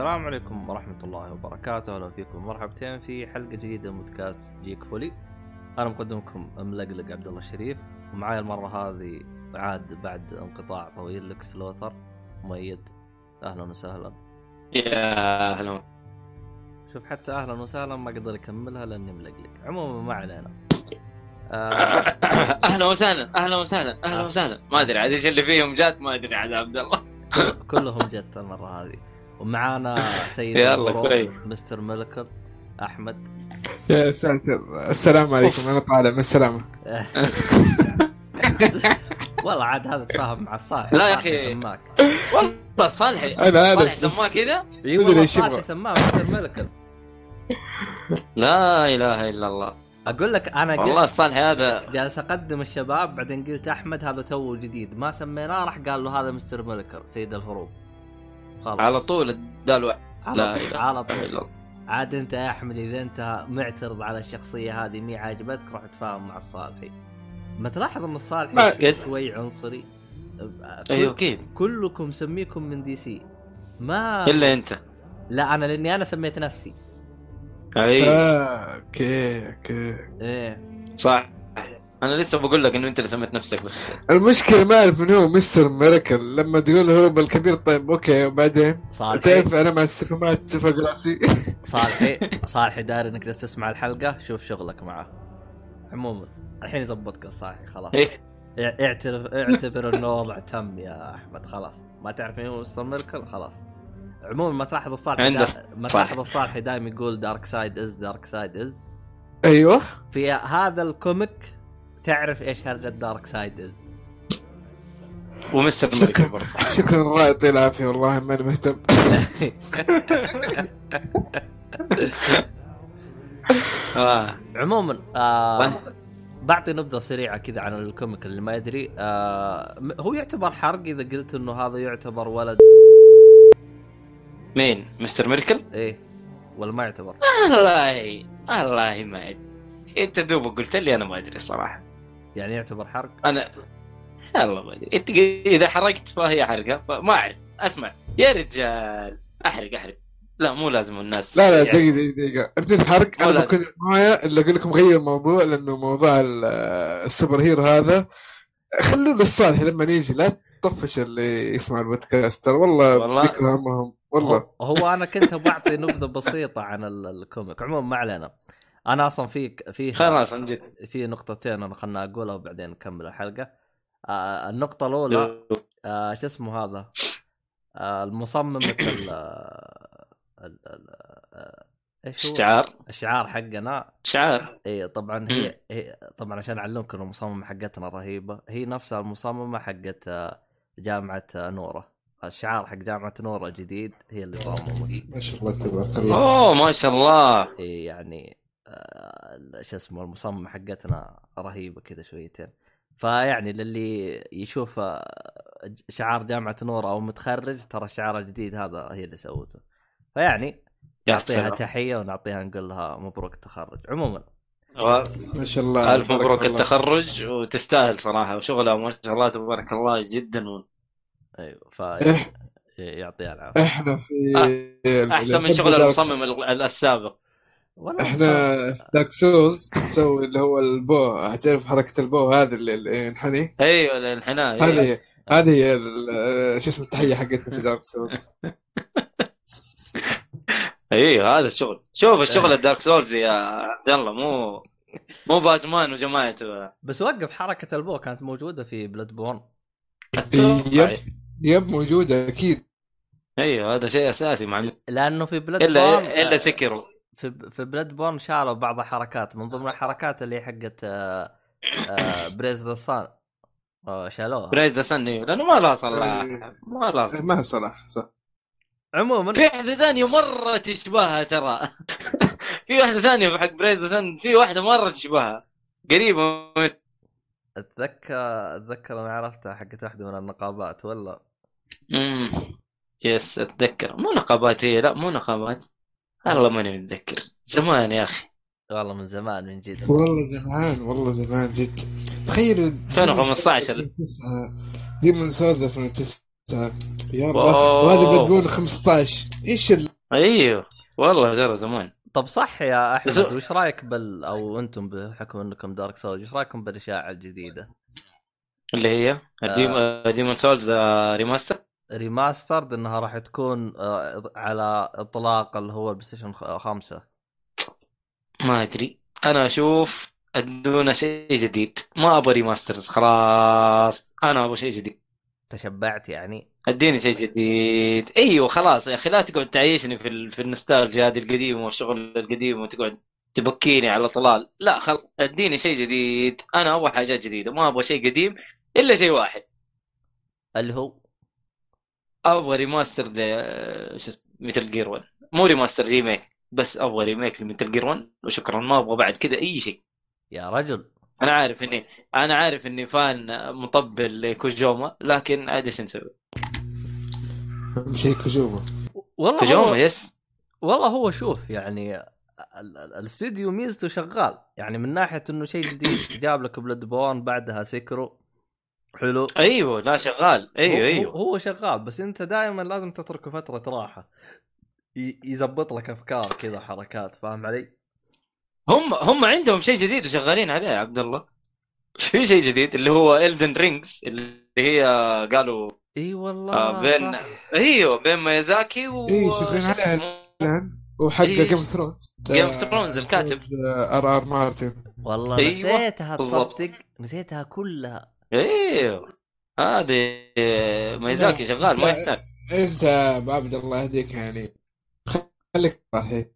السلام عليكم ورحمة الله وبركاته، أهلا فيكم مرحبتين في حلقة جديدة من بودكاست جيك فولي. أنا مقدمكم ملقلق عبد الله الشريف ومعاي المرة هذه عاد بعد انقطاع طويل لك سلوثر مؤيد أهلا وسهلا. يا أهلا شوف حتى أهلا وسهلا ما أقدر أكملها لأني ملقلق، عموما ما علينا. آه أهلا وسهلا أهلا وسهلا أهلا آه. وسهلا ما أدري عاد إيش اللي فيهم جات ما أدري عاد عبد الله كلهم جت المرة هذه. ومعانا سيد يلا، كويس. Mister Miracle أحمد. يا ساتر. السلام عليكم أنا طالع من السلامة والله عاد هذا تفاهم مع الصالح لا يا صالح أخي. سماك والله صالحي أنا صالح أنا سماه كذا؟ إي مدري والله إيش صالح. سماه مستر ملكل لا إله إلا الله. أقول لك أنا والله قلت الصالحي هذا جالس أقدم الشباب بعدين قلت أحمد هذا تو جديد. ما سميناه راح قال له هذا Mister Miracle سيد الهروب. خلاص. على طول الدلوع على طول على طول. عاد انت يا أحمد إذا انت معترض على الشخصية هذه مي عاجبتك روح تفاهم مع الصالحي. ما تلاحظ إن الصالحي شوي عنصري؟ أيوه أكيد. كلكم مسميكم من DC. ما إلا أنت. لا أنا لأني أنا سميت نفسي. اي آه، okay okay. إيه. صح. أنا لسه بقول لك إنه أنت اللي سميت نفسك بس. المشكلة ما أعرف من هو Mister Miracle لما تقول هو بالكبير طيب okay وبعدين؟ صالحي. تعرف أنا مع فوق راسي صالحي. صالحي داري إنك جالس تسمع الحلقة. شوف شغلك معاه عموما الحين يظبطك الصالحي خلاص. إيه. اع- اعترف اعتبر إنه وضع تم يا أحمد خلاص. ما تعرف مين هو Mister Miracle خلاص. عموما ما تلاحظ الصالحي دا... ما. تلاحظ الصالحي دائما يقول Darkseid is Darkseid is أيوه. في هذا ال comic تعرف إيش هرجه Darkseid از ومستر برضه. شكرا. الله يعطيه العافية. والله ما أنا مهتم. آه. عموما آه. بعطي نبذة سريعة كذا عن ال comic اللي ما يدري آه هو يعتبر حرق إذا قلت إنه هذا يعتبر ولد. مين؟ مستر ميركل؟ إيه. ولا ما يعتبر؟ والله والله ما أدري. أنت دوبك قلت لي أنا ما أدري الصراحه يعني يعتبر حرق؟ أنا والله ما أدري. انت إذا حرقت فهي حرقة فما أعرف. أسمع. يا رجال. أحرق أحرق. لا مو لازم الناس لا لا يعني- دقيقة دقيقة دقيقة. ابن الحرق أنا ما كنت معايا إلا أقول لكم غير الموضوع لأنه موضوع ال- السوبر هيرو هذا. خلوه للصالح لما يجي لا تطفش اللي يسمع البودكاست. ترى والله. والله. والله. هو, هو أنا كنت بعطي نبذة بسيطة عن ال- الكوميك. عموما ما علينا. أنا أصلا في في خلاص عن جد. في نقطتين أنا خلنا أقولها وبعدين نكمل الحلقة. آه النقطة الأولى آه شو اسمه هذا؟ آه المصممة ال ال- ال- آه، إيش هو؟ شعار الشعار حقنا. شعار. إي طبعا هي, هي طبعا عشان أعلمكم المصممة حقتنا رهيبة. هي نفسها المصممة حقت آه، جامعة آه، نورة الشعار حق جامعة نورة جديد هي اللي صممت. ما شاء الله تبارك الله. أوه ما شاء الله. إيه يعني آه، شو اسمه المصممة حقتنا رهيبة كذا شويتين. فيعني للي يشوف آه، شعار جامعة نور أو متخرج ترى الشعار الجديد هذا هي اللي سوته. فيعني نعطيها تحية ونعطيها نقول لها مبروك التخرج. عموما. ما شاء الله ألف مبروك الله. التخرج وتستاهل صراحة. وشغلها ما شاء الله تبارك الله جدا. و... أيوه ف إيه. يعطيها العافية. إحنا في أحسن من شغل المصمم ال- السابق. والله إحنا في Dark Souls نسوي اللي هو ال bow تعرف حركة ال bow هذه اللي اللي ينحني أيوه الانحناء أيوة. هذه هذه هي ال- شو اسمه التحية حقتنا في دارك سولز أيوه هذا الشغل. شوف الشغل ال Dark Souls يا عبد الله مو مو باتمان وجماعته بس وقف حركة ال bow كانت موجودة في بلاد بورن yep yep موجودة أكيد. أيوه هذا شيء أساسي مع لأنه في Bloodborne إلا الا آه، Sekiro في في Bloodborne شالوا بعض الحركات من ضمن الحركات اللي حقت praise the sun شالوها. بريز ذا سن أيوه لأنه ما لها صلاح. ما لها صلاح. ما صلاح صح. عموما في واحدة ثانية مرة تشبهها ترى. في واحدة ثانية حق praise the sun في واحدة مرة تشبهها. قريبة من أتذكر أتذكر أنا عرفتها حقت واحدة من النقابات ولا امم yes أتذكر. مو نقابات هي لا مو نقابات. والله ماني متذكر. زمان يا أخي. والله من زمان من جد. والله زمان والله زمان جد. تخيلوا 2015 Demon's Souls 2009 يا الله أوه. وهذا بدون 15 إيش ال... أيوه. والله ترى زمان. طب صح يا أحمد وش رأيك بال أو أنتم بحكم أنكم Dark Souls وش رأيكم بالاشاعه الجديدة؟ اللي هي؟ ديم ديمون سولز ريماستر ريماسترد إنها راح تكون آه، على إطلاق اللي هو ال PlayStation خ- خمسة. ما أدري. أنا أشوف ادونا شيء جديد. ما أبغى remasters خلاص. أنا أبغى شيء جديد. تشبعت يعني؟ أديني شيء جديد. أيوه خلاص يا أخي. لا تقعد تعيشني في ال... في النوستالجيا هذه القديمة والشغل القديم وتقعد تبكيني على طلال لا خلاص. أديني شيء جديد. أنا أبغى حاجات جديدة. ما أبغى شيء قديم إلا شيء واحد. اللي هو أبغى remaster ل شو اسمه Metal Gear 1 مو remaster remake بس أبغى remake ل Metal Gear 1 وشكرا ما أبغى بعد كذا أي شيء. يا رجل. أنا عارف إني أنا عارف إني fan مطبل لكوجيما لكن عاد إيش نسوي؟ اهم شيء كوجيما. والله كوجيما هو yes والله هو شوف يعني ال- ال- الاستديو ميزته شغال. يعني من ناحية إنه شيء جديد. جاب لك Bloodborne بعدها Sekiro حلو أيوه لا شغال أيوه هو- أيوه هو, شغال بس أنت دائما لازم تتركه فترة راحة يزبط لك أفكار كذا حركات فاهم علي؟ هم هم عندهم شيء جديد وشغالين عليه يا عبد الله في شيء جديد اللي هو Elden Rings اللي هي قالوا إي والله آه بين صح. أيوه بين ميازاكي و إيه، شغالين شو عليه. اسمه؟ الآن وحق. Game of Thrones Game of Thrones الكاتب. R. R. Martin والله أيوة، نسيتها. تصدق نسيتها كلها أيوه هذه ميازاكي لا، شغال ما. يحتاج. أنت أبو عبد الله يهديك يعني. خليك صحيح.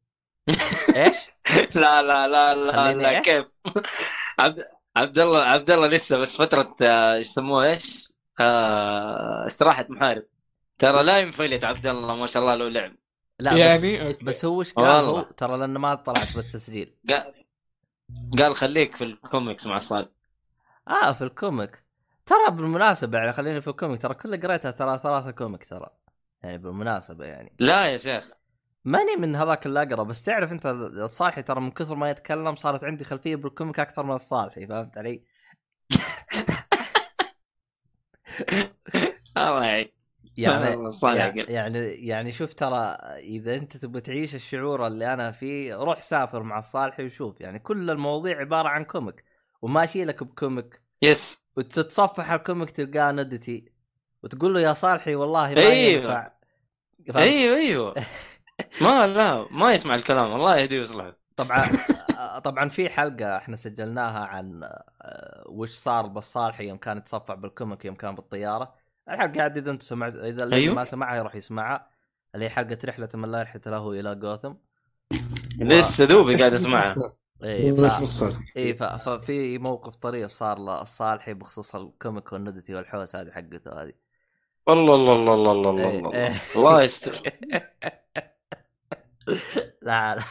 إيش؟ لا لا لا لا لا إيه؟ كيف؟ عبد عبد الله عبد الله لسه بس فترة آه، إيش يسموها إيش؟ آه، استراحة محارب. ترى لا ينفلت عبد الله ما شاء الله لو لعب. لا بس يعني؟ okay. بس هو وش قال. هو ترى لأنه ما طلعت بالتسجيل. قال قال خليك في الكوميكس مع الصاد آه في ال comic. ترى بالمناسبة يعني خليني في ال comic ترى كل قريتها ترى ثلاثة comic ترى. يعني بالمناسبة يعني. لا يا شيخ. ماني من هذاك اللي أقرأ بس تعرف أنت الصالحي ترى من كثر ما يتكلم صارت عندي خلفية بال comic أكثر من الصالحي فهمت علي؟ الله يعني يعني. يعني يعني شوف ترى إذا أنت تبغى تعيش الشعور اللي أنا فيه روح سافر مع الصالحي وشوف يعني كل المواضيع عبارة عن comic وماشي لك ب comic. yes. وتتصفح ال comic تلقاه ندتي وتقول له يا صالحي والله ما أيوه. ينفع؟ أيوه أيوه. ما لا ما يسمع الكلام. الله يهديه ويصلحه. طبعا طبعا في حلقة إحنا سجلناها عن آه، وش صار بالصالحي يوم كان يتصفح بالكوميك يوم كان بالطيارة. الحلقة عاد إذا أنتم سمعت إذا اللي أيوه. ما سمعها يروح يسمعها. اللي هي حلقه رحلة من لا رحلة له إلى جوثم. لسه دوبي قاعد أسمعها. اي والله ف... اي ف... ففي موقف طريف صار للصالحي بخصوص الكوميك والنودتي والحوسة هذه حقته هذه. والله الله الله الله الله الله إيه، الله إيه. الله يستر. لا لا.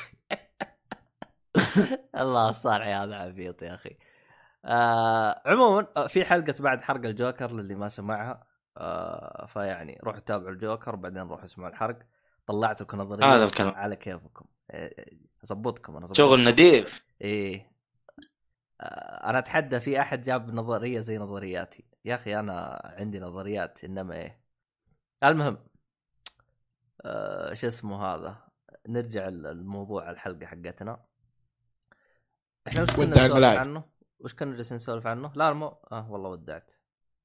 الله الصالحي هذا عبيط يا أخي. آه عموما آه، في حلقة بعد حرق الجوكر للي ما سمعها. آه فيعني روحوا تابعوا الجوكر بعدين روحوا اسمعوا الحرق. طلعت لكم نظرية هذا الكلام. على كيفكم. إيه، أظبطكم أنا شغل نديف إيه. آه، أنا أتحدى في أحد جاب نظرية زي نظرياتي. يا أخي أنا عندي نظريات إنما إيه؟ المهم آه شو اسمه هذا؟ نرجع الموضوع الحلقة حقتنا. إحنا وش كنا نسولف. عنه؟ وش كنا جالسين نسولف عنه؟ لا مو آه والله ودعت.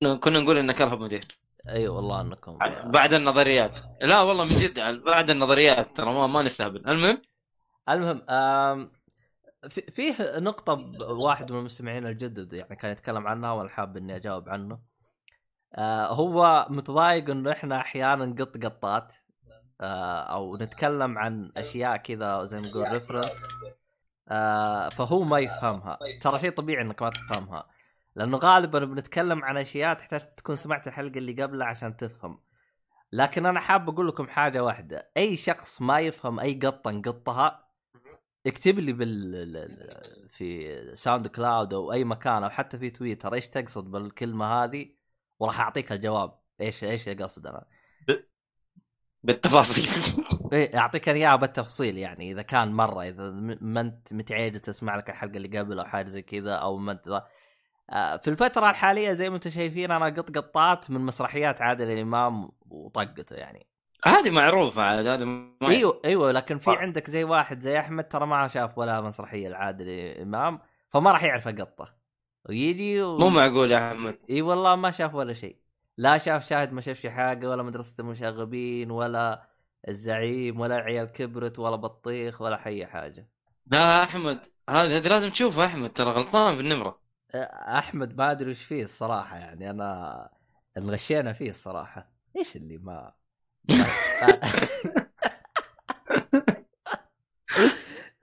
كنا نقول انك ارهب مدير. أي أيوة والله أنكم بعد النظريات. لا والله من جد بعد النظريات ترى ما, ما نستهبل المهم؟ المهم فيه نقطة واحد من المستمعين الجدد يعني كان يتكلم عنها وأنا حاب إني أجاوب عنه. آه هو متضايق إنه إحنا أحيانا نقط قطات آه أو نتكلم عن أشياء كذا زي ما نقول ريفرنس آه فهو ما يفهمها، ترى شيء طبيعي إنك ما تفهمها. لأنه غالبا بنتكلم عن أشياء تحتاج تكون سمعت الحلقة اللي قبلها عشان تفهم. لكن أنا حاب أقول لكم حاجة واحدة، أي شخص ما يفهم أي قطة نقطها اكتب لي بال في SoundCloud أو أي مكان أو حتى في تويتر إيش تقصد بالكلمة هذه وراح أعطيك الجواب. إيش إيش قصد أنا؟ بالتفاصيل. إيه أعطيك إياها بالتفصيل يعني. إذا كان مرة إذا ما أنت متعجز تسمع لك الحلقة اللي قبل أو حاجة زي كذا أو ما انت في الفترة الحالية زي ما أنتم شايفين أنا قط قطات من مسرحيات عادل الامام وطقته يعني. هذه معروفة عاد هذه ما أيوه أيوه لكن في آه. عندك زي واحد زي أحمد ترى ما شاف ولا مسرحية العادل إمام فما راح يعرف اقطه ويجي و... مو معقول يا أحمد. إي والله ما شاف ولا شيء. لا شاف شاهد ما شافش حاجة ولا مدرسة المشاغبين ولا الزعيم ولا عيال كبرت ولا بطيخ ولا أي حاجة. لا أحمد هذا هذا لازم تشوفه أحمد ترى غلطان بالنمره أحمد ما أدري وش فيه الصراحة يعني أنا انغشينا فيه الصراحة. إيش اللي ما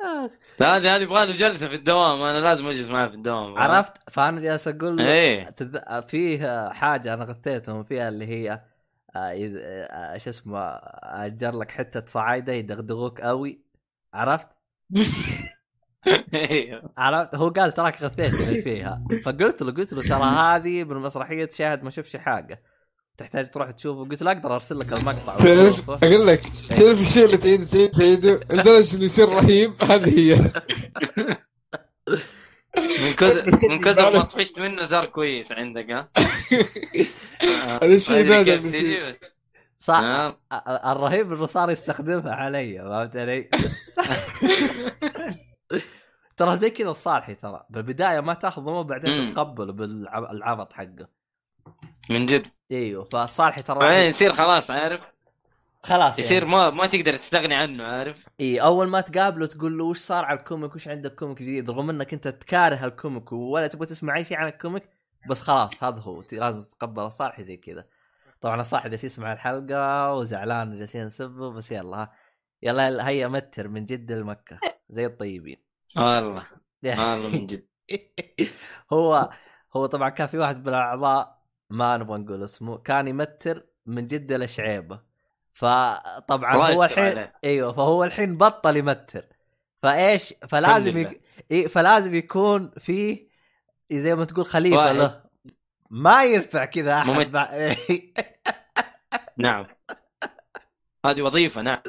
آه، لا هذه هذه يبغى له جلسة في الدوام أنا لازم أجلس معاه في الدوام. عرفت؟ فأنا جالس أقول له إيه. تذ... فيه حاجة أنا غثيتهم فيها اللي هي آه، إذ- آه، شو اسمه أجر لك حتة صعايدة يدغدغوك قوي عرفت؟ إيوه. عرفت؟ هو قال تراك غثيتني فيها. فقلت له قلت له ترى هذه من مسرحية شاهد ما شافش حاجة. تحتاج تروح تشوفه. قلت له أقدر أرسل لك المقطع. تعرف. أقول لك تعرف الشيء اللي تعيد تعيد تعيده لدرجه انه يصير رهيب هذه هي. من كثر من كثر ما طفشت منه صار كويس عندك ها؟ هذا الشيء نادر. صح نعم. الرهيب انه صار يستخدمها علي فهمت علي؟ ترى زي كذا الصالحي ترى. بالبداية ما تاخذه وبعدين مم. تتقبله بالعبط حقه. من جد؟ إيوه فالصالحي ترى بعدين يصير خلاص عارف؟ خلاص يصير يعني. ما ما تقدر تستغني عنه عارف؟ إي أول ما تقابله تقول له وش صار على ال comic؟ وش عندك comic جديد؟ رغم إنك أنت تكاره ال comic ولا تبغى تسمع اي شيء عن ال comic بس خلاص هذا هو. لازم تتقبل الصالحي زي كذا. طبعا الصالحي جالس يسمع الحلقة وزعلان جالسين نسبه بس يلا يلا هيا متر من جده لمكة زي الطيبين. والله والله من جد. هو هو طبعا كان في واحد من الأعضاء ما نبغى نقول اسمه كان يمتر من جده لشعيبة. فطبعا هو الحين عليه. أيوه فهو الحين بطل يمتر. فإيش؟ فلازم يك... إيه فلازم يكون في زي ما تقول خليفة واحد. له. ما ينفع كذا أحد ممت- مع... نعم. هذه وظيفة نعم.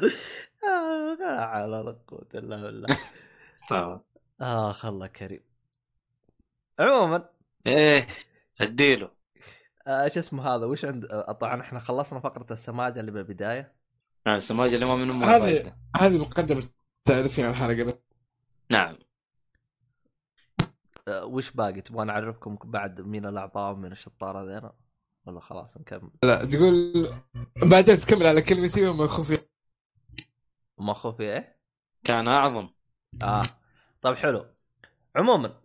لا حول ولا قوه الا بالله طبعا. آخ الله كريم. عموما. إيه اديله. آه، شو اسمه هذا؟ وش عند آه، طبعا إحنا خلصنا فقرة السماجة اللي بالبداية. نعم السماجة اللي ما من امه هذه-. هذه مقدمة تعرفين عن الحلقة بس. نعم. آه، وش باقي؟ تبغى نعرفكم بعد مين الأعضاء ومين الشطار هذين ولا خلاص نكمل؟ لا تقول بعدين تكمل على كلمتي وما خفي ما خوفي إيه؟ كان أعظم. آه. طيب حلو. عموما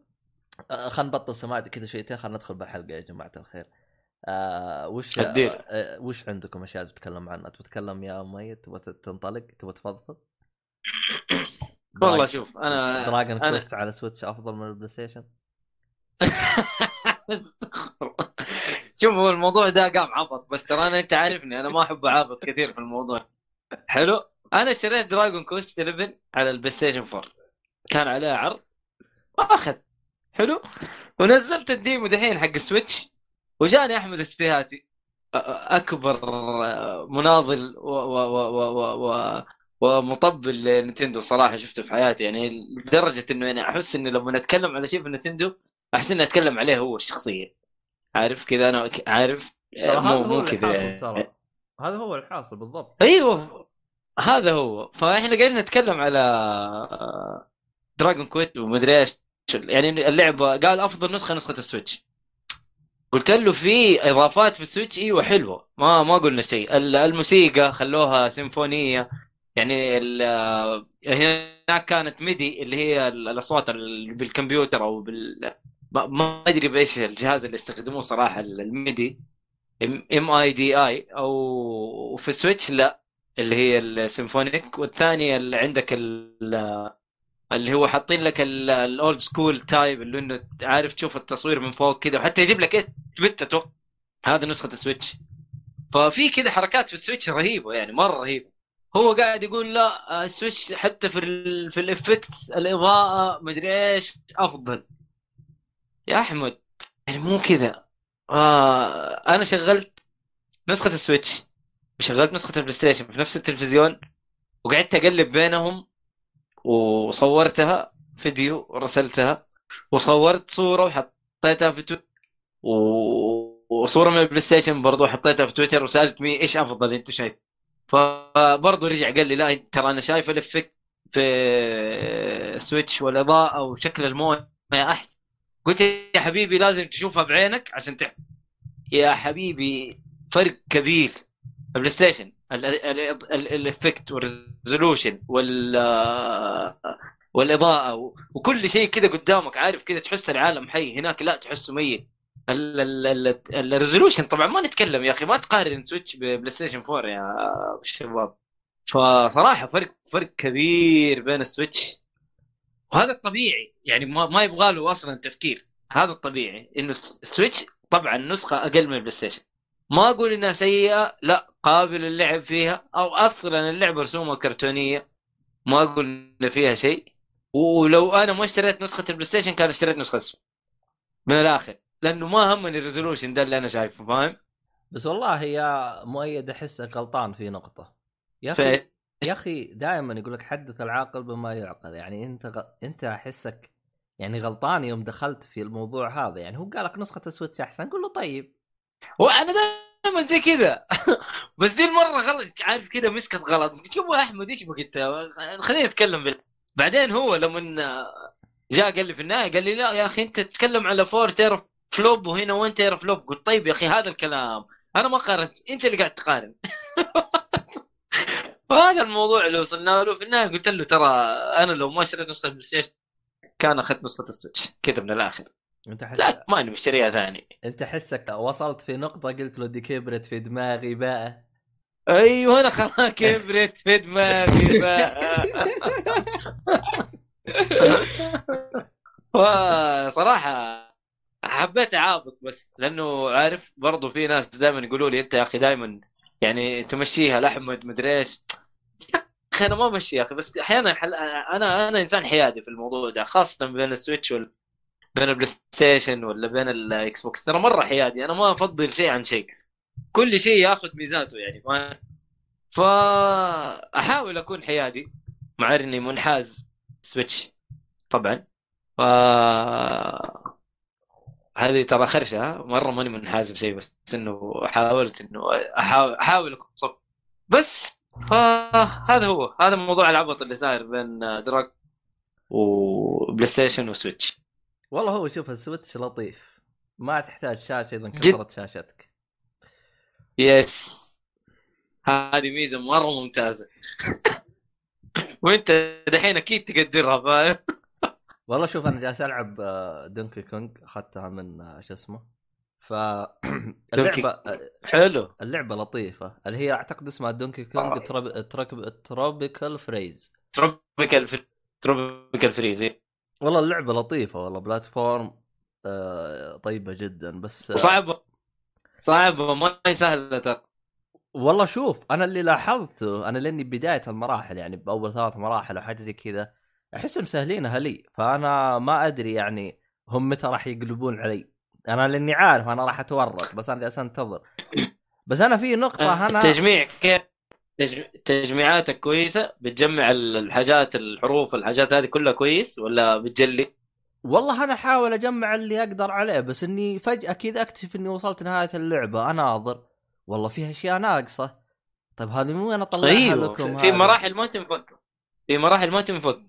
آه خلينا نبطل سماعة كذا شويتين خلينا ندخل بالحلقة يا جماعة الخير. آه وش الديل. آه وش عندكم أشياء تتكلم عنها؟ تتكلم يا ميت تبغى تنطلق؟ تبغى تفضفض؟ والله شوف أنا Dragon أنا- Quest على سويتش أفضل من البلاي ستيشن؟ شوف هو الموضوع ده قام عبط بس ترى أنا أنت عارفني أنا ما أحب أعبط كثير في الموضوع. حلو؟ أنا اشتريت Dragon Quest 11 على البلاي ستيشن 4 كان عليه عرض وأخذ. حلو؟ ونزلت ال demo دحين حق السويتش وجاني أحمد السيهاتي أكبر مناضل و و و و و و ومطبل لنتندو صراحة شفته في حياتي. يعني لدرجة إنه يعني أحس إنه لما نتكلم على شيء في نتندو أحس اني أتكلم عليه هو شخصيا عارف كذا؟ أنا عارف؟ مو هذا هو مو كذا يعني. ترى. هذا هو الحاصل بالضبط. أيوه. هذا هو. فإحنا قاعدين نتكلم على Dragon Quest ومدري إيش. يعني اللعبة قال أفضل نسخة نسخة السويتش. قلت له في إضافات في السويتش إيوه حلوة. ما ما قلنا شيء. ال- الموسيقى خلوها سيمفونية. يعني هناك كانت MIDI اللي هي ال- الأصوات ال- بالكمبيوتر أو بال ما أدري بإيش الجهاز اللي استخدموه صراحة ال- ال MIDI. M I D I. أو في السويتش لا. اللي هي ال symphonic والثانيه اللي عندك ال- اللي هو حاطين لك ال old school type اللي إنه عارف تشوف التصوير من فوق كذا وحتى يجيب لك إيه بت أتوقع. هذه نسخة السويتش. ففي كذا حركات في السويتش رهيبة يعني مرة رهيبة. هو قاعد يقول لا السويتش حتى في ال في ال effects الإضاءة مدري إيش أفضل. يا أحمد يعني مو كذا. آه أنا شغلت نسخة السويتش. وشغلت نسخة البلاي ستيشن في نفس التلفزيون وقعدت أقلب بينهم وصورتها فيديو ورسلتها وصورت صورة وحطيتها في تويتر و... وصورة من البلاي ستيشن برضو حطيتها في تويتر وسألت مين إيش أفضل أنت شايف؟ فبرضه رجع قال لي لا ترى أنا شايف ال effect في سويتش والاضاءه وشكل الموية أحسن. قلت يا حبيبي لازم تشوفها بعينك عشان تحكم يا حبيبي فرق كبير. البلاي ستيشن ال effect وال resolution وال والإضاءة وكل شيء كذا قدامك عارف كذا تحس العالم حي هناك لا تحسه ميت. ال resolution طبعا ما نتكلم يا أخي ما تقارن سويتش ببلاي ستيشن 4 يا شباب. فصراحة فرق فرق كبير بين السويتش. وهذا الطبيعي يعني ما, ما يبغى له أصلا تفكير. هذا الطبيعي إنه السويتش طبعا نسخة أقل من البلاي ستيشن ما أقول إنها سيئة لا قابل للعب فيها أو أصلا اللعبة رسومها كرتونية ما أقول إن فيها شيء. ولو أنا ما اشتريت نسخة البلاي ستيشن كان اشتريت نسخة السويتش من الآخر لأنه ما همني ال resolution ده اللي أنا شايفه فاهم؟ بس والله يا مؤيد احسك غلطان في نقطة. يا أخي يا أخي دائما يقول لك حدث العاقل بما يعقل. يعني أنت غ... أنت أحسك يعني غلطان يوم دخلت في الموضوع هذا. يعني هو قال لك نسخة السويتش أحسن قول له طيب. وأنا دائما زي كذا. بس دي المرة غلط عارف كذا مسكت غلط. يا أحمد إيش بك أنت؟ خلينا نتكلم بال... بعدين هو لما جاء قال لي في النهاية قال لي لا يا أخي أنت تتكلم على four teraflop وهنا وين teraflop قلت طيب يا أخي هذا الكلام. أنا ما قارنت. أنت اللي قاعد تقارن. وهذا الموضوع اللي وصلنا له. في النهاية قلت له ترى أنا لو ما اشتريت نسخة البلاي كان أخذت نسخة السويتش. كذا من الآخر. أنت حس لا ماني مشتريها ثاني. أنت حسك وصلت في نقطة قلت له دي كبرت في دماغي بقى. أيوه أنا خلاص كبرت في دماغي بقى. وصراحه حبيت أعابط بس لأنه عارف برضو في ناس دائما يقولوا لي أنت يا أخي دائما يعني تمشيها لاحمد مدري إيش. أخي أنا ما أمشي يا أخي بس أحيانا حل... أنا أنا إنسان حيادي في الموضوع ده خاصة بين السويتش وال... بين البلاي ستيشن ولا بين الاكس بوكس ترى مرة حيادي أنا ما أفضل شيء عن شيء. كل شيء ياخذ ميزاته يعني ما فأحاول أكون حيادي مع إني منحاز سويتش طبعا. ف هذه ترى خرشة مرة ماني منحاز لشيء بس إنه حاولت إنه أحاول أحاول أكون صف بس فهذا هو هذا موضوع العبط اللي صاير بين Drag وبلاي ستيشن وسويتش والله هو شوف السويتش لطيف. ما تحتاج شاشة إذا انكسرت شاشتك. Yes. هذه ميزة مرة ممتازة. وأنت دحين أكيد تقدرها فاهم؟ والله شوف أنا جالس ألعب Donkey Kong أخذتها من شو اسمه. ف اللعبة حلو. اللعبة لطيفة. اللي هي أعتقد اسمها Donkey Kong Trop... Trop... Tropical Freeze. Tropical. Tropical Freeze والله اللعبة لطيفة والله platform آه طيبة جدا بس صعبة. صعبة ما هي سهلة ترى. والله شوف أنا اللي لاحظته أنا لأني بداية المراحل يعني بأول ثلاث مراحل أو حاجة زي كذا أحس مسهلينها لي فأنا ما أدري يعني هم متى راح يقلبون علي. أنا لأني عارف أنا راح أتورط بس أنا جالس أنتظر. بس أنا في نقطة أنا تجميع كيف؟ تجميعاتك كويسة؟ بتجمع الحاجات الحروف الحاجات هذه كلها كويس؟ ولا بتجلي؟ والله أنا أحاول أجمع اللي أقدر عليه بس إني فجأة كذا أكتشف إني وصلت نهاية اللعبة اناظر والله فيها أشياء ناقصة. طيب هذه مو أنا اطلعها أيوه. لكم في مراحل ما تنفك في مراحل ما تنفك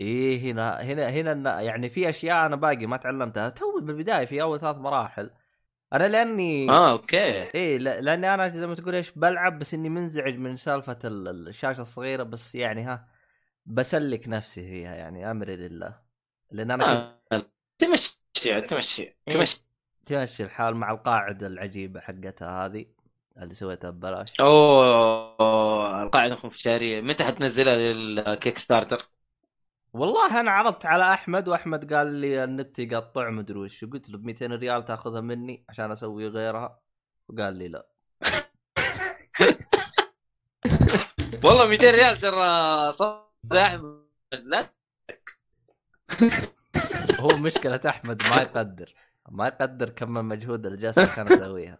إيه هنا هنا هنا يعني في أشياء أنا باقي ما تعلمتها. تو بالبداية في أول ثلاث مراحل أنا لأني آه okay إيه لأني أنا زي ما تقول إيش بلعب بس إني منزعج من سالفة الشاشة الصغيرة بس يعني ها بسلك نفسي فيها يعني أمري لله لأن أنا آه. تمشي تمشي إيه. تمشي تمشي الحال مع القاعدة العجيبة حقتها هذه اللي سويتها ببلاش أوه القاعدة الخنفشاريه متى حتنزلها لل Kickstarter؟ والله أنا عرضت على أحمد وأحمد قال لي النت يقطع مدري وش. قلت له ب 200 ريال تاخذها مني عشان أسوي غيرها؟ وقال لي لا. والله 200 ريال ترى صدق أحمد لا. هو مشكلة أحمد ما يقدر ما يقدر كم المجهود اللي جالس عشان أسويها.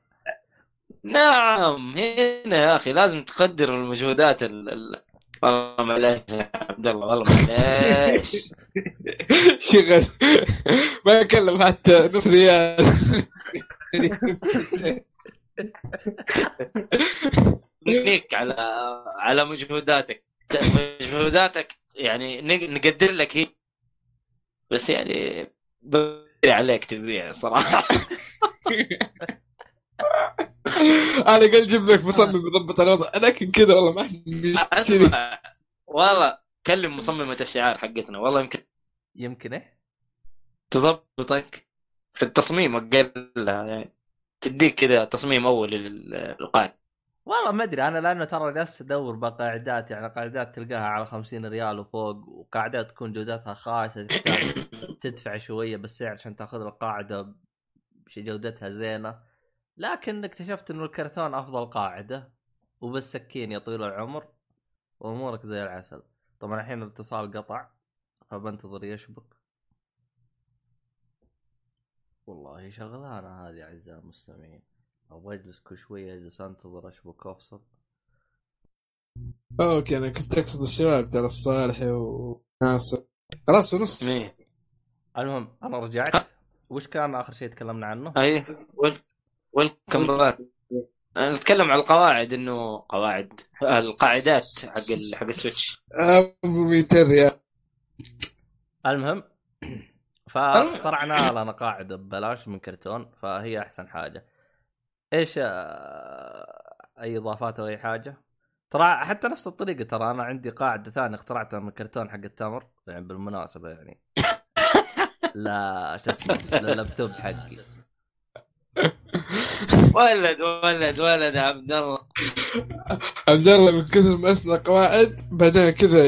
نعم هنا يا أخي لازم تقدر المجهودات ال والله معلش يا عبد الله والله نيك على على مجهوداتك. مجهوداتك يعني نق- نقدر لك هي. بس يعني بدري عليك تبيع صراحة. أنا قال جيب لك مصمم يضبط الوضع. لكن كذا والله ما أسمع. والله كلم مصممة الشعار حقتنا. والله يمكن يمكن إيه؟ تظبطك في التصميم أقلها يعني تديك كذا تصميم أول لل- للقاعدة والله ما أدري. أنا لأنه ترى جالس أدور بقاعدات يعني قاعدات تلقاها على 50 ريال وفوق وقاعدات تكون جودتها خايسة تدفع شوية بالسعر عشان تأخذ القاعدة جودتها زينة. لكن اكتشفت إنه الكرتون أفضل قاعدة وبالسكين يا طويل العمر وأمورك زي العسل. طبعا الحين الاتصال قطع فبنتظر يشبك. والله شغلانة هذه أعزائي المستمعين. أبغى أجلس كل شوية أجلس أنتظر أشبك وافصل okay أنا كنت أقصد الشباب ترى الصالحي وناصر خلاص ونص. المهم أنا رجعت. وش كان آخر شيء تكلمنا عنه؟ أي well welcome back نتكلم على القواعد إنه قواعد القاعدات حق ال- حق السويتش. أبو 200 ريال المهم فاخترعنا لنا قاعدة ببلاش من كرتون فهي أحسن حاجة. إيش آه، أي إضافات أو أي حاجة؟ ترى حتى نفس الطريقة ترى أنا عندي قاعدة ثانية اخترعتها من الكرتون حق التمر يعني بالمناسبة يعني. لا شو اسمه لللابتوب حقي. ولد ولد ولد يا عبد الله. عبد الله من كثر ما اسمع قواعد بعدين كذا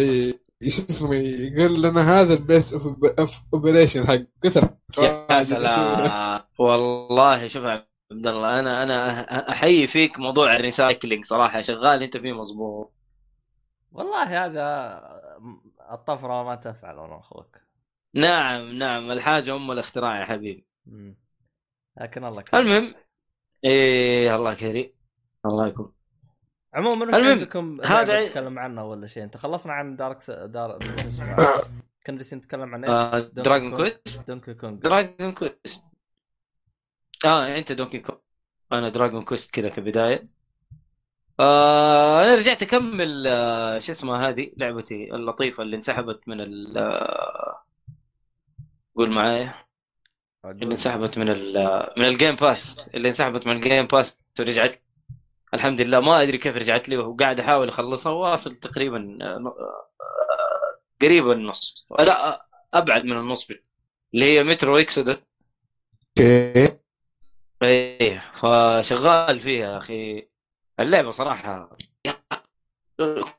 اسمه يقول لنا هذا ال base of operation حق كثر. يا. سلام. والله شوف عبد الله أنا أنا أحيي فيك موضوع ال recycling صراحة شغال أنت فيه مظبوط. والله هذا الطفرة ما تفعل أنا أخوك نعم نعم الحاجة أم الاختراع يا حبيبي. لكن الله كريم. المهم. إيه الله كريم. الله يكون. عموما المهم، عندكم هذا نتكلم عنه ولا شيء؟ أنت خلصنا عن دارك س... دار؟ كنا جالسين نتكلم عن إيش؟ آه دراجون كويست دونكي كونغ دراجون كويست آه أنت دونكي كونغ أنا دراجون كويست كذا كبدايه آه أنا رجعت أكمل آه شو اسمها هذه؟ لعبتي اللطيفة اللي انسحبت من ال آه، قول معايا. اللي انسحبت من ال آه، من ال Game Pass اللي انسحبت من ال Game Pass ورجعت الحمد لله ما أدري كيف رجعت لي وقاعد أحاول أخلصها واصل تقريبا آه، ن- آه، قريب النص. لا آه، أبعد من النص اللي هي Metro Exodus okay. إيه فشغال فيها يا أخي. اللعبة صراحة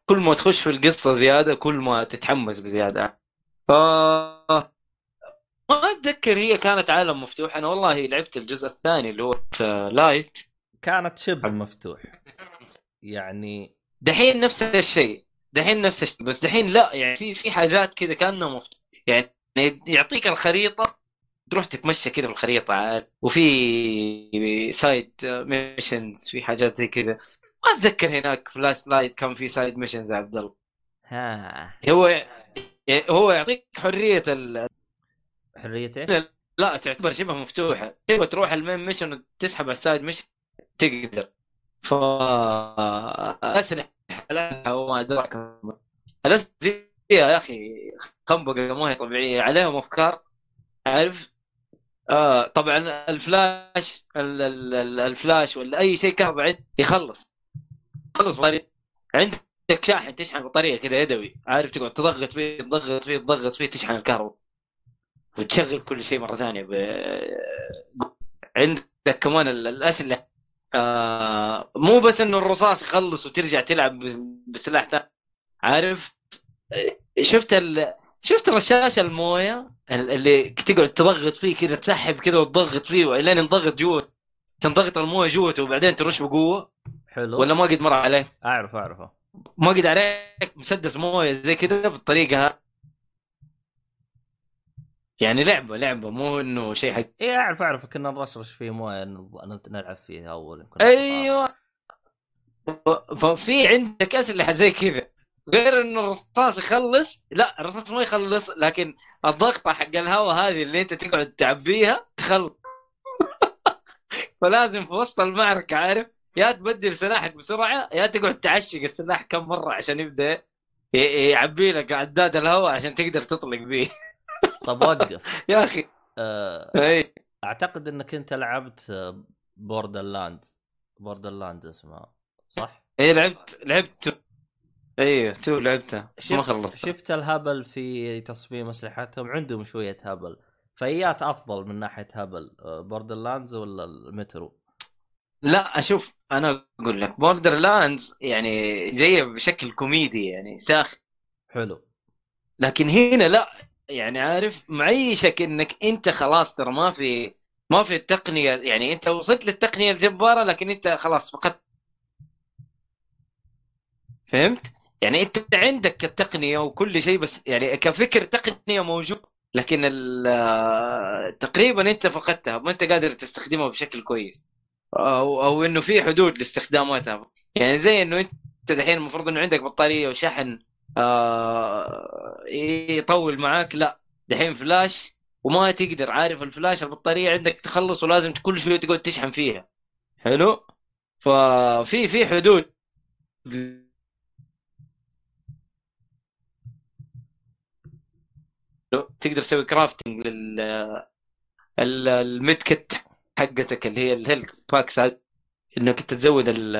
كل ما تخش في القصة زيادة كل ما تتحمس بزيادة. ف ما أتذكر هي كانت عالم مفتوح. أنا والله لعبت الجزء الثاني اللي هو Light كانت شبه مفتوح. يعني دحين نفس الشيء. دحين نفس الشيء. بس دحين لا يعني في في حاجات كذا كأنه مفتوح. يعني يعطيك الخريطة تروح تتمشى كذا في الخريطة عاد. وفي side missions في حاجات زي كذا. ما أتذكر هناك في Last Light كان في side missions يا عبد الله. ها. هو هو يعطيك حرية حريته لا تعتبر شبه مفتوحة. تبغى تروح ال main mission وتسحب على ال side mission تقدر. ف أسلحة لا وما أدراك الأسلحة فيها يا أخي خنبقة ما هي طبيعية. عليهم أفكار عارف آه طبعا الفلاش ال- ال- ال- الفلاش ولا أي شيء كهرباء يخلص. يخلص بطارية عندك شاحن تشحن بطاريه كذا يدوي. عارف تقعد تضغط فيه تضغط فيه تضغط فيه تشحن الكهرباء. وتشغل كل شيء مرة ثانية ب... عندك كمان ال- الأسلحة. آه مو بس إنه الرصاص يخلص وترجع تلعب بس- بسلاح ثاني. عارف؟ شفت ال... شفت رشاش الموية؟ ال- اللي تقعد تضغط فيه كذا تسحب كذا وتضغط فيه ولين ينضغط جوا تنضغط الموية جوته وبعدين ترش بقوة. حلو. ولا ما قد مر عليك؟ أعرف اعرفه ما قد عليك مسدس موية زي كذا بالطريقة يعني لعبة لعبة مو إنه شيء حق اي أعرف أعرف كنا نرشرش فيه مويه نلعب فيه أول أيوه. ففي عندك أسلحة زي كذا. غير إنه الرصاص يخلص لا الرصاص ما يخلص لكن الضغطة حق الهواء هذه اللي أنت تقعد تعبيها تخلص فلازم في وسط المعركة عارف؟ يا تبدل سلاحك بسرعة يا تقعد تعشق السلاح كم مرة عشان يبدأ يعبي لك عداد الهواء عشان تقدر تطلق به طب وقف. يا أخي. آه، اي أعتقد إنك أنت لعبت Borderlands Borderlands اسمها صح؟ اي لعبت لعبت. أيوه تو لعبتها بس ما خلصت شفت الهبل في تصميم اسلحتهم عندهم شوية هبل. فايات أفضل من ناحية هبل. Borderlands ولا المترو؟ لا أشوف أنا أقول لك Borderlands يعني جاية بشكل كوميدي يعني ساخر حلو. لكن هنا لا. يعني عارف معيشك إنك أنت خلاص ترى ما في ما في التقنية يعني أنت وصلت للتقنية الجبارة لكن أنت خلاص فقدت. فهمت؟ يعني أنت عندك التقنية وكل شيء بس يعني كفكر تقنية موجود لكن آه، تقريبا أنت فقدتها ما أنت قادر تستخدمها بشكل كويس. أو أو إنه في حدود لاستخداماتها. يعني زي إنه أنت دحين المفروض إنه عندك بطارية وشحن آه يطول معاك. لا دحين فلاش وما تقدر. عارف الفلاش البطارية عندك تخلص ولازم كل شوية تقعد تشحن فيها. حلو؟ ففي في حدود. تقدر تسوي crafting لل ال- ال med kit حقتك اللي هي ال health packs إنك تزود ال-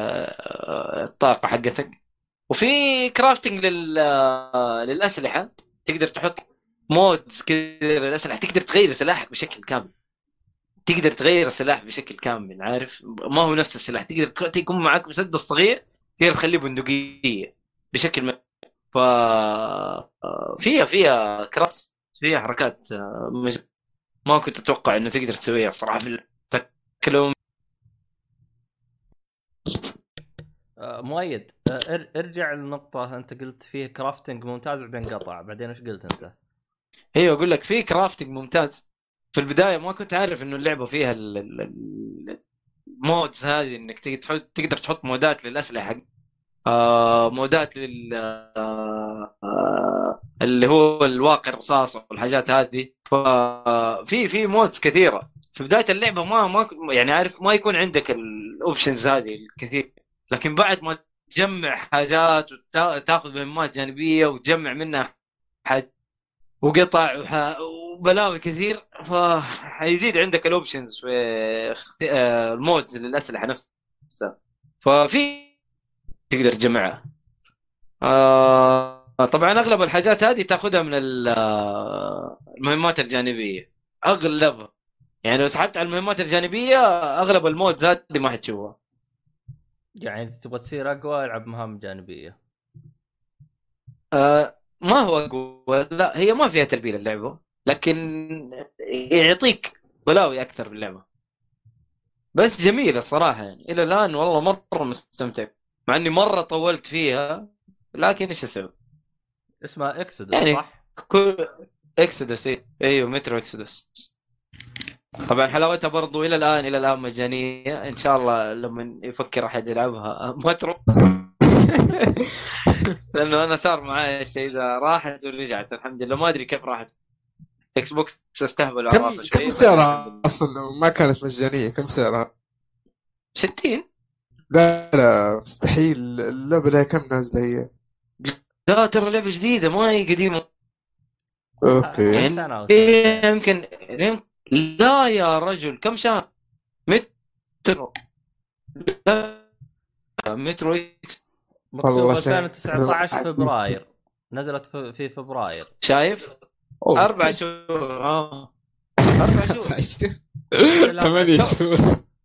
الطاقة حقتك. وفي crafting لل للأسلحة. تقدر تحط mods كذا للأسلحة. تقدر تغير سلاحك بشكل كامل. تقدر تغير السلاح بشكل كامل عارف؟ ما هو نفس السلاح. تقدر يكون معك مسدس صغير تقدر تخليه بندقية بشكل ما. ف فيها فيها كراس فيها حركات آه،. ما كنت أتوقع إنه تقدر تسويها صراحة لو مؤيد. آه، إر- ارجع للنقطة أنت قلت فيه crafting ممتاز بعدين قطع. بعدين إيش قلت أنت؟ أيوه أقول لك في crafting ممتاز. في البداية ما كنت عارف إنه اللعبة فيها ال- ال- ال- ال mods هذه إنك تقدر تحط مودات للأسلحة. آه مودات لل آه آه اللي هو الواقع الرصاص والحاجات هذه. ففي في mods كثيرة. في بداية اللعبة ما ما يعني عارف ما يكون عندك ال options هذه الكثير. لكن بعد ما تجمع حاجات وتاخذ مهمات جانبية وتجمع منها حاجات وقطع وح... وبلاوي كثير فحيزيد عندك ال options في اخت... آه، ال mods للأسلحة نفسها. ففي تقدر تجمعها. آه... طبعا أغلب الحاجات هذه تاخذها من ال- المهمات الجانبية. اغلبها يعني لو سحبت على المهمات الجانبية أغلب المودز هذه ما حتشوفها. يعني تبغى تصير اقوى العب مهام جانبية. آه، ما هو اقوى. لا هي ما فيها تلبيل اللعبة لكن يعطيك بلاوي أكثر باللعبه بس جميلة الصراحه يعني. إلى الآن والله مرة مستمتع مع إني مرة طولت فيها لكن إيش أسوي؟ اسمها Exodus يعني- صح؟ كل Exodus أيوه Metro Exodus طبعا حلاوتها برضو إلى الآن إلى الآن مجانية. إن شاء الله لما يفكر أحد يلعبها مترو لأنه أنا صار معي الشيء ذا راحت ورجعت الحمد لله. ما أدري كيف راحت. Xbox استهبل على راسه شوي. كم سعرها. أصلا؟ ما كانت مجانية كم سعرها؟ 60 لا لا مستحيل. اللعبة لها كم نازلة هي؟ لا ترى لعبة جديدة ما هي قديمة. أوكي. يعني إيه،. يمكن يمكن- لا يا رجل كم شهر؟ مترو. لا. Metro Ex. مكتوب والله شيء- 2019 فبراير. نزلت في في فبراير. شايف؟ أوه. أربع شهور آه. أربع شهور. ثمانية شهور.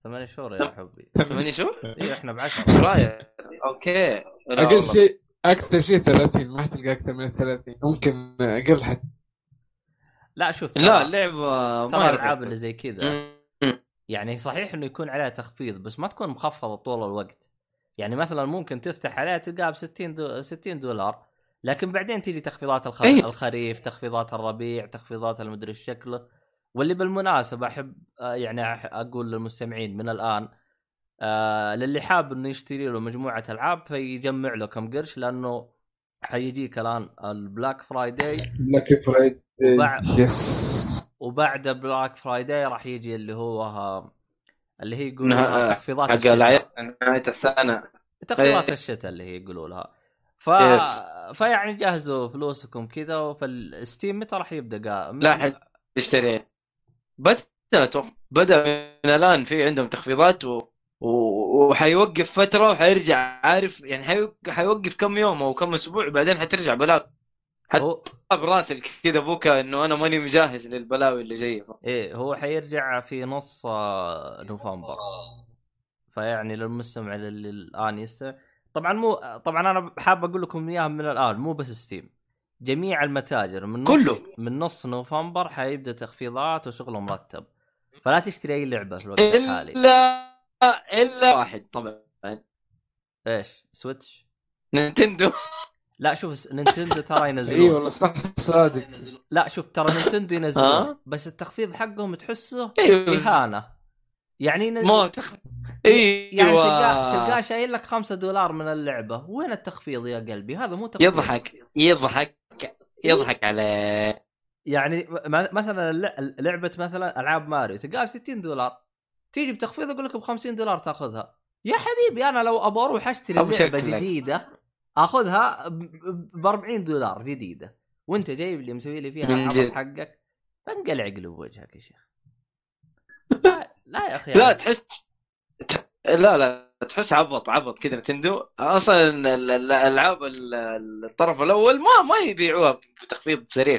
ثمانية شهور يا حبي. ثمانية شهور؟ أيوه إحنا بعشرة فبراير. أوكي. أقل. شيء أكثر شيء 30 ما حتلقى أكثر من 30 ممكن أقل حتى. لا شوف لا اللعبة ما ترى هي الالعاب. اللي زي كذا. يعني صحيح إنه يكون عليها تخفيض بس ما تكون مخفضة طول الوقت يعني مثلا ممكن تفتح عليها تلقاها ب 60 دو 60 دولار لكن بعدين تيجي تخفيضات الخ... أي. الخريف تخفيضات الربيع تخفيضات المدري شكله واللي بالمناسبة أحب آه، يعني أقول للمستمعين من الآن آه للي حاب إنه يشتري له مجموعة ألعاب فيجمع له كم قرش لأنه حيجيك الان البلاك فرايداي بلاك فرايداي وبعد- يس وبعد بلاك فرايداي راح يجي اللي هو ها- اللي هي نها- تخفيضات الشتاء. نهاية السنة. تخفيضات إيه. الشتاء اللي هي يقولوا لها ف... yes. فيعني جهزوا فلوسكم كذا فال Steam متى راح يبدأ؟ قا... من- لا حد تشتري بدا أتوقع- بدأ من الآن في عندهم تخفيضات و... وحيوقف فترة وحيرجع عارف؟ يعني حيوق... حيوقف كم يوم أو كم أسبوع بعدين حترجع بلاوي. حتى هو براسل كذا بوكا إنه أنا ماني مجهز للبلاوي اللي جاية إيه هو حيرجع في نص آه، نوفمبر. فيعني للمستمع اللي الآن يستمع. طبعا مو طبعا أنا حاب أقول لكم اياها من الآن مو بس Steam. جميع المتاجر من نص كله. من نص نوفمبر حيبدأ تخفيضات وشغل مرتب فلا تشتري أي لعبة في الوقت الحالي. الا إلا واحد طبعا. إيش؟ Switch؟ Nintendo. لا شوف Nintendo ترى إي ينزلون والله صح صادق. لا شوف ترى Nintendo ينزلون ها؟ بس التخفيض حقهم تحسه إهانة. يعني ينزل ما تخ... أيوه يعني تلقاه تلقاه شايل لك 5 دولار من اللعبة. وين التخفيض يا قلبي؟ هذا مو تخفيض. يضحك يضحك يضحك عليه. يعني م- مثلا لعبة مثلا ألعاب ماريو تلقاها ب 60 دولار. تيجي بتخفيض يقول لك ب 50 دولار تاخذها يا حبيبي أنا لو أبغى أروح أشتري لعبة. جديدة أخذها ب 40 دولار جديدة وأنت جايب لي مسوي لي فيها جد. حقك بنقلع قلب وجهك يا شيخ لا, لا يا أخي لا يعني. تحس لا لا تحس عبط عبط كذا Nintendo أصلا ال- ال- الألعاب ال- الطرف الأول ما ما يبيعوها بتخفيض سريع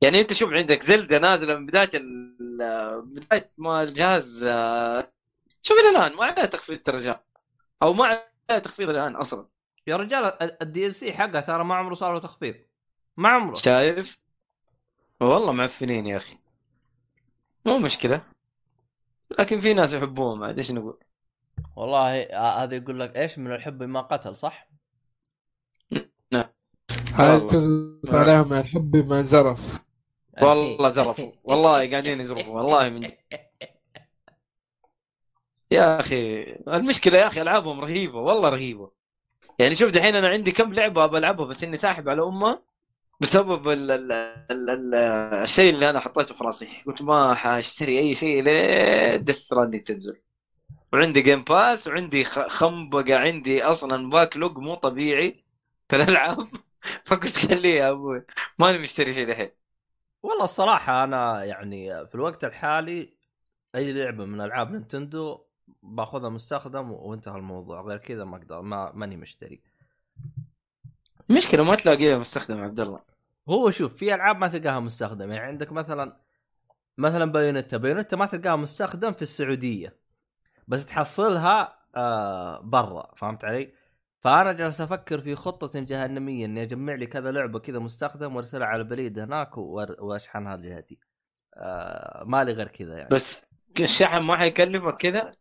يعني أنت شوف عندك Zelda نازلة من بداية بداية ما الجهاز آه، شوف إلى الآن ما عليها تخفيض ترى أو ما عليها تخفيض الآن أصلا. يا رجال ال DLC حقها ترى ما عمره صار له تخفيض. ما عمره. شايف؟ والله معفنين يا أخي. مو مشكلة. لكن في ناس يحبوهم عاد إيش نقول. والله آه، هذا يقول لك إيش؟ من الحب ما قتل صح؟ هاي والله. تزبط عليهم من الحب ما زرف والله زرفوا والله قاعدين يزرفوا والله من. يا أخي المشكلة يا أخي ألعابهم رهيبة والله رهيبة. يعني شوف دحين أنا عندي كم لعبة أبى ألعبها بس إني ساحب على امها بسبب ال ال ال ال الشيء اللي أنا حطيته في راسي. قلت ما حاشتري أي شيء لين Death Stranding تنزل. وعندي Game Pass وعندي خنبقة عندي أصلا backlog مو طبيعي في الألعاب. فقلت خليه يا أبوي. ماني مشتري شيء دحين. والله الصراحة أنا يعني في الوقت الحالي أي لعبة من ألعاب Nintendo باخذها مستخدم وانتهى الموضوع غير كذا ما أقدر ما ماني مشتري. المشكلة ما تلاقيها مستخدم عبد الله. هو شوف في ألعاب ما تلقاها مستخدم يعني عندك مثلا مثلا Bayonetta. Bayonetta ما تلقاها مستخدم في السعودية بس تحصلها آه برا فهمت علي؟ فأنا جالس أفكر في خطة جهنمية إني أجمع لي كذا لعبة كذا مستخدم وأرسلها على البريد هناك وأشحنها لجهتي آه مالي غير كذا يعني. بس الشحن ما حيكلفك كذا؟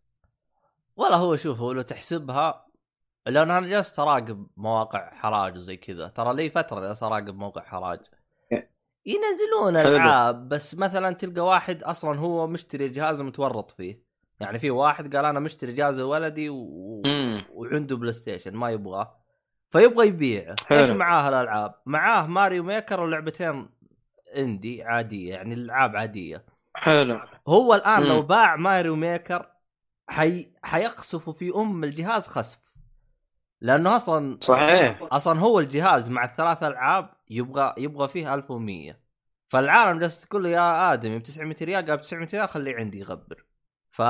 ولا هو شوف هو لو تحسبها لأن أنا جالس أراقب مواقع حراج وزي كذا. ترى لي فترة جالس أراقب موقع حراج. ينزلون حلو. ألعاب بس مثلا تلقى واحد أصلا هو مشتري جهاز ومتورط فيه. يعني في واحد قال أنا مشتري جهاز ولدي و... وعنده PlayStation ما يبغاه. فيبغى يبيعه. إيش معاه الالعاب معاه Mario Maker ولعبتين إندي عادية يعني الالعاب عادية. حلو. هو الآن مم. لو باع ماريو ميكر حي... حيقصف في أم الجهاز خسف. لأنه أصلا صحيح. أصلا هو الجهاز مع الثلاث ألعاب يبغى يبغى فيه 1100 فالعالم جالس تقول له يا آدمي ب 900 ريال؟ قال ب 900 ريال خليه عندي يغبر. ف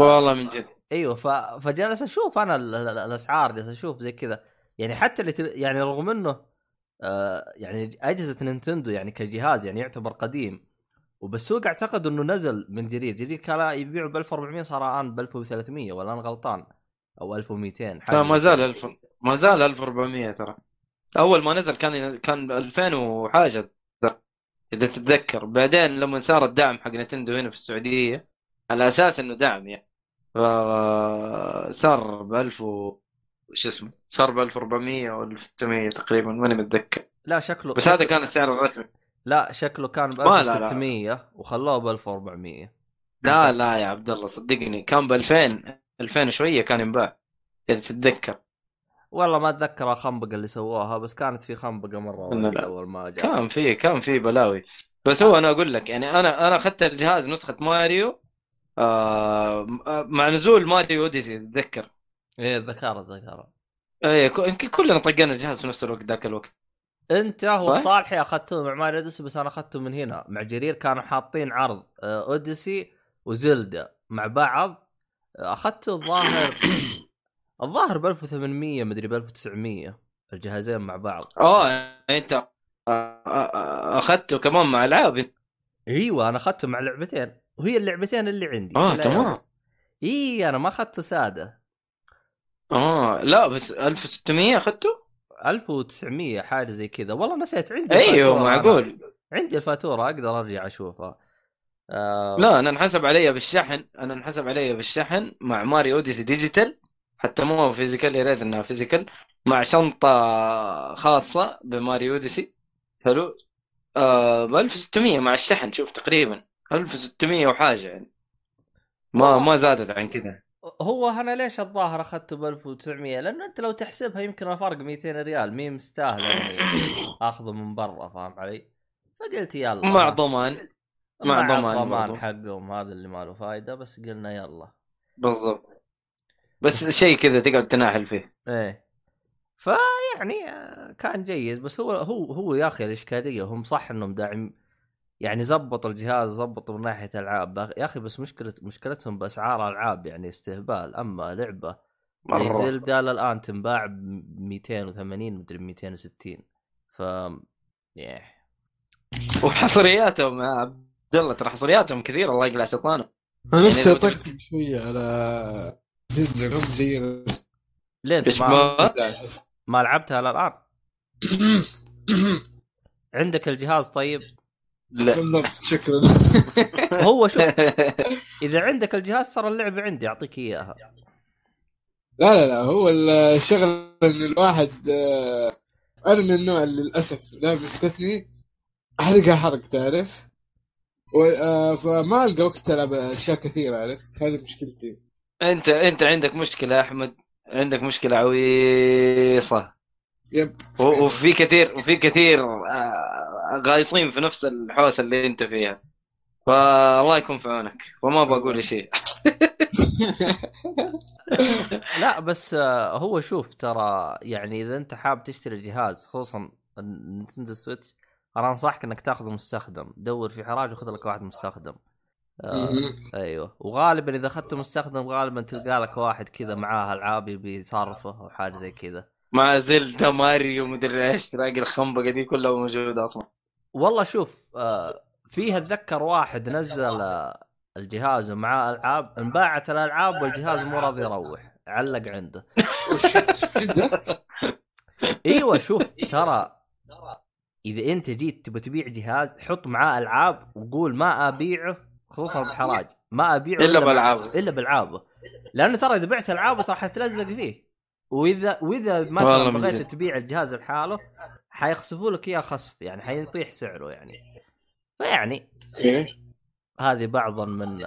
والله من جد. أيوه ف... فجالس أشوف أنا ال... ال... الاسعار جالس أشوف زي كذا. يعني حتى اللي تل... يعني رغم انه آه يعني اجهزة نينتندو يعني كجهاز يعني يعتبر قديم. وبالسوق اعتقد انه نزل من جديد. جديد كان يبيعوا ب 1400 صار الآن ب 1300 ولا أنا غلطان؟ أو 1200 حاجة لا ما زال كذا. 1000 ما زال 1400 ترى. أول ما نزل كان كان 2000 وحاجة إذا تتذكر. بعدين لما صار الدعم حق نتندو هنا في السعودية على أساس إنه دعم يعني. صار ب 1000 و شو اسمه صار ب 1400 أو 1600 تقريبا ماني متذكر. لا شكله بس هذا كان السعر الرسمي. لا شكله كان ب ما لا لا. 1600 وخلوه ب 1400 لا لا يا عبد الله صدقني كان ب 2000 2000 وشوية كان ينباع إذا تتذكر. والله ما أتذكر الخنبقة اللي سووها بس كانت في خنبقة مرة. أول ما جاء. كان في كان في بلاوي. بس هو أنا أقول لك يعني أنا أنا أخذت الجهاز نسخة ماريو آه مع نزول Mario Odyssey اتذكر إيه ذكرت ذكرت إيه يمكن كلنا طقينا الجهاز في نفس الوقت ذاك الوقت. انت هو صح؟ الصالحي اخذته مع Mario Odyssey بس أنا أخذته من هنا. مع جرير كانوا حاطين عرض آه، Odyssey و Zelda مع بعض. اخذته الظاهر الظاهر ب 1800 مدري ب 1900 الجهازين مع بعض. آه أنت آه، أخذته كمان مع العاب إيوه أنا أخذته مع لعبتين. وهي اللعبتين اللي عندي آه تمام. اي أنا ما اخذته سادة. آه لا بس 1600 أخذته؟ 1900 حاجة زي كذا. والله نسيت عندي أيوه. معقول. عندي الفاتورة أقدر أرجع أشوفها. آه. لا أنا انحسب علي بالشحن أنا انحسب علي بالشحن مع Mario Odyssey digital حتى مو physical يا ريت إنها physical مع شنطة خاصة بماري أوديسي. حلو. آه ب 1600 مع الشحن شوف تقريبا. 1600 وحاجة يعني. ما ما زادت عن كذا. هو أنا ليش الظاهر أخذته ب 1900 لأنه أنت لو تحسبها يمكن الفرق 200 ريال. مي مستاهل إني آخذه من برا فاهم علي؟ فقلت يلا. مع ضمان. مع مع ضمان برضو. حقهم هذا اللي ما له فايدة بس قلنا يلا. بالضبط. بس شيء كذا تقعد تناحل فيه. إيه. فيعني آه، كان جيد. بس هو هو هو يا أخي الإشكالية هم صح إنهم داعم يعني زبط الجهاز زبطوا من ناحية ألعاب. يا أخي بس مشكلة مشكلتهم بأسعار ألعاب يعني استهبال. أما لعبة زي. زلدا الان تنباع ب 280 مدري 260 ف yeah. وحصرياتهم يا عبد الله ترى حصرياتهم كثير الله يقلع شيطانه أنا نفسي يعني أطقطق شوية على هم زي ليه ما, ما؟ لعبتها الان عندك الجهاز طيب؟ لا. بالضبط شكرا. هو شوف إذا عندك الجهاز ترى اللعبة عندي أعطيك إياها. لا لا لا هو الشغل إن الواحد آه، أنا من النوع اللي للأسف لا مسكتني أحرقها حرق تعرف؟ آه، فما ألقى وقت ألعب أشياء كثيرة عرفت؟ هذه مشكلتي. أنت أنت عندك مشكلة يا أحمد؟ عندك مشكلة عويصة. يب. وفي كثير وفي كثير آه، غايصين في نفس الحوسة اللي انت فيها. فالله يكون في عونك. وما بقول شيء. لا بس آه، هو شوف ترى يعني إذا أنت حاب تشتري الجهاز خصوصا ال Nintendo Switch أنا أنصحك إنك تاخذه مستخدم. دور في حراج وخذ لك واحد مستخدم. آه أيوه. وغالبا إذا اخذته مستخدم غالبا تلقى لك واحد كذا معاه ألعاب يبي يصرفه أو حاجة زي كذا. مع Zelda Mario مدري إيش تلاقي الخنبقة دي كلها موجودة أصلا. والله شوف آه فيه اتذكر واحد نزل الجهاز ومعاه ألعاب انباعت الألعاب والجهاز مو راضي يروح علق عنده؟ إيوه شوف ترى إذا أنت جيت تبغى تبيع جهاز حط معاه ألعاب وقول ما أبيعه خصوصا بحراج ما أبيعه إلا بألعابه. إلا بألعابه. لأنه ترى إذا بعت العابه ترى حتلزق فيه. وإذا وإذا مثلا بغيت. تبيع الجهاز لحاله حيخسفوا لك إياه خصف يعني حيطيح سعره يعني. فيعني أوكي هذه بعض من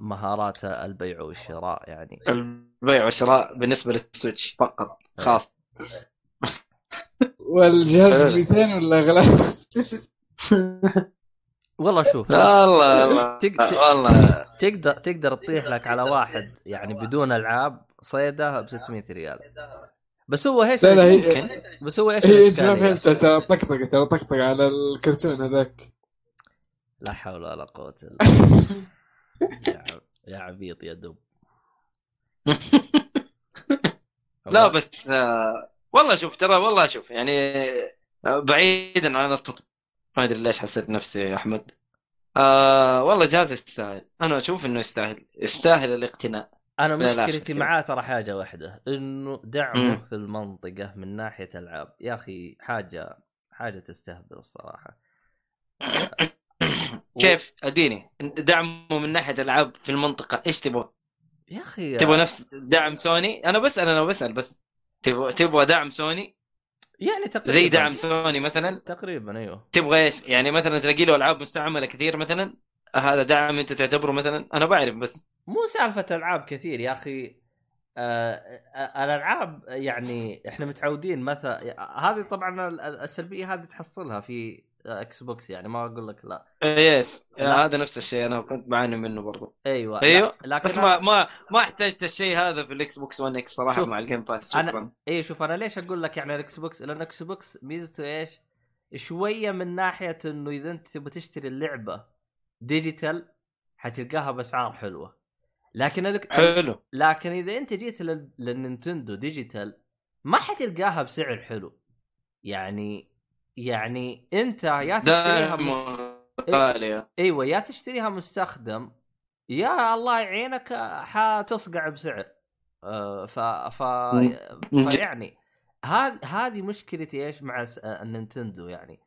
مهارات البيع والشراء يعني. البيع والشراء بالنسبة للسويتش فقط خاص. والجهاز حلو. 200 ولا غلا؟ والله شوف والله والله تقدر تقدر تطيح لك على واحد يعني بدون ألعاب صيدة ب 600 ريال بس هو إيش لا لا هي ممكن. بس هو إيش هي؟ فهمت ترى طقطقة ترى طقطقة على الكرتون هذاك. لا حول ولا قوة إلا بالله. يا عبيط يا دب. لا بس آه، والله شوف ترى والله شوف يعني آه، بعيدا عن التطبيق ما أدري ليش حسيت نفسي يا أحمد. آه والله جهاز يستاهل. أنا أشوف إنه يستاهل يستاهل الاقتناء. أنا مشكلتي. معاه ترى حاجة واحدة إنه دعمه مم. في المنطقة من ناحية ألعاب. يا أخي حاجة حاجة تستهبل الصراحة. كيف؟ أديني. دعمه من ناحية ألعاب في المنطقة إيش تبغى؟ يا أخي تبغى نفس دعم سوني؟ أنا بسأل أنا بسأل بس. تبغى تبغى دعم سوني؟ يعني تقريبا. زي دعم سوني مثلا؟ تقريبا أيوه. تبغى إيش؟ يعني مثلا تلاقي له ألعاب مستعملة كثير مثلا؟ هذا دعم أنت تعتبره مثلا؟ أنا بعرف بس. مو سالفة ألعاب كثير يا أخي. آه آه، الألعاب يعني إحنا متعودين مثلا هذه طبعا ال- السلبية هذه تحصلها في إكس بوكس يعني ما أقول لك لا. yes لا. هذا نفس الشيء أنا كنت بعاني منه برضو. أيوه أيوه. لا- لكن بس ما ما ما احتجت الشيء هذا في الاكس بوكس 1 إكس صراحة شوف، مع الجيم باس أنا- شكرا. اي شوف أنا ليش أقول لك يعني الاكس بوكس لأن الاكس بوكس ميزته إيش؟ شوية من ناحية إنه إذا أنت تبغى تشتري اللعبة digital حتلقاها بأسعار حلوة. لكن الك... حلو. لكن إذا أنت جيت لل... للنينتندو digital ما حتلقاها بسعر حلو. يعني يعني أنت يا تشتريها مس... دائما غالية. أيوه يا تشتريها مستخدم يا الله يعينك حتصقع بسعر. آه، ف ف. فيعني هذه هذه مشكلتي إيش مع س- النينتندو يعني.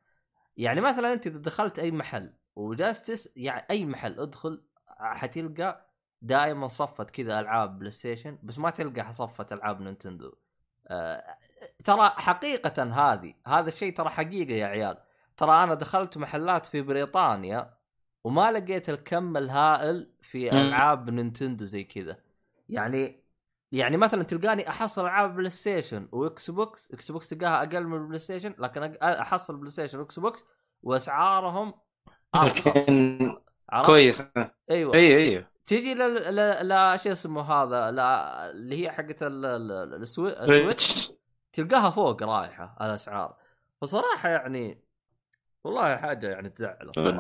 يعني مثلا أنت إذا دخلت أي محل وجالس تس يعني أي محل ادخل حتلقى دائما صفة كذا ألعاب بلاي ستيشن بس ما تلقى صفة ألعاب نينتندو. آه، ترى حقيقة هذه هذا الشيء ترى حقيقة يا عيال. ترى أنا دخلت محلات في بريطانيا وما لقيت الكم الهائل في. ألعاب نينتندو زي كذا. يعني يعني مثلا تلقاني أحصل ألعاب بلاي ستيشن واكس بوكس إكس بوكس تلقاها أقل من البلاي ستيشن لكن أحصل بلاي ستيشن واكس بوكس واسعارهم ارخص؟ كويس. أيوه. أيوه أيوه. تيجي ل ل- ل شو اسمه هذا لا اللي هي حقت ال- ال- ال- السوي- السويتش؟ تلقاها فوق رايحة الأسعار. فصراحة يعني والله حاجة يعني تزعل الصراحة.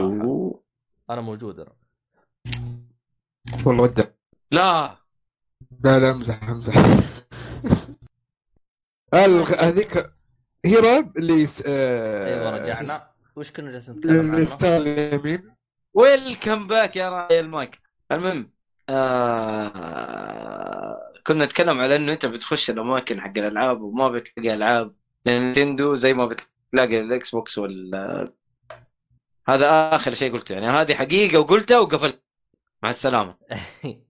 أنا موجود أنا. والله ودع لا. لا لا أمزح أمزح. هذيك هيراب اللي س- آه، أيوه رجعنا. وش كنا جالسين نتكلم عنه؟ اليمين. welcome back يا راعي المايك المهم آه... كنا نتكلم على إنه أنت بتخش الأماكن حق الألعاب وما بتلاقي ألعاب نينتندو زي ما بتلاقي الإكس بوكس وال هذا آخر شيء قلته. يعني هذه حقيقة وقلتها وقفلت. مع السلامة.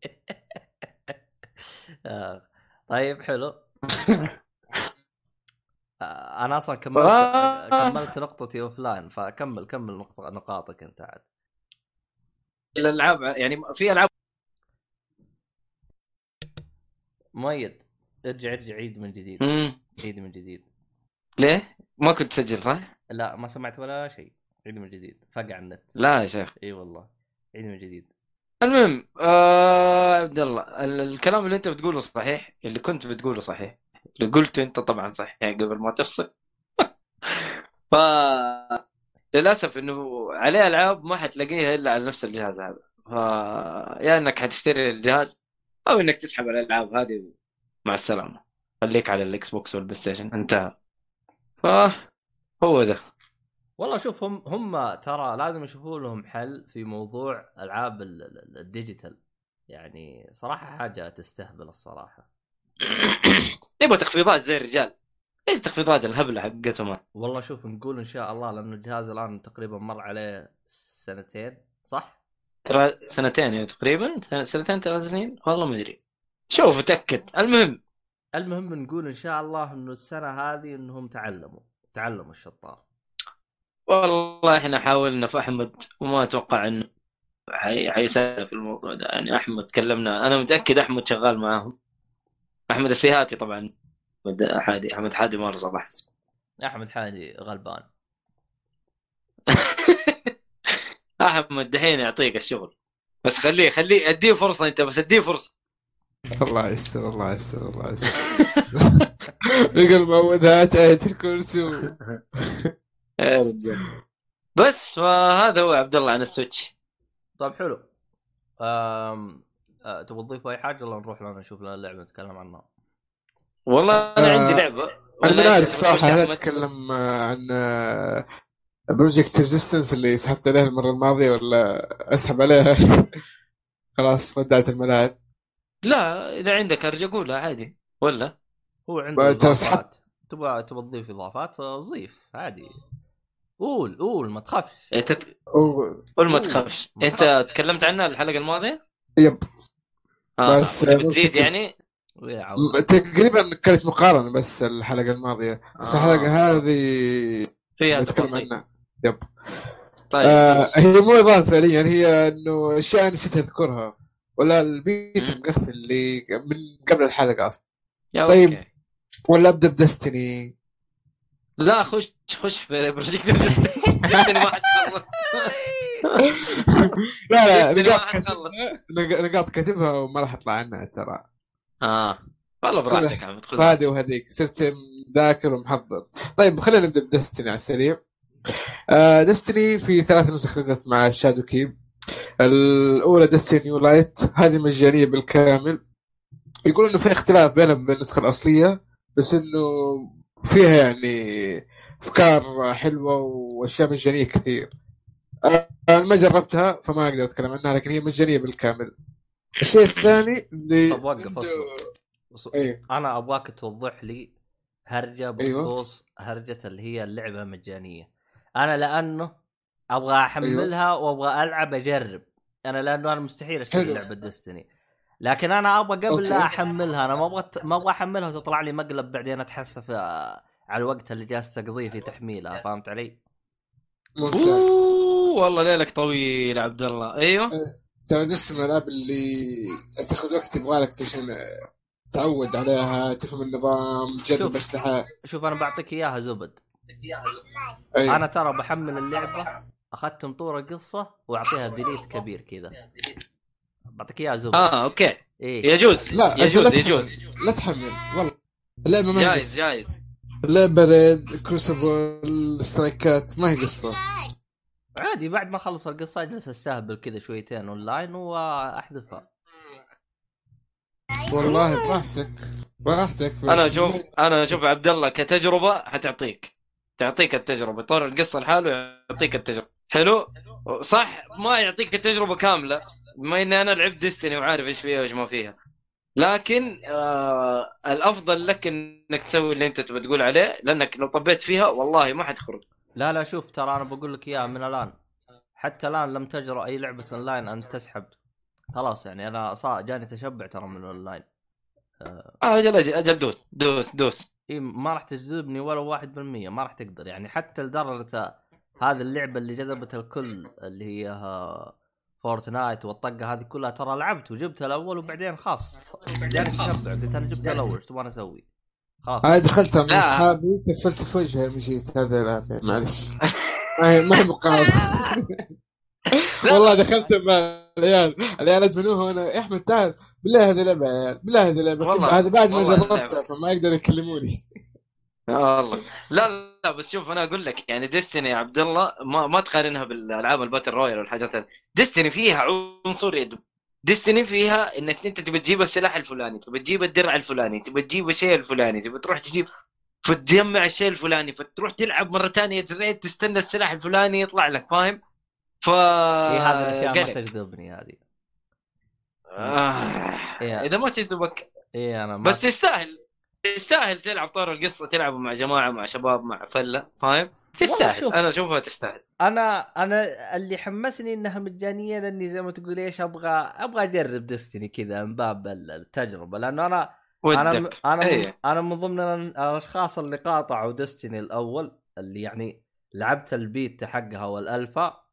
آه، طيب حلو. آه، أنا أصلا كملت آه. كملت نقطتي offline فكمل كمل نقطة نقاطك أنت عاد. الألعاب يعني في ألعاب مؤيد ارجع ارجع عيد من جديد. مم. عيد من جديد. ليه؟ ما كنت تسجل صح؟ لا ما سمعت ولا شيء. عيد من جديد. فقع النت. لا يا شيخ. إي والله. عيد من جديد. المهم آه عبد الله ال- الكلام اللي أنت بتقوله صحيح اللي كنت بتقوله صحيح. اللي قلته أنت طبعا صحيح يعني قبل ما تفصل. ف للأسف إنه عليه ألعاب ما حتلاقيها إلا على نفس الجهاز هذا. ف يا إنك حتشتري الجهاز أو إنك تسحب الألعاب هذه مع السلامة. خليك على الإكس بوكس والبلاي ستيشن انتهى. ف هو ده والله شوف هم هم ترى لازم يشوفوا لهم حل في موضوع ألعاب ال- ال- الديجيتال. يعني صراحة حاجة تستهبل الصراحة. يبغى تخفيضات زي الرجال. إيش تخفيضات الهبله حقتهم؟ والله شوف نقول إن شاء الله لأنه الجهاز الآن تقريبا مر عليه سنتين صح؟ ترى سنتين يعني تقريبا؟ سنتين ثلاث سنين؟ والله ما أدري. شوف تأكد. المهم. المهم نقول إن شاء الله إنه السنة هذه إنهم تعلموا تعلموا الشطار. والله إحنا حاولنا في احمد وما أتوقع إنه حي- حيسال في الموضوع ده. يعني أحمد تكلمنا أنا متأكد أحمد شغال معاهم. أحمد السيهاتي طبعا. احمد حادي أحمد حادي مره صباح اسمه أحمد حاجي غلبان. أحمد دحين يعطيك الشغل. بس خليه خليه أديه فرصة أنت بس أديه فرصة. الله يستر الله يستر الله يستر. يقول معوذات آية الكرسي. يا رجال. بس فهذا هو عبد الله عن السويتش. طيب حلو. أم... أه تبغى تضيف أي حاجة؟ ولا نروح لنا نشوف لنا اللعبة نتكلم عنها. والله أنا آه، عندي لعبة. أنا ما أعرف صراحة هل؟ أتكلم آه، عن بروجكت ريزيستنس اللي سحبت عليها المرة الماضية ولا أسحب عليها؟ خلاص ودعت الملاعب. لا إذا عندك أرجع قولها عادي. ولا؟ هو عنده ترى إضافات. تبغى تبغى تضيف إضافات؟ آه، ضيف عادي. قول قول ما تخافش. انت ت- أو... قول ما تخافش. أنت. تكلمت عنها الحلقة الماضية؟ يب. آه بس- وتبي بس تزيد كده. يعني. تقريبا كانت مقارنة بس الحلقة الماضية. بس آه. الحلقة هذه فيها نتكلم تفاصيل. عنها. يب. طيب. آه هي مو إضافة فعليا هي إنه أشياء نسيت أذكرها. ولا البيت. مقفل اللي من قبل الحلقة أصلا. طيب. okay. ولا أبدأ بدستني؟ لا خش خش في بروجكت ديستني ما حتخلص لا لا نقاط نقاط كاتبها وما راح أطلع عنها ترى. آه. والله براحتك عم تدخل هذه وهذيك صرت مذاكر ومحضر. طيب خلينا نبدأ بدستني على السريع. آه دستني في ثلاث نسخ نزلت مع شادو كيب. الأولى دستني نيو لايت. هذه مجانية بالكامل. يقول إنه في اختلاف بينها وبين النسخة الأصلية بس إنه فيها يعني أفكار حلوة وأشياء مجانية كثير. آه، أنا ما جربتها فما أقدر أتكلم عنها لكن هي مجانية بالكامل. الشيء الثاني اللي طب وقف اصبر. إيه أنا أبغاك توضح لي هرجة أيوة. بخصوص هرجة اللي هي اللعبة مجانية. أنا لأنه أبغى أحملها وأبغى ألعب أجرب. أنا لأنه أنا مستحيل أشتري حلو. لعبة ديستني لكن أنا أبغى قبل لا. أحملها أنا ما أبغى ما أبغى أحملها وتطلع لي مقلب بعدين أتحسف آه، على الوقت اللي جالس تقضيه في تحميلها فهمت علي؟ ممتاز. والله ليلك طويل يا عبد الله. أيوه. ترى من الالعاب اللي تاخذ وقت يبغالك عشان تعود عليها تفهم النظام تجرب. أسلحة. شوف أنا بعطيك إياها زبد. أيوة. أنا ترى بحمل اللعبة اخذت مطور قصه وأعطيها delete كبير كذا. بعطيك إياها زبد. آه okay. إيه. يجوز. لا يجوز لا تحمل. يجوز. لا تحمل. والله. اللعبة ما هي جايز قصة. جايز. اللعبه ريد كروسبل سترايكات ما هي قصة. عادي بعد ما أخلص القصة أجلس أستهبل كذا شويتين أونلاين وأحذفها. والله براحتك براحتك أنا أشوف أنا أشوف عبد الله كتجربة حتعطيك. تعطيك التجربة. طور القصة لحاله يعطيك التجربة. حلو؟ صح ما يعطيك التجربة كاملة. بما إني أنا لعبت ديستني وعارف إيش فيها وإيش ما فيها. لكن آه الأفضل لك إنك تسوي اللي أنت تبغى تقول عليه لأنك لو طبيت فيها والله ما حتخرج. لا لا شوف ترى أنا بقول لك إياها من الآن. حتى الآن لم تجرؤ أي لعبة أونلاين أن تسحب. خلاص يعني أنا صار جاني تشبع ترى من الأونلاين. آه، أجل أجل أجل دوس دوس دوس. إي ما راح تجذبني ولا واحد بالمية ما راح تقدر. يعني حتى لدرجة هذه اللعبة اللي جذبت الكل اللي هي ها- فورتنايت والطقة هذه كلها ترى لعبت وجبتها الأول وبعدين خلاص. جاني تشبع قلت أنا جبتها الأول إيش تبغى أسوي؟ خلاص. أنا دخلتها مع لا. أصحابي كفلت في وجهها مشيت هذا العاب معلش ما هي ما هي مقارنه والله دخلت مع العيال. العيال أدمنوها وأنا يا أحمد تعال. بالله هذه لعبة يا عيال. بالله هذه لعبة. هذا بعد ما جربتها. فما يقدروا يكلموني. آه والله. لا لا بس شوف أنا أقول لك يعني ديستني يا عبد الله ما ما تقارنها بالألعاب ال battle royale والحاجات هذه. ديستني فيها عنصر ديستني فيها إنك أنت تبي تجيب السلاح الفلاني تبي تجيب الدرع الفلاني تبي تجيب الشيء الفلاني تبي تروح تجيب فتجمع الشيء الفلاني فتروح تلعب مرة ثانية تستنى السلاح الفلاني يطلع لك فاهم؟ ف إيه، هذه الأشياء ما. تجذبني هذه آه. إيه. إذا ما تجذبك إي أنا ما بس تستاهل تستاهل تلعب طور القصة تلعب مع جماعة مع شباب مع فلة فاهم؟ تستاهل. أنا أشوفها تستاهل. أنا أنا اللي حمسني إنها مجانية لأني زي ما تقول إيش أبغى أبغى أجرب ديستني كذا من باب التجربة. لأنه أنا أنا ودك. أنا من إيه أنا من ضمن الأشخاص اللي قاطعوا ديستني الأول اللي يعني لعبت البيتا حقها والألفا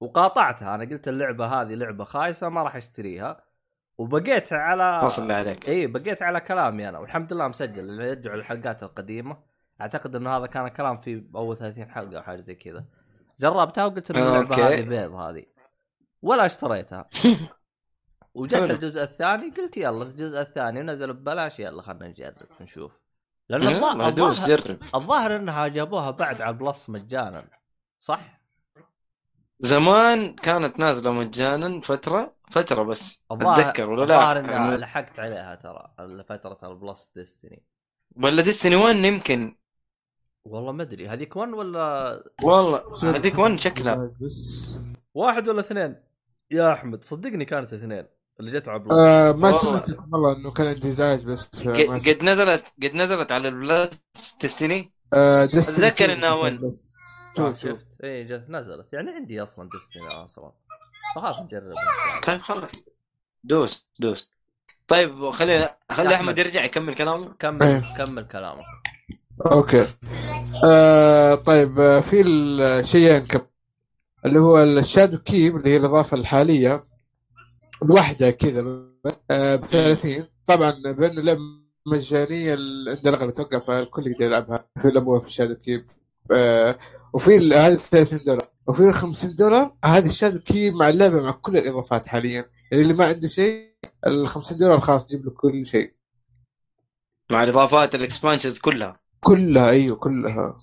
وقاطعتها. أنا قلت اللعبة هذه لعبة خايسة ما راح أشتريها. وبقيت على ما صلى عليك. اي بقيت على كلامي أنا والحمد لله مسجل. اللي يرجعوا الحلقات القديمة. أعتقد انه هذا كان كلام في أول 30 حلقة أو حاجة زي كذا. جربتها وقلت ان اللعبه. هذه بيض هذه. ولا اشتريتها. وجت. الجزء الثاني قلت يلا الجزء الثاني نزل ببلاش يلا خلينا نجرب نشوف. لأن الظاهر الظاهر إنها جابوها بعد على بلس مجانا صح؟ زمان كانت نازلة مجانا فترة فترة بس. أتذكر ولا لا؟ الظاهر يعني- لحقت عليها ترى فتره البلس ديستني. ولا ديستني 1 يمكن والله ما أدري. هذيك 1 ولا والله هذيك 1 شكلها. بس. واحد ولا اثنين؟ يا أحمد صدقني كانت اثنين. اللي جت على آه ما والله. سمعت والله إنه كان عندي ازعاج بس سمعت. قد نزلت قد نزلت على البلاس Destiny آه Destiny أتذكر 2 إنها أول. بس. آه شوف شوف. شفت اي جت نزلت. يعني عندي أصلا Destiny أصلا. فخلاص نجربها طيب خلاص. دوس دوس. طيب خلي خلي أحمد. أحمد. يرجع يكمل كلامه. كمل إيه. كمل كلامك okay. آه طيب آه في الشيئين كم اللي هو ال Shadowkeep اللي هي الإضافة الحالية الواحده كذا آه ب 30 طبعا بانه لعبه مجانية عند الأغلب توقف الكل يقدر يلعبها في الابواب في ال Shadowkeep. آه وفي هذه 30 دولار. وفي ال 50 دولار هذه ال Shadowkeep مع اللعبة مع كل الإضافات حاليا. يعني اللي ما عنده شيء ال 50 دولار خلاص تجيب له كل شيء. مع الإضافات ال expansions كلها. كلها أيوه كلها.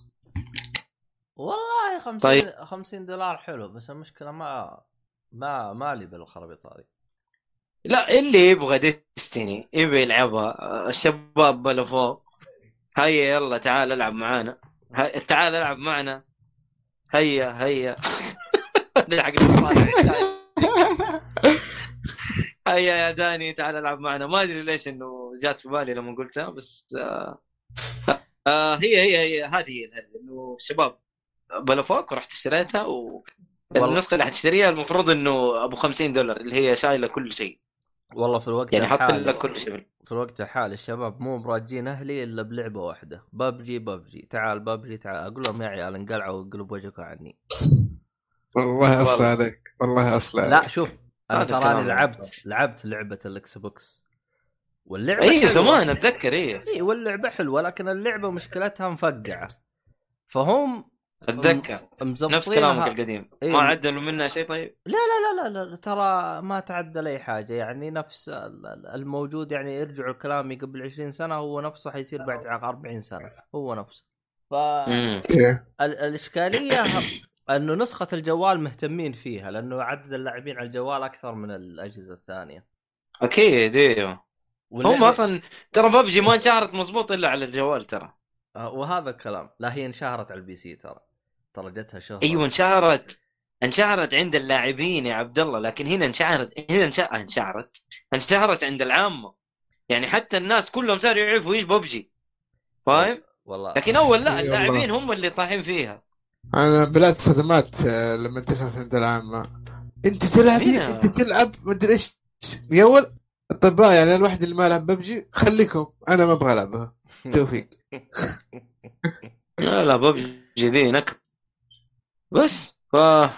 والله 50 طيب. 50 دولار حلو بس المشكلة ما ما مالي بالخرابيط هذه لا اللي يبغى ديستني يبغى يلعبها الشباب بلا فوق. هيا يلا تعال العب معانا. هي... تعال العب معنا. هيا هيا. هذا حق المصارع. هيا يا داني تعال العب معنا. ما أدري ليش إنه جات في بالي لما قلتها بس آه آه هي هي هي هذه هي الهرجه إنه الشباب بلا فوق ورحت اشتريتها و. النسخة اللي حتشتريها المفروض إنه أبو 50 دولار اللي هي شايلة كل شيء. والله في الوقت يعني حط لك كل شيء. في الوقت الحالي الشباب مو براجين أهلي إلا بلعبة واحدة. ببجي ببجي تعال ببجي تعال. أقول لهم يا عيال انقلعوا قلب وجهكم عني. والله أصلا. عليك. والله أصلا لا شوف أنا تراني. لعبت لعبت لعبة الإكس بوكس. واللعبة اي. زمان أتذكر اي اي واللعبة حلوة لكن اللعبة مشكلتها مفقعة. فهم أتذكر. نفس كلامك القديم. إيه. ما عدلوا منها شيء طيب؟ لا لا لا لا, لا ترى ما تعدل أي حاجة. يعني نفس ال- ال- الموجود يعني يرجعوا لكلامي قبل 20 سنة هو نفسه حيصير بعد 40 سنة. هو نفسه. ف إيه. ال- الإشكالية أنه نسخة الجوال مهتمين فيها لأنه عدد اللاعبين على الجوال أكثر من الأجهزة الثانية. أكيد أيوه هم أصلا ترى ببجي ما انشهرت مضبوط إلا على الجوال ترى. آه، وهذا الكلام. لا هي انشهرت على ال PC ترى. ترى جتها شهرة. أيوه انشهرت. انشهرت عند اللاعبين يا عبد الله لكن هنا انشهرت هنا انش- انشهرت. انشهرت عند العامة. يعني حتى الناس كلهم صاروا يعرفوا إيش ببجي. فاهم؟ والله. لكن أول لا إي اللاعبين. هم اللي طايحين فيها. أنا بلعت صدمات آه، لما انتشرت عند العامة. أنت تلعبي هنا. أنت تلعب ما أدري إيش. يا ول طيب آه، يعني الواحد اللي ما يلعب ببجي خليكم. أنا ما أبغى ألعبها. توفيق. لا لا ببجي ذي نك بس ف آه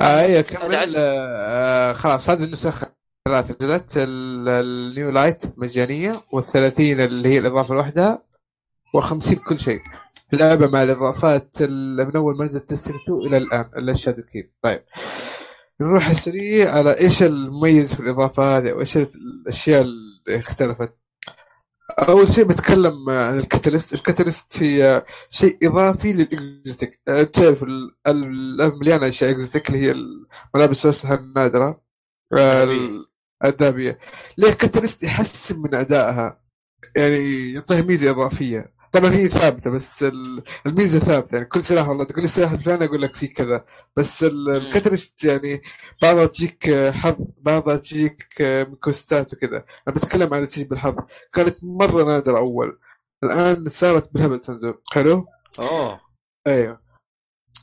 أيوه كمل. العز- آه خلاص هذه النسخ ثلاث نزلت ال- ال New Light مجانية والثلاثين اللي هي الإضافة لوحدها وخمسين كل شيء. لعبة مع الإضافات ال- من أول ما نزلت Destiny 2 إلى الآن إلا ال Shadowkeep طيب. نروح السريع على إيش المميز في الإضافة هذه وإيش الأشياء اللي اختلفت. أول شيء بتكلم عن ال catalyst. ال catalyst هي شيء إضافي لل exotic. أه، تعرف ال- ال- مليانة أشياء exotic اللي هي الملابس الأسلحة النادرة آه، ال- الذهبية ليه catalyst يحسن من أدائها؟ يعني يعطيها ميزة إضافية. طبعا هي ثابتة بس ال- الميزة ثابتة يعني كل سلاح والله تقول لي السلاح الفلاني أقول لك فيه كذا بس ال- مم. ال catalyst يعني بعضها تجيك حظ بعضها تجيك quest ات وكذا. أنا بتكلم عن تجيك بالحظ. كانت مرة نادرة أول. الآن صارت بالهبل تنزل. حلو؟ أوه. أيوه.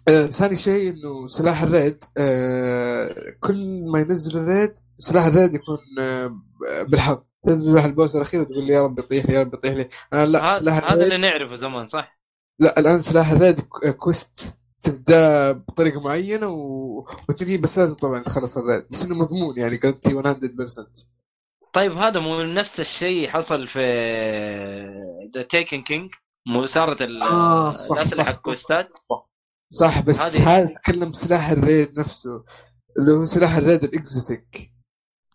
آه، ثاني شيء إنه سلاح ال raid آه كل ما ينزل ال raid سلاح ال raid يكون آه بالحظ. تنزل ال boss الأخير وتقول لي يا رب يطيح لي يا رب يطيح لي. أنا لا هذا سلاح هذا اللي نعرفه زمان صح؟ لا الآن سلاح ك- quest تبدأ بطريقة معينة و... وتنهي بس لازم طبعا تخلص ال raid. بس إنه مضمون يعني قلتي 100% طيب هذا مو نفس الشيء حصل في The Taken King مو صارت آه، الأسلحة. ال quest ات صح بس هذه- هذا تكلم سلاح ال raid نفسه اللي هو سلاح ال raid ال exotic.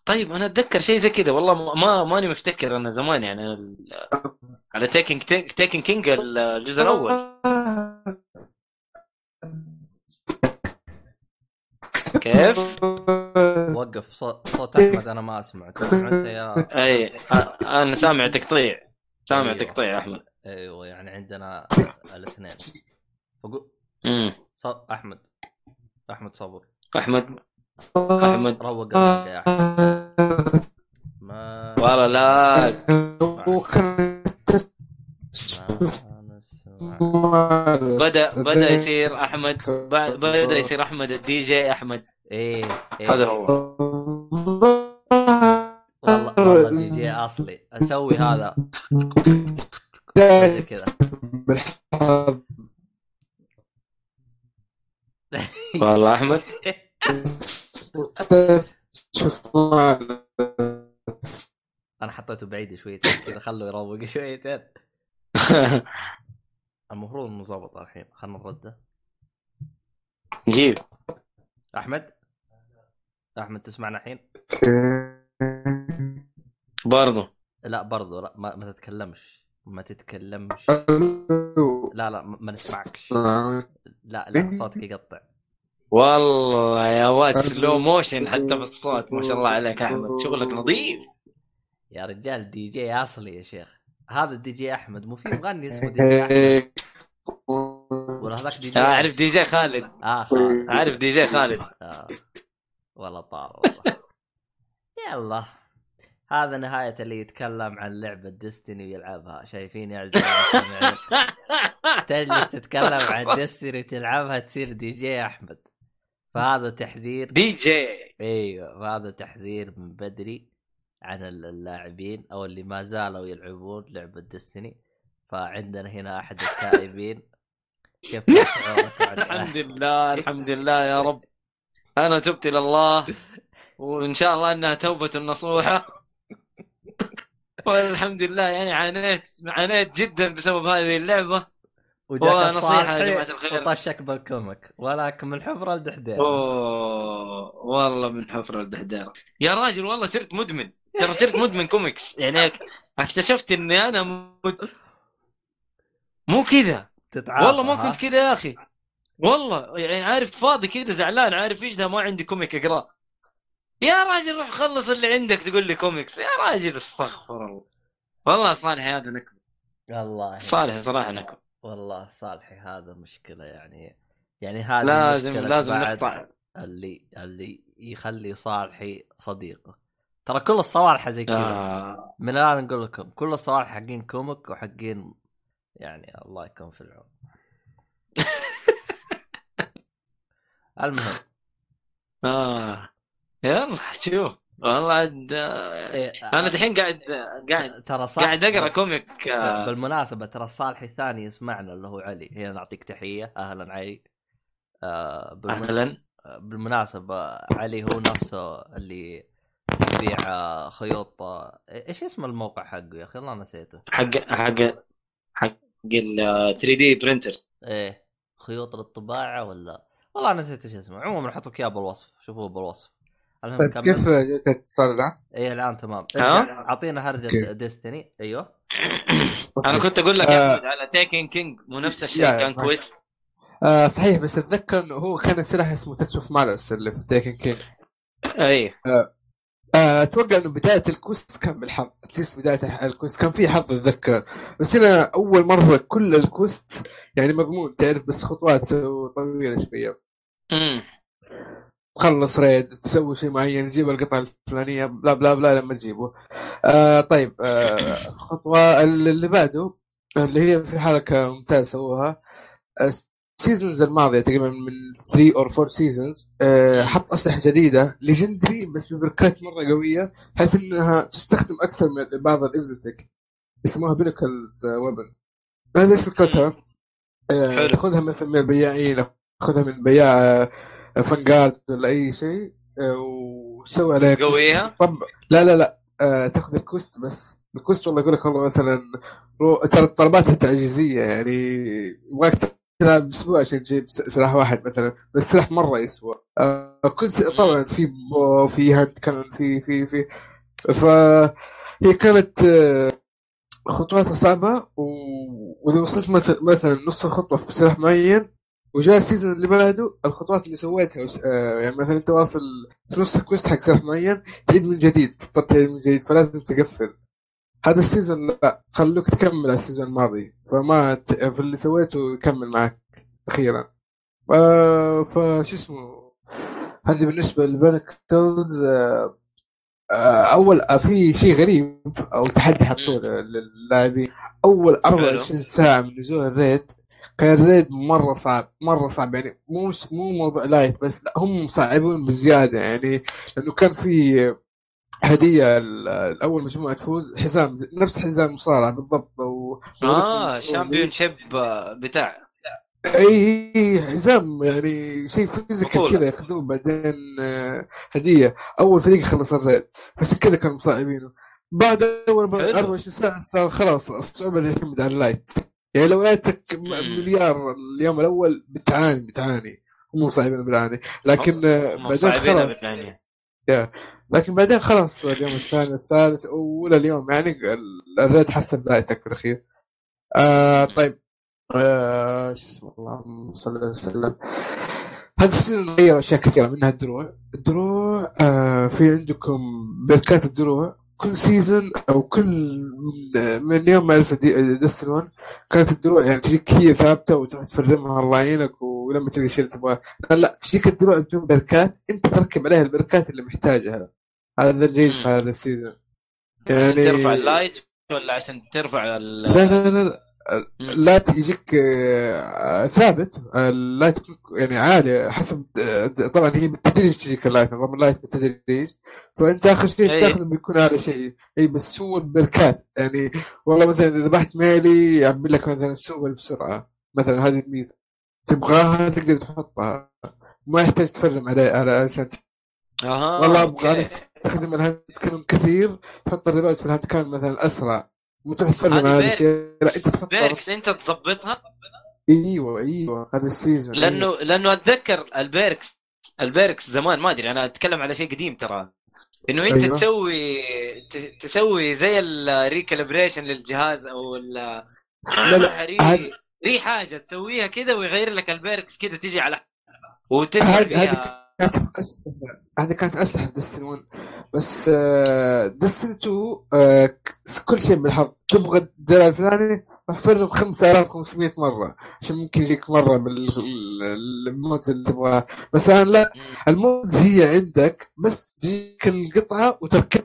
طيب أنا أتذكر شيء زي كذا. والله ما- ما ماني مفتكر أنا زمان يعني ال- على تيكن تيكن كينج الجزء الأول. كيف؟ وقف. صوت, صوت أحمد أنا ما أسمع تسمع أنت يا أي أنا سامع تقطيع. سامع أيوه. تقطيع أحمد. أيوه يعني عندنا الاثنين. فقو... امم ص... أحمد. أحمد صبر. أحمد. أحمد روق قلبك يا أحمد. ما والله لا. بدا بدأ يصير أحمد. بعد- بدأ يصير أحمد الدي جي أحمد. إيه, إيه. هذا هو. والله والله دي جي أصلي. أسوي هذا. زي كذا. والله أحمد. أنا أنا حطيته بعيد شويتين كذا خلوه يروق شويتين المفروض إنه ظبط الحين خلنا نرده. جيب. أحمد؟ أحمد تسمعنا الحين؟ برضو. لا برضو لا ما, ما تتكلمش ما تتكلمش. لا لا ما نسمعكش. لا لا صوتك يقطع. والله يا واد slow motion حتى بالصوت ما شاء الله عليك أحمد. شغلك نظيف. يا رجال دي جي أصلي يا شيخ. هذا الدي جي أحمد مو في مغني اسمه دي جي أحمد؟ ولا هذاك دي جي أعرف DJ Khaled. آه أعرف DJ Khaled. آه. والله طار والله. يلا. هذا نهاية اللي يتكلم عن لعبة Destiny ويلعبها. شايفين يا المستمعين تجلس تتكلم عن Destiny وتلعبها تصير دي جي أحمد. فهذا تحذير دي جي. إيوه فهذا تحذير من بدري عن اللاعبين أو اللي ما زالوا يلعبون لعبة Destiny فعندنا هنا أحد التائبين. كيف الحمد لله الحمد لله يا رب. أنا تبت إلى الله وإن شاء الله إنها توبة نصوحة. والحمد لله يعني عانيت عانيت جدا بسبب هذه اللعبة. وجاك ونصيحة يا جماعة الخير. وطشك بال comic. ولكن من حفرة لدحديرة. أوه والله من حفرة لدحديرة يا راجل والله صرت مدمن. ترى صرت مدمن كوميكس. يعني اكتشفت إني أنا مد... مو كذا. والله ما؟ كنت كذا يا أخي. والله يعني عارف فاضي كذا زعلان عارف إيش ده؟ ما عندي comic اقراه يا راجل روح خلص اللي عندك تقول لي كوميكس. يا راجل استغفر الله. والله صالح هذا نكبه والله صالح صراحة نكبه والله صالحي هذا مشكلة يعني يعني هذه لازم لازم نقطع. اللي اللي يخلي صالحي صديقه. ترى كل الصوالح زي كذا. آه. من الآن نقول لكم كل الصوالح حقين comic وحقين يعني الله يكون في العون. المهم. آه. يلا شوف. والله عاد آه، إيه، أنا دحين قاعد قاعد ترى صح قاعد أقرأ كوميك آه، بالمناسبة ترى الصالح الثاني يسمعنا اللي هو علي. هنا نعطيك تحية. أهلا علي. آه بالمن... أهلا. بالمناسبة علي هو نفسه اللي يبيع آه، خيوط آه، إيش اسم الموقع حقه يا أخي؟ والله نسيته. حق حق حق ال 3D printer إيه خيوط للطباعة ولا؟ والله نسيت إيش اسمه. عموما نحط لك إياه بالوصف. شوفوه بالوصف. المهم طيب كمل. كيف جاك اتصال الآن؟ إيه الآن تمام ها؟ ارجع، أعطينا هرجة okay. Destiny أيوه أنا كنت أقول لك آه. على Taken King مو نفس الشيء كان quest آه صحيح بس أتذكر إنه هو كان سلاح اسمه Touch of Malice اللي في Taken King أي آه، أتوقع إنه بداية ال quest كان بالحظ at least بداية ال quest كان في حظ أتذكر بس هنا أول مرة كل ال quest يعني مضمون تعرف بس خطوات طويلة شوية امم تخلص raid تسوي شيء معين تجيب القطعة الفلانية blah blah blah لما تجيبه. آه طيب آه الخطوة اللي بعده اللي هي في حركة ممتازة سووها. ال seasons الماضية تقريبا من 3 or 4 seasons حط أسلحة جديدة legendary بس ببركات مرة قوية بحيث إنها تستخدم أكثر من بعض ال exotic يسموها بينكلز ويبن إيش فكرتها؟ آه،. تاخذها مثلا من البياعين تاخذها من بياع فنجارد ولا أي شيء آه، وتسوي عليها كوست. قويها؟ طب لا لا لا آه، تاخذ الكوست بس الكوست والله يقول لك والله مثلا رو... ترى طلباتها تعجيزية يعني يبغاك تلعب أسبوع عشان تجيب سلاح واحد مثلا بس سلاح مرة يسوى آه كنت طبعا في بو في هاند كان في في في فهي كانت آه، خطواتها صعبة. وإذا وصلت مثلا نص الخطوة في سلاح معين وجاء ال season اللي بعده الخطوات اللي سويتها وس... آه يعني مثلا أنت واصل في نص ال quest حق سلاح معين تعيد من جديد تعيد من جديد فلازم تقفل. هذا ال season لا خلوك تكمل على ال season الماضي. فما ت... في اللي سويته يكمل معك أخيرا. ف... فشو اسمه؟ هذه بالنسبة لل pinnacles آه... آه، أول آه، في شيء غريب أو تحدي حطوه للاعبين. أول 24 ساعة من نزول ال raid كان ال raid مرة صعب مرة صعب يعني مو مو موضوع light بس لا هم مصعبون بزيادة يعني لأنه كان في هدية ال- الأول مجموعة تفوز حزام نفس حزام المصارعه بالضبط و... آه champion ship بتاع. إي حزام يعني شيء physical. كذا ياخذوه بعدين آه، هدية. أول فريق خلص ال raid عشان كذا كانوا مصعبينه. بعد أول حلو. 24 ساعة صار خلاص الصعوبه يعتمد على ال light يعني لو لقيتك مم. مليار اليوم الأول بتعاني بتعاني. مو صعبين بتعاني. لكن آه، بعدين خلاص. بالثانية لكن بعدين خلاص اليوم الثاني الثالث ولا اليوم. يعني ال- ال raid حسب light ك في الاخير آه طيب. آه شو اسمه؟ اللهم صل وسلم. هذا ال season غير أشياء كثيرة منها الدروع. الدروع آه في عندكم بركات الدروع. كل season أو كل من, من يوم ما ألف Destiny 1 كانت الدروع يعني تجيك هي ثابتة وتروح تفرمها الله يعينك ولما تلقى شيء اللي تبغاه لا, لا تجيك الدروع بدون بركات أنت تركب عليها البركات اللي محتاجها هذا الجيد في. هذا ال season عشان ترفع ال light ولا عشان ترفع ال لا لا لا, لا. مم. لا يجيك آه، ثابت. ال light يكون يعني عالي حسب آه، طبعا هي بالتدريج تجيك ال light نظام ال light بالتدريج فأنت آخر شيء أي. تاخذه بيكون اعلى شيء. اي بس شو البركات؟ يعني والله مثلا إذا ذبحت melee يعبي لك مثلا سوبر بسرعة. مثلا هذه الميزة. تبغاها تقدر تحطها. ما يحتاج تفرم عليه على عشان أها والله أبغى. أستخدم ال hand cannon كثير. تحط ال reload في ال hand cannon مثلا أسرع. على هذا perk- الشيء لا انت تحط perks انت تظبطها؟ أيوه أيوه. هذا ال season لأنه لأنه أتذكر ال perks ال perks زمان ما أدري أنا أتكلم على شيء قديم ترى. إنه أنت أيوة. تسوي تسوي زي ال recalibration للجهاز أو ال لا لا. re re حاجة تسويها كذا ويغير لك ال perks كذا تجي على فيها كانت اسلحه هذه كانت أسلحة Destiny 1 بس Destiny 2 آه، كل شيء بالحظ. تبغى الدرع الفلاني راح فرم 5500 مرة عشان ممكن يجيك مرة بال mod اللي تبغاه. بس الان لا ال mod هي عندك بس تجيك القطعة وتركب.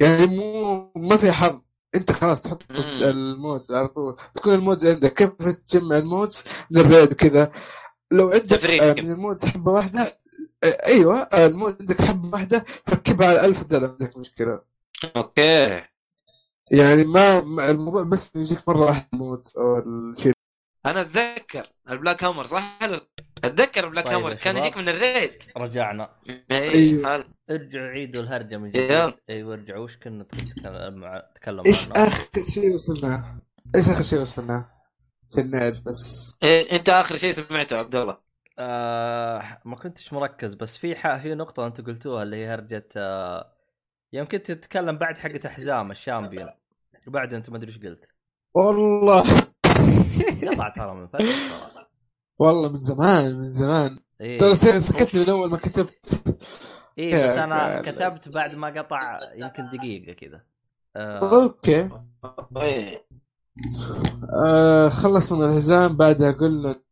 يعني مو ما في حظ. أنت خلاص تحط مم. ال mod على طول. تكون ال mod عندك. كيف تجمع ال mod من ال raid وكذا. لو عندك. آه، من ال mod حبه واحدة آه، أيوه آه، ال mod عندك حبة واحدة تركبها على 1000 درع عندك مشكلة okay يعني ما الموضوع بس يجيك مرة واحدة ال mod أو الشيء أنا أتذكر ال Black Hammer صح أتذكر ال Black طيب Hammer كان. يجيك من ال raid رجعنا اي أيوه. هذا. ارجعوا عيدوا الهرجة من. جديد أيوه ارجعوا وش كنا نتكلم إيش آخر شيء وصلنا؟ إيش آخر شيء وصلنا؟ عشان نعرف بس إيه، أنت آخر شيء سمعته عبد الله آه ما كنتش مركز بس في ح... في نقطة أنتم قلتوها اللي هي هرجة آه يمكن تتكلم بعد حقة حزام الشامبيون وبعد أنت ما أدري إيش قلت. والله. قطع ترى من فترة ترى. والله من زمان من زمان. إيه. ترى سكتني من أول ما كتبت. إيه يا بس أنا قال. كتبت بعد ما قطع يمكن دقيقة كذا. آه okay. إيه. آه خلصنا من الحزام بعدها قلنا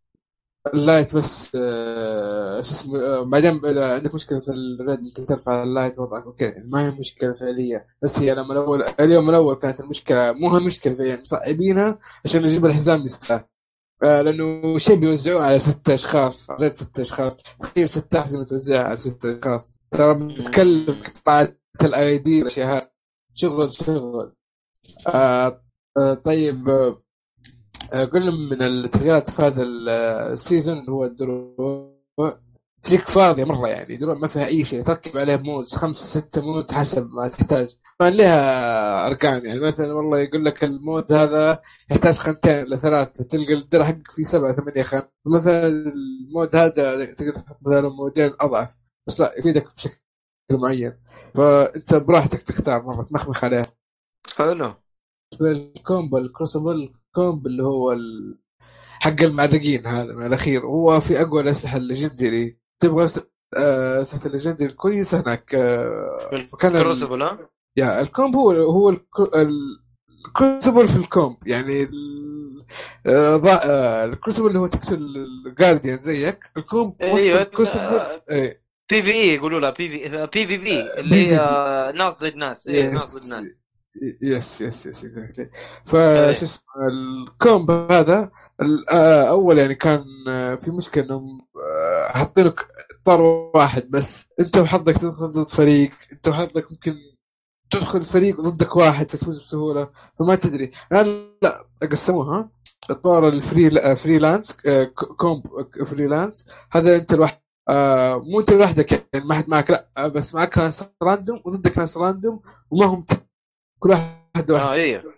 ال light بس آه شو اسمه آه بعدين اذا عندك مشكلة في ال raid ممكن ترفع ال light وضعك. okay ما هي مشكلة فعليه بس هي لما الأول اليوم الأول كانت المشكلة مو هي مشكلة فعليا مصعبينها عشان نجيب الحزام يستاهل. آه لأنه شيء بيوزعوه على ستة أشخاص غير ستة أشخاص. تخيل ستة أحزمة توزعها على ستة أشخاص. ترى بتكلف قطعه ال ID الاشياء هذه. شغل شغل. آه آه طيب آه آه، قلنا من التغييرات في هذا ال- ال season هو الدروع تجيك فاضية مرة يعني دروع ما فيها أي شيء. تركب عليه mods خمسة ستة mod حسب ما تحتاج. ما لها أرقام يعني. مثلا والله يقول لك ال mod هذا يحتاج خانتين إلى ثلاثة. تلقى الدرع حقك فيه سبعة ثمانية خان. مثلا ال mod هذا تقدر تحط مثلا modين أضعف. بس لا يفيدك بشكل معين. فأنت براحتك تختار مرة تمخمخ عليه حلو. ال comp و ال Crucible. comp اللي هو ال... حق المعرقين هذا من الأخير. هو في أقوى الأسلحة ال legendary. تبغى آه، أسلحة ال legendary الكويسه هناك آه، فكان ال... كروسبل ها؟ يا الكومب هو هو الكرو- ال- الكروسبل في الكومب. يعني آه، آه، ال Crucible اللي هو تقتل ال guardian زيك. ال comp وسط أيوه ال Crucible بي في اي يقولوا لها بي في بي في بي اللي هي ناس ضد ناس إيه ناس ضد ناس. yes yes yes exactly فش اسمه ال comp هذا ال- آه، يعني كان آه، في مشكلة إنهم آه، حاطين لك طور واحد بس. أنت وحظك تدخل ضد فريق أنت وحظك ممكن تدخل فريق ضدك واحد تفوز بسهولة. فما تدري. الان لا قسموها. طور ال free لا، freelance comp freelance. هذا أنت لوحدك. آه مو أنت لوحدك يعني ما حد معك. لا بس معك ناس random وضدك ناس random وما هم كل واحد واحد آه أيوه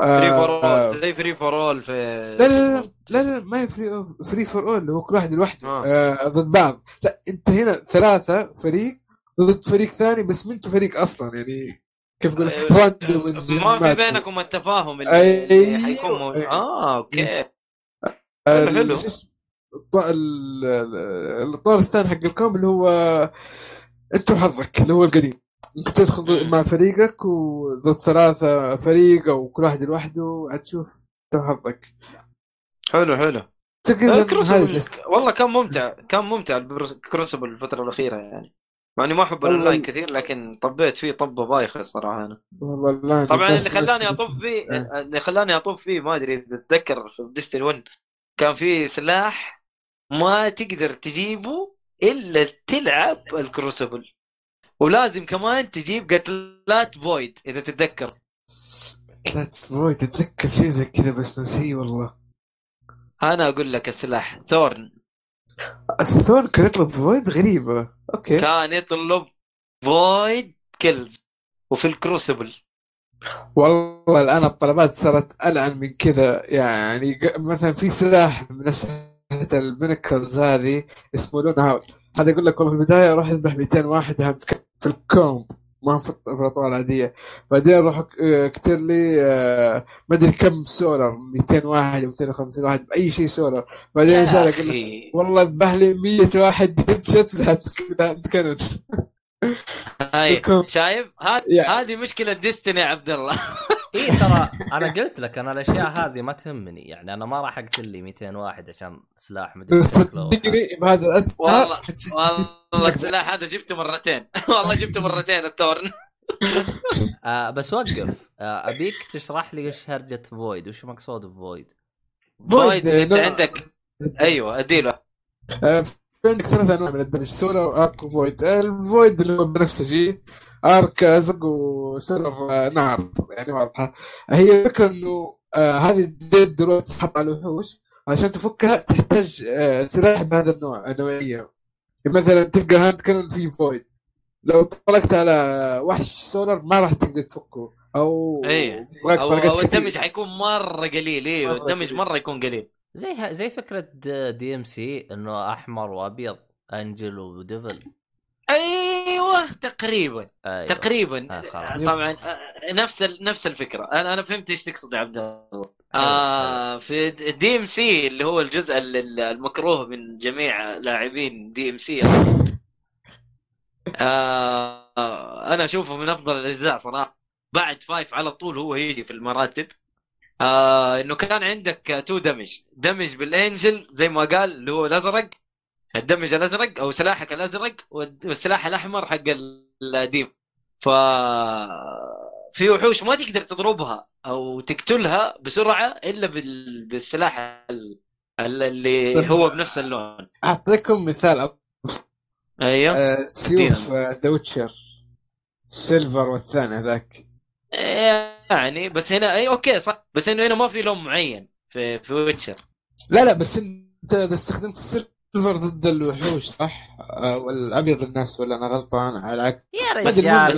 آه، free for آه، all زي free for all في لا لا لا لا لا ما هي free free for all هو كل واحد لوحده آه. آه. ضد بعض لا انت هنا ثلاثة فريق ضد فريق ثاني بس ما أنتوا فريق أصلا يعني كيف أقول آه، ما في. بينكم التفاهم اللي, اللي أيوه. حيكون موجود آه okay آه، حلو، حلو. اسمه؟ الط- ال- ال- الطور الثاني حق ال comp اللي هو انت وحظك اللي هو القديم ممكن تدخل مع فريقك وضد ثلاثة فريق أو كل واحد لوحده عاد تشوف انت وحظك حلو حلو. تقريبا والله كان ممتع كان ممتع Crucible الفترة الأخيرة يعني. مع إني ما أحب الاونلاين كثير لكن طبيت فيه طبة بايخة الصراحه أنا. والله طبعا اللي خلاني أطب فيه آه. اللي خلاني أطب فيه ما أدري إذا تتذكر في Destiny 1 كان في سلاح ما تقدر تجيبه إلا تلعب ال Crucible. ولازم كمان تجيب قتلات void إذا تتذكر. لا void أتذكر شيء زي كذا بس نسيه والله. أنا أقول لك السلاح Thorn. ال Thorn كان يطلب void؟ غريبة. okay. كان يطلب void kills وفي ال Crucible. والله الآن الطلبات صارت ألعن من كذا يعني مثلا في سلاح من اسلحه ال pinnacles هذه اسمه Luna Howl هذا يقول لك والله في البداية أروح اذبح 200 واحد في ال comp ما في الاطوال العادية. بعدين ك- آه، كتير لي آه، ما أدري كم سولر 200 واحد أو 250 واحد بأي شيء سولر بعدين لك أخي. والله اذبح لي 100 واحد headshot كانت هاي ال comp. شايف؟ هذه هذه مشكلة Destiny يا عبد الله. اي إيه، ترى أنا قلت لك أنا الأشياء هذه ما تهمني يعني أنا ما راح أقتل لي 200 واحد عشان سلاح مدري. صدقني بهذا الاسم والله والله السلاح هذا جبته مرتين. والله جبته مرتين ال Thorn. آه بس وقف. آه أبيك تشرح لي إيش هرجة void وش مقصود ب void void انت عندك. أيوه أديله. آه، عندك ثلاث أنواع من ال damage solar arc و void ال void اللي هو بنفسجي arc أزرق وسولار آه، نار يعني واضحة. هي الفكرة إنه آه هذه الديد دلوقتي تحط على الوحوش عشان تفكها تحتاج آه سلاح بهذا النوع النوعية. مثلا تلقى hand cannon في void. لو طلقت على وحش سولار ما راح تقدر تفكه. أو. معك أو, أو. ال damage حيكون مرة قليل. أيوه ال damage. مرة يكون قليل. زي زي فكرة DMC إنه أحمر وأبيض angel و devil أيوه تقريبا أيوة. تقريبا. آه خلاص. طبعا آه، نفس نفس الفكرة. أنا أنا فهمت إيش تقصد يا عبد الله. آه في DMC اللي هو الجزء ال- ال- المكروه من جميع لاعبين DMC. آه أنا أشوفه من أفضل الأجزاء صراحة. بعد five على طول هو يجي في المراتب. آه إنه كان عندك two damage damage ب ال angel زي ما قال اللي هو الأزرق. ال damage الأزرق أو سلاحك الأزرق والسلاح الأحمر حق ال demon. ف في وحوش ما تقدر تضربها أو تقتلها بسرعة إلا بال... بالسلاح ال- ال- اللي هو بنفس اللون. أعطيكم مثال أيوه. آه، سيوف The Witcher silver والثاني هذاك. يعني بس هنا إي okay صح. بس إنه هنا ما في لون معين في في Witcher. لا لا بس أنت إذا استخدمت ال silver ضد الوحوش صح؟ آه، والأبيض الناس ولا أنا غلطان؟ على العكس. يا بس- رجال بس-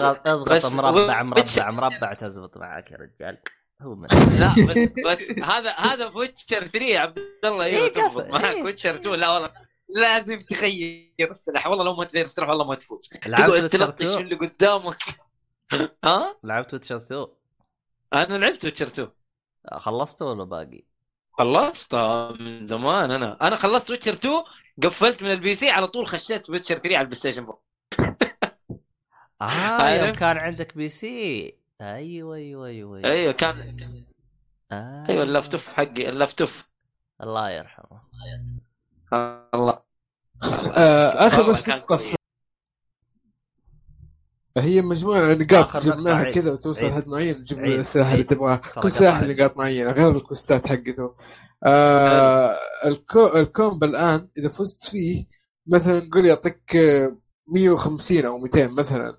اضغط اضغط بس- مربع مربع مربع تزبط معك يا رجال. هو من لا بس بس هذا هذا في Witcher 3 يا عبد الله أيوه إيه تضبط قصد- معك إيه. Witcher 2 لا والله لازم تغير السلاح والله لو ما تغير السلاح والله ما تفوز. تقعد تلطش 2 في اللي قدامك. ها؟ لعبت Witcher 2 أنا لعبت Witcher 2 خلصته ولا باقي؟ خلصت من زمان أنا. أنا خلصت Witcher 2 قفلت من ال PC على طول خشيت Witcher 3 على ال PlayStation 4 آه يوم؟ كان عندك PC أيوه أيوه أيوه أيوه. كان آه. أيوه اللفتوف حقي اللفتوف الله يرحمه. الله. آه، آخر بس نقطه. في- هي مجموعة نقاط جبناها. كذا وتوصل. لحد معين تجيب. السلاح اللي عيد. تبغاه ترى كل سلاح. نقاط معينة غير الكوستات حقته آه الكو الكومب الآن إذا فزت فيه مثلا نقول يعطيك آه، 150 أو 200 مثلا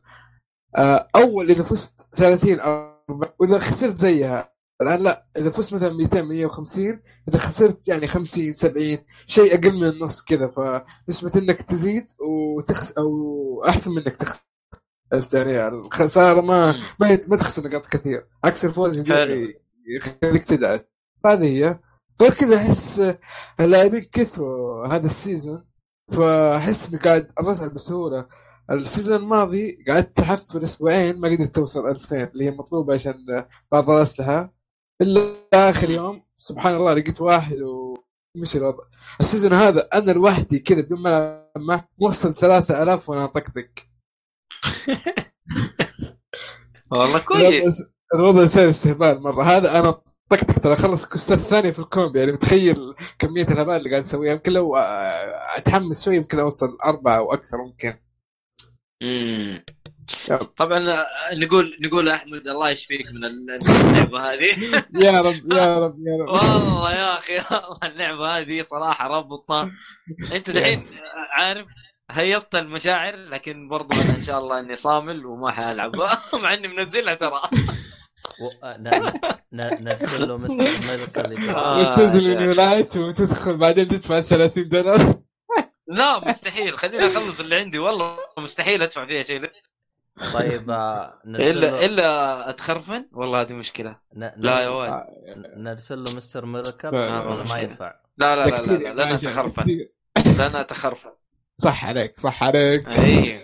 آه أول إذا فزت 30 أو وإذا خسرت زيها الآن لا إذا فزت مثلا 200 150 إذا خسرت يعني 50 70 شيء أقل من النص كذا فنسبة إنك تزيد وتخس أو أحسن من إنك تخسر عرفت يعني الخساره ما. ما ما تخسر نقاط كثير. عكس الفوز. يخليك تدعس. فهذه هي. غير كذا أحس اللاعبين كثروا هذا السيزون. فأحس إني قاعد ارفع بسهوله ال season الماضي قعدت تحفر أسبوعين ما قدرت توصل 2000 اللي هي مطلوبة عشان بعض الاسلحه إلا آخر يوم سبحان الله لقيت واحد ومشي الوضع. ال season هذا أنا لوحدي كذا بدون ما معه وصل 3000 وأنا طقطق والله كويس. الوضع- صار استهبال مرة. هذا أنا طقطق ترى خلص quest ات ثانية في ال comp يعني متخيل كمية الهبال اللي قاعد اسويها يمكن لو أتحمس شوي يمكن أوصل أربعة أو أكثر ممكن. مم. يلا. طبعا نقول نقول أحمد الله يشفيك من اللعبه هذه. يا رب يا رب يا رب. والله يا أخي والله اللعبه هذه صراحة ربطنا أنت دحين. عارف هيضت المشاعر لكن برضو أنا إن شاء الله إني صامل وما حالعبها مع إني منزلها ترى. و... آه، ن... ن... نرسل له مستر ملك اللي آه. لايت وتدخل بعدين تدفع 30 دولار. لا مستحيل. خليني أخلص اللي عندي. والله مستحيل أدفع فيها شيء. طيب آه، الا إلا أتخرفن؟ والله هذه مشكلة. ن... لا يا. ولد نرسل له مستر ميركل لا، ما. ينفع لا لا لا لا, لا, لا, أتخرفن. كثير. لن أتخرفن. صح عليك صح عليك. أيوه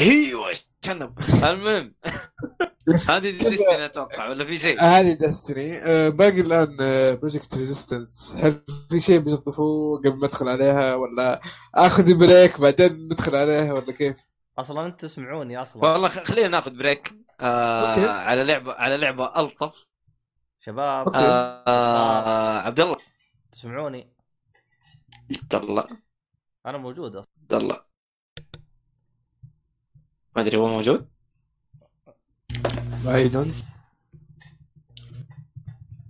أيوه شنب المهم. هذه Destiny أتوقع ولا في شيء؟ هذه Destiny آه، باقي الآن Project Resistance هل في شيء بنضيفوه قبل ما ادخل عليها ولا آخذ break بعدين ندخل عليها ولا كيف؟ أصلا أنتم تسمعوني أصلا. والله خلينا ناخذ break آه okay. على لعبة على لعبة ألطف. شباب. آه آه. عبد الله. تسمعوني؟ عبد الله. أنا موجود أصلا. عبد الله. ما أدري هو موجود؟ بعيد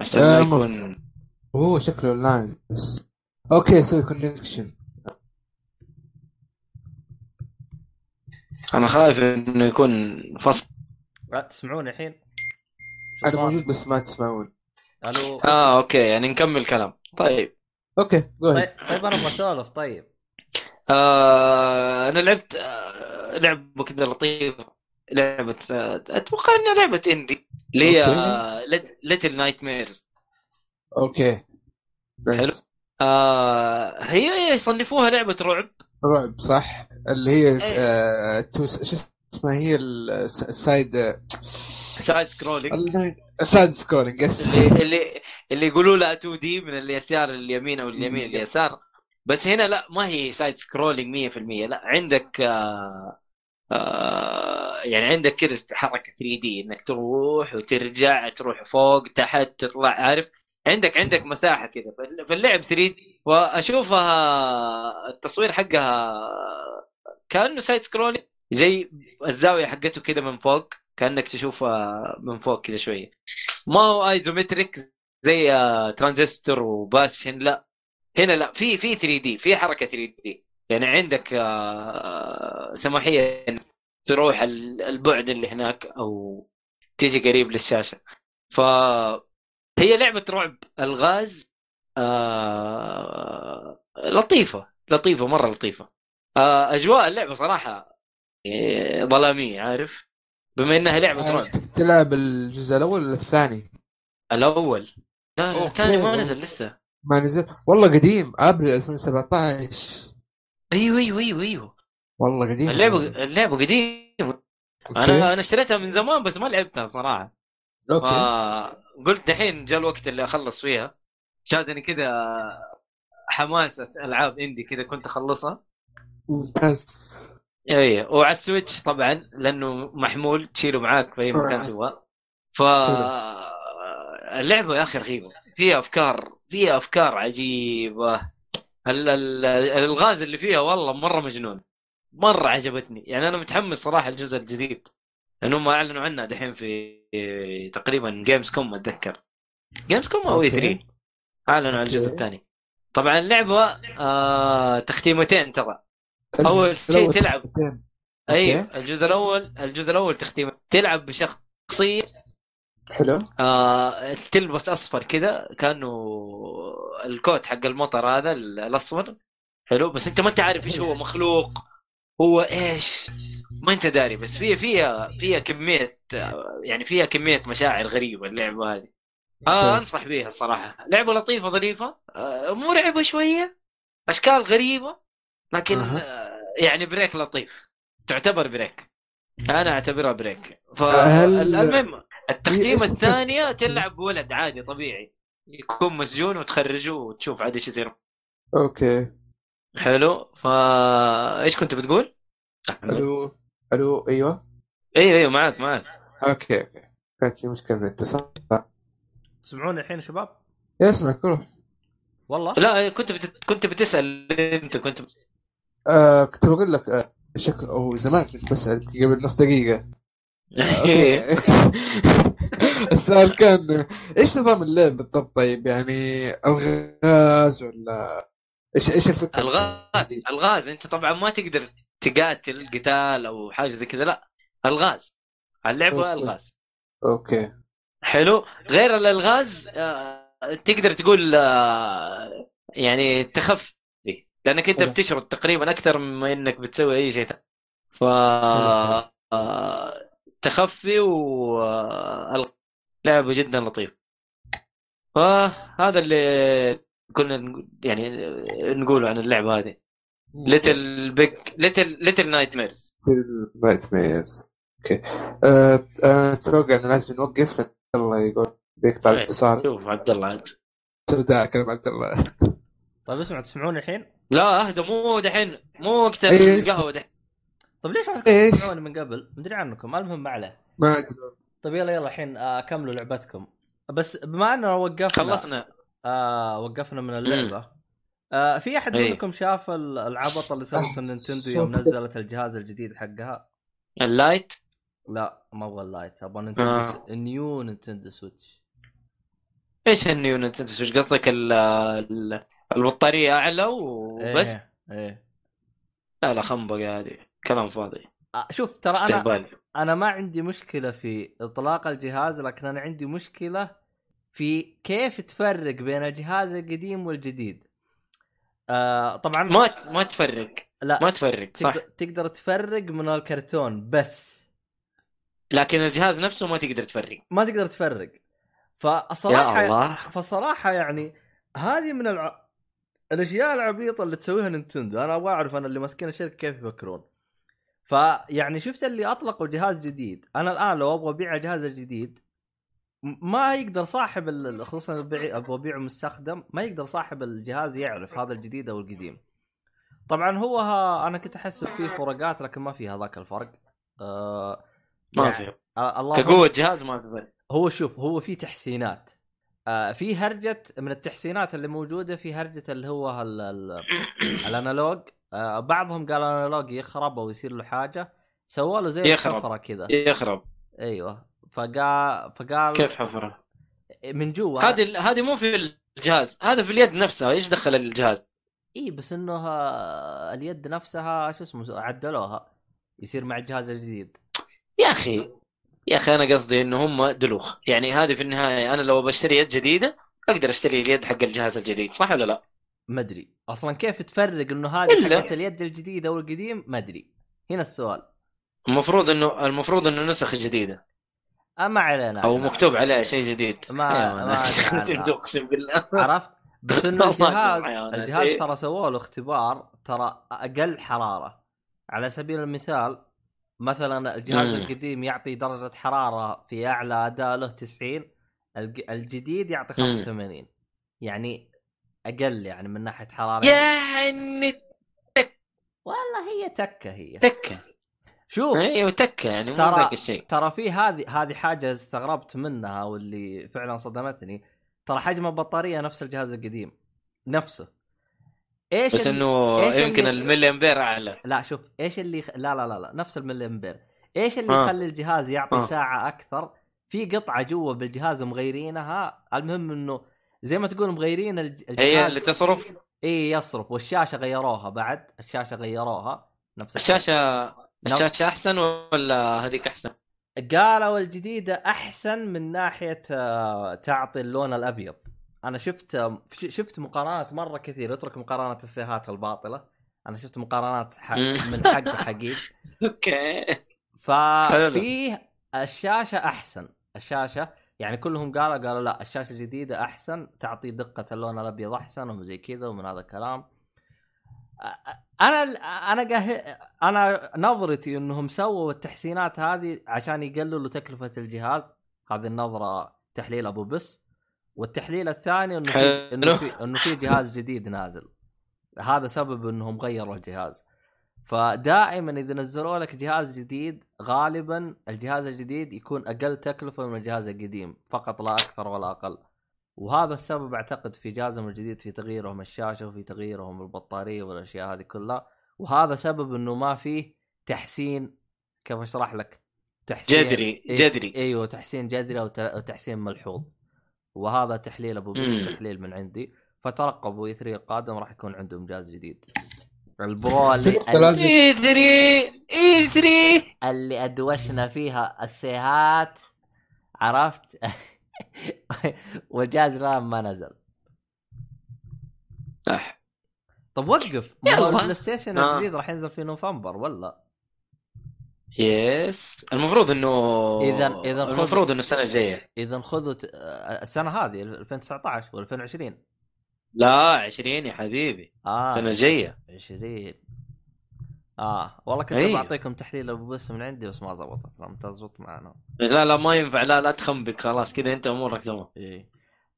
عشان ما آه، يكون اوه شكله اونلاين بس. okay سوي connection أنا خايف إنه يكون فصل. لا تسمعوني الحين؟ أنا. موجود بس ما تسمعون. ألو؟ آه okay يعني نكمل كلام طيب. أوكي طيب, طيب أنا أبغى اسولف طيب. آه أنا لعبت آه لعبة كذا لطيفة. لعبة آه أتوقع إنها لعبة indie اللي هي. Little Nightmares okay. حلو. آه هي يصنفوها لعبة رعب. رعب صح؟ اللي هي إيه. آه تو- شو اسمها هي؟ ال- الس- ال side سايد سكرولينج السايد سكرولينج اللي اللي اللي يقولوا لها 2D من اليسار لليمين أو اليمين لليسار بس هنا لا ما هي side scrolling 100% لا عندك آه آه يعني عندك كذا حركه 3D إنك تروح وترجع تروح فوق تحت تطلع عارف؟ عندك عندك مساحة كذا. فاللعب 3D وأشوفها التصوير حقها كأنه side scrolling زي الزاوية حقته كذا من فوق كأنك تشوفها من فوق كذا شوية. ما هو isometric زي آه، Transistor و Bastion لا هنا لا في في 3D في حركة 3D يعني عندك آه، سماحية إنك تروح ال- البعد اللي هناك أو تيجي قريب للشاشة. ف هي لعبة رعب الغاز آه، لطيفة لطيفة مرة لطيفة. آه، أجواء اللعبة صراحة آه، ظلامية عارف؟ بما إنها لعبة رعب. آه، تلعب الجزء الأول ولا الثاني؟ الأول. لا. الثاني ما نزل لسه. ما نزل. والله قديم آبريل 2017 أيوه أيوه أيوه أيوه. والله قديم. اللعبة اللعبة قديم okay. أنا أنا اشتريتها من زمان بس ما لعبتها صراحة. okay. آه قلت دحين جاء الوقت اللي أخلص فيها. شادني كذا حماسه ألعاب indie كذا كنت أخلصها. ممتاز. اي وعلى ال Switch طبعا لأنه محمول تشيله معاك في أي مكان تبغاه. ف اللعبة يا أخي رهيبة. فيها أفكار فيها أفكار عجيبة. ال- ال- الألغاز اللي فيها والله مرة مجنون. مرة عجبتني. يعني أنا متحمس صراحة الجزء الجديد. لأنهم أعلنوا عنها دحين في تقريبا Gamescom أتذكر. Gamescom أو اي okay. 3 أعلنوا عن الجزء. الثاني. طبعا اللعبة آه تختيمتين ترى. أول شيء تلعب. اي okay. الجزء الأول الجزء الأول تختيم تلعب بشخصية حلو. آه تلبس أصفر كذا كأنه ال coat حق المطر هذا ال- الأصفر. حلو. بس أنت ما أنت عارف إيش هو مخلوق هو إيش؟ ما أنت داري بس فيها فيها فيها كمية يعني فيها كمية مشاعر غريبة اللعبة هذه. آه طيب. أنصح بيها الصراحه لعبة لطيفة ظريفة. آه مرعبه شوية. أشكال غريبة لكن أها. آه يعني break لطيف. تعتبر break. أنا أعتبرها break. فالمهم التختيمه إيش- الثانية تلعب بولد عادي طبيعي. يكون مسجون وتخرجه وتشوف عاد إيش يصير. okay. حلو. فا إيش كنت بتقول؟ ألو ألو أيوه. أيوه أيوه معك معك. okay okay. كانت في مشكلة بالاتصال تسمعوني الحين يا شباب؟ اسمعك روح. والله؟ لا كنت بت... كنت بتسأل أنت كنت. آه كنت بقول لك آه شكل أو زمان كنت بسأل قبل نص دقيقة. إيه. okay السؤال كان إيش نظام اللعب بالضبط؟ طيب يعني ألغاز ولا إيش إيش الفكرة؟ الغاز الغاز. أنت طبعا ما تقدر تقاتل قتال أو حاجة زي كذا لا. ألغاز. اللعبه okay. ألغاز. okay. حلو. غير الالغاز آه، تقدر تقول آه، يعني تخفي لأنك أنت. بتشرد تقريبا أكثر مما إنك بتسوي أي شيء ثاني. ف. آه، تخفي و لعبه جدا لطيفه فهذا اللي كنا يعني نقوله عن اللعبة هذه. ليتل بيج ليتل ليتل نايت ميرز نايت ميرز أوكي أتوقع إن لازم نوقف الله يقول بيقطع إيه. الاتصال. شوف عبد الله عاد تبدأ كلام عبد الله. طيب اسمعوا تسمعوني الحين؟ لا أهدى مو دحين. مو وقت إيه. القهوة دحين. طيب ليش ما؟ تسمعوني من قبل؟ مدري عنكم المهم ما عليه ما أدري طيب يلا يلا الحين آه كملوا لعبتكم بس بما أننا وقفنا خلصنا آه وقفنا من اللعبة آه في أحد إيه. منكم شاف ال- العبط اللي سوته Nintendo يوم صوت. نزلت الجهاز الجديد حقها؟ ال Lite لا ما أبغى ال Lite أبغى Nintendo آه. س... نيو نينتندو سويتش إيش النيو نينتندو سويتش قصدك ال- ال- البطارية أعلى وبس إيه إيه لا لا خنبقة هذه كلام فاضي. آه شوف ترى أنا أنا ما عندي مشكلة في إطلاق الجهاز لكن أنا عندي مشكلة في كيف تفرق بين الجهاز القديم والجديد. آه طبعا ما ما تفرق. لا ما تفرق صح. تقدر, تقدر تفرق من الكرتون بس. لكن الجهاز نفسه ما تقدر تفرق. ما تقدر تفرق. يا فالصراحه الله. فالصراحه يعني هذه من الع... الأشياء العبيطة اللي تسويها نينتندو. أنا أبغى أعرف أنا اللي ماسكين الشركة كيف يفكرون. فيعني شفت اللي أطلقوا جهاز جديد. أنا الآن لو أبغى أبيع الجهاز الجديد م- ما يقدر صاحب خصوصا أبغى ابيعه مستخدم ما يقدر صاحب الجهاز يعرف هذا الجديد أو القديم. طبعا هو ها أنا كنت احسب فيه فروقات لكن ما في هذاك الفرق. آه ما يعني- في. آه الله كقوة جهاز ما في فرق. هو شوف هو في تحسينات. آه في هرجة من التحسينات اللي موجودة في هرجة اللي هو ال- ال- ال analog. آه بعضهم قال ال analog يخرب أو يصير له حاجة سووا له زي يخرب. الحفرة كذا. يخرب. أيوه. فقال فقال كيف حفرة؟ من جوا. هذه هذه مو في الجهاز هذا في اليد نفسها. إيش دخل الجهاز؟ إي بس إنه آه، اليد نفسها شو اسمه عدلوها. يصير مع الجهاز الجديد يا أخي يا أخي أنا قصدي إنه هم دلوخ. يعني هذه في النهاية أنا لو بشتري يد جديدة أقدر أشتري اليد حق الجهاز الجديد صح ولا لا؟ ما أدري أصلا كيف تفرق إنه هذه. حقت اليد الجديدة والقديم ما أدري هنا السؤال المفروض انه المفروض إنه نسخ جديدة آه ما علينا أو. مكتوب عليه شيء جديد ما- أقسم بالله عرفت بس إنه الجهاز. الجهاز إيه. ترى سووا له اختبار ترى أقل حرارة على سبيل المثال مثلا الجهاز مم. القديم يعطي درجة حرارة في أعلى اداء له 90 الج- الجديد يعطي مم. 85 يعني أقل يعني من ناحية حرارة. يعني والله هي تكة هي. تكة. شوف أيوه تكة يعني ترى- الشيء ترى في هذه هذه حاجة استغربت منها واللي فعلا صدمتني. ترى حجم البطارية نفس الجهاز القديم. نفسه. إيش بس إنه إيش يمكن اللي- الملي أمبير أعلى. لا شوف إيش اللي. لا لا لا لا نفس الملي أمبير. إيش اللي آه. يخلي الجهاز يعطي آه. ساعة أكثر؟ في قطعة جوا بالجهاز مغيرينها. المهم إنه زي ما تقول مغيرين الج... الجهاز هي اللي تصرف. اي يصرف. والشاشة غيروها بعد. الشاشة غيروها. نفس الشاشة الشاشة أحسن ولا هذيك أحسن؟ قالوا الجديدة أحسن من ناحية آه، تعطي اللون الأبيض. أنا شفت آه، شفت مقارنات مرة كثير اترك مقارنة السيهات الباطلة. أنا شفت مقارنات ح... مم. من حق وحقيق أوكي. ففيه الشاشة أحسن. الشاشة يعني كلهم قالوا قالوا لا الشاشة الجديدة أحسن تعطي دقة اللون الأبيض أحسن وزي كذا ومن هذا الكلام. أنا أنا قاه... أنا نظرتي إنهم سووا التحسينات هذه عشان يقللوا تكلفة الجهاز. هذه النظرة تحليل أبو بس. والتحليل الثاني إنه في. إنه في إنه في جهاز جديد نازل. هذا سبب إنهم غيروا الجهاز. فدائما إذا نزلوا لك جهاز جديد غالبا الجهاز الجديد يكون أقل تكلفة من الجهاز القديم فقط لا أكثر ولا أقل. وهذا السبب أعتقد في جهازهم الجديد في تغييرهم الشاشة وفي تغييرهم البطارية والأشياء هذه كلها. وهذا سبب إنه ما فيه تحسين كيف أشرح لك؟ تحسين جذري إيه، جذري. أيوه تحسين جذري أو تحسين ملحوظ. وهذا تحليل أبو بس. تحليل من عندي. فترقبوا E3 القادم راح يكون عندهم جهاز جديد. ال Pro اللي, نقطة لازم- E 3 E3 اللي أدوشنا فيها السيهات عرفت؟ والجهاز الان ما نزل. صح طب وقف. ال Play Station آه. الجديد راح ينزل في نوفمبر ولا؟ yes المفروض إنه إذا- إذا خذ- المفروض إنه السنة الجاية. إذا خذوا السنة هذه 2019 ولا 2020 لا 20 يا حبيبي. آه السنة الجايه 20 آه والله كنت أيوه. بعطيكم تحليل أبو بس من عندي بس ما زبطت. لم تزبط معنا. لا لا ما ينفع. لا لا تخنبق خلاص كذا أنت أمورك تمام. إيه.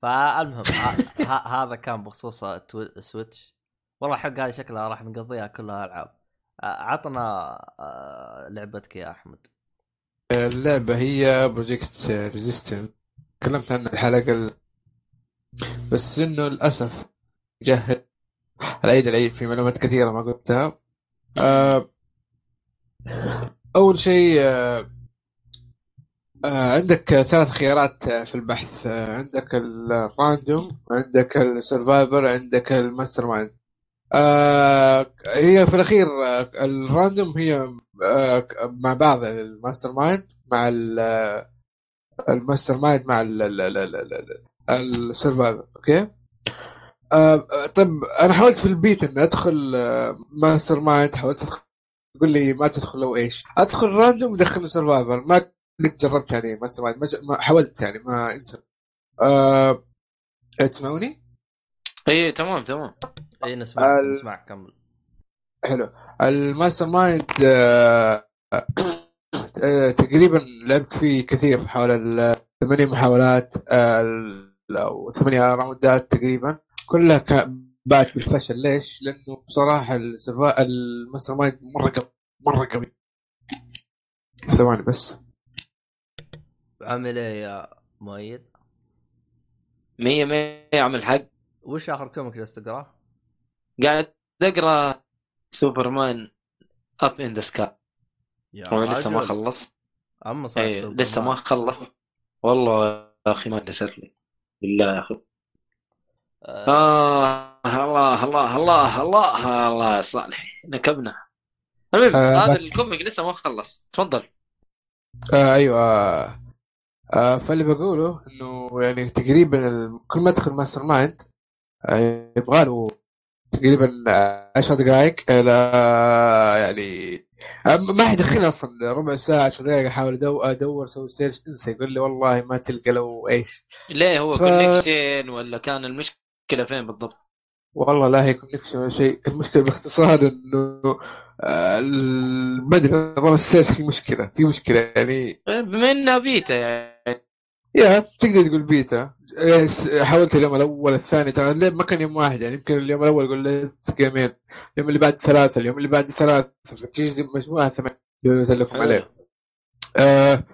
فالمهم ه- ه- هذا كان بخصوص التو- Switch والله حق هذه شكلها راح نقضيها كلها ألعاب. آه، عطنا آه، لعبتك يا أحمد. اللعبة هي Project Resistance تكلمت عنها الحلقة ال... بس إنه للأسف جهل العيد العيد في معلومات كثيرة ما قلتها. آه، أول شيء آه، آه، عندك ثلاث خيارات في البحث. آه، عندك ال random عندك ال survivor عندك ال mastermind. آه، هي في الأخير آه، ال random هي مع بعض ال mastermind مع ال- ال mastermind مع ال- ال- ال- ال- ال- ال- ال survivor okay؟ آه، طيب أنا حاولت في البيت إني أدخل آه، mastermind حاولت أدخل يقول لي ما تدخل لو إيش. أدخل random ودخلني survivor ما كنت جربت يعني mastermind ما, ج- ما حاولت يعني ما إنسى. آه، تسمعوني؟ اي تمام تمام. اي نسمع ال- نسمعك كمل. حلو. ال mastermind آه، آه، تقريبا لعبت فيه كثير حول الثمانية محاولات آه، ال- أو ثمانية راوندات تقريبا كلها بات بالفشل ليش؟ لأنه بصراحة ال surv- ال mastermind مرة قوي مرة قوي ثواني بس عامل إيه يا مؤيد؟ مية مية أعمل حق وش آخر comic جالس تقرأه؟ قاعد أقرأ Superman Up in the Sky يا وأنا لسه ما. خلصت أما صار سوبرمان. لسه ما خلص والله يا أخي ما نسيت لي بالله يا أخي. آه. آه الله الله الله الله الله يا صالح. نكبنا. المهم آه، هذا ال comic لسه ما خلص. تفضل. آه أيوه. آه آه فاللي بقوله إنه يعني تقريبا كل ما تدخل mastermind آه يبغى له تقريبا 10 دقائق إلى يعني ما حيدخلني أصلا ربع ساعة 10 دقائق أحاول أدور أسوي search إنسى يقول لي والله ما تلقى لو إيش. ليه هو ف- connection ولا كان المشكلة فين بالضبط؟ والله لا هي connection ولا شيء. المشكلة باختصار إنه آه، البدء نظام ال search في مشكلة في مشكلة يعني. بما إنها بيتا يعني. يا تقدر تقول بيتا. إيه، حاولت اليوم الأول الثاني ترى اللعب ما كان يوم واحد يعني يمكن اليوم الأول يقول لعبت game ين اليوم اللي بعد ثلاثة اليوم اللي بعد ثلاثة فتجي مجموعة ثمان لكم عليه آه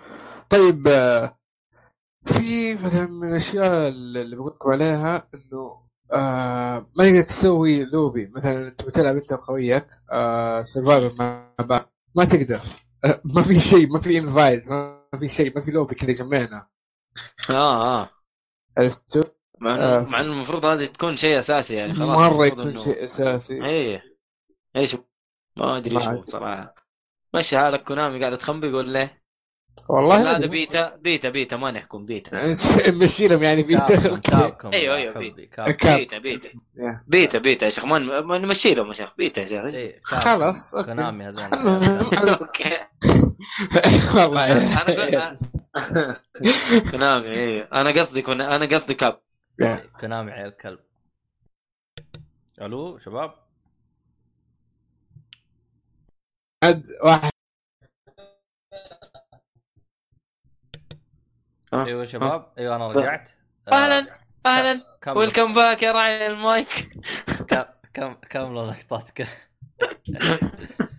طيب آه في مثلا من الأشياء اللي بقول لكم عليها إنه آه ما تقدر تسوي لوبي مثلا أنت بتلعب أنت وخويك آه survivor مع بعض ما تقدر. آه ما في شيء ما في invite ما في شيء ما في لوبي كذا جمعنا. آه آه. عرفتوا؟ مع آه. مع إنه المفروض هذه تكون شيء أساسي يعني خلاص مرة يكون إنه- شيء أساسي. إيه. إيش؟ ما أدري أدري. بصراحة. مشي حالك كونامي قاعدة تخنبق ولا إيه؟ والله هذا beta beta beta ما نحكم بيتا. مشي لهم يعني بيتا. كابكم كاب. كابكم beta. beta. beta. beta يا شيخ. ما نمشي لهم يا شيخ. بيتا يا شيخ. إيه،. خلاص okay. كونامي هذول. okay. والله. أنا كونامي إيه. أنا قصدي كنا أنا قصدي كاب. كونامي عيال كلب. ألو شباب؟ عاد واحد. آه. أيوه شباب أيوه أنا رجعت. آه، أهلا. أهلا كم؟ ويلكم باك يا راعي المايك. كم كم كملوا لقطاتك؟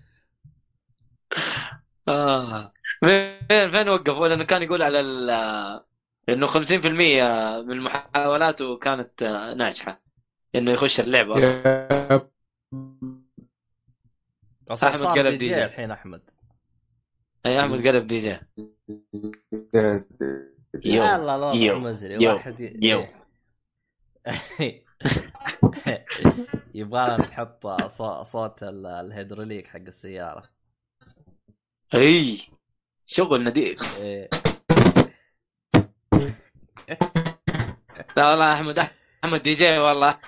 آه. فين فين وقفوا لأنه كان يقول على ال إنه 50% من محاولاته كانت ناجحة إنه يخش اللعبة يا- أصلا صار قلب دي جي. الحين أحمد أي أحمد قلب دي جي يو. لا لا. مزري يو. واحد. يو. يبغى نحط صو- صوت ال- الهيدروليك حق السيارة أي شغل إيه. لا والله احمد أحمد دي جي والله.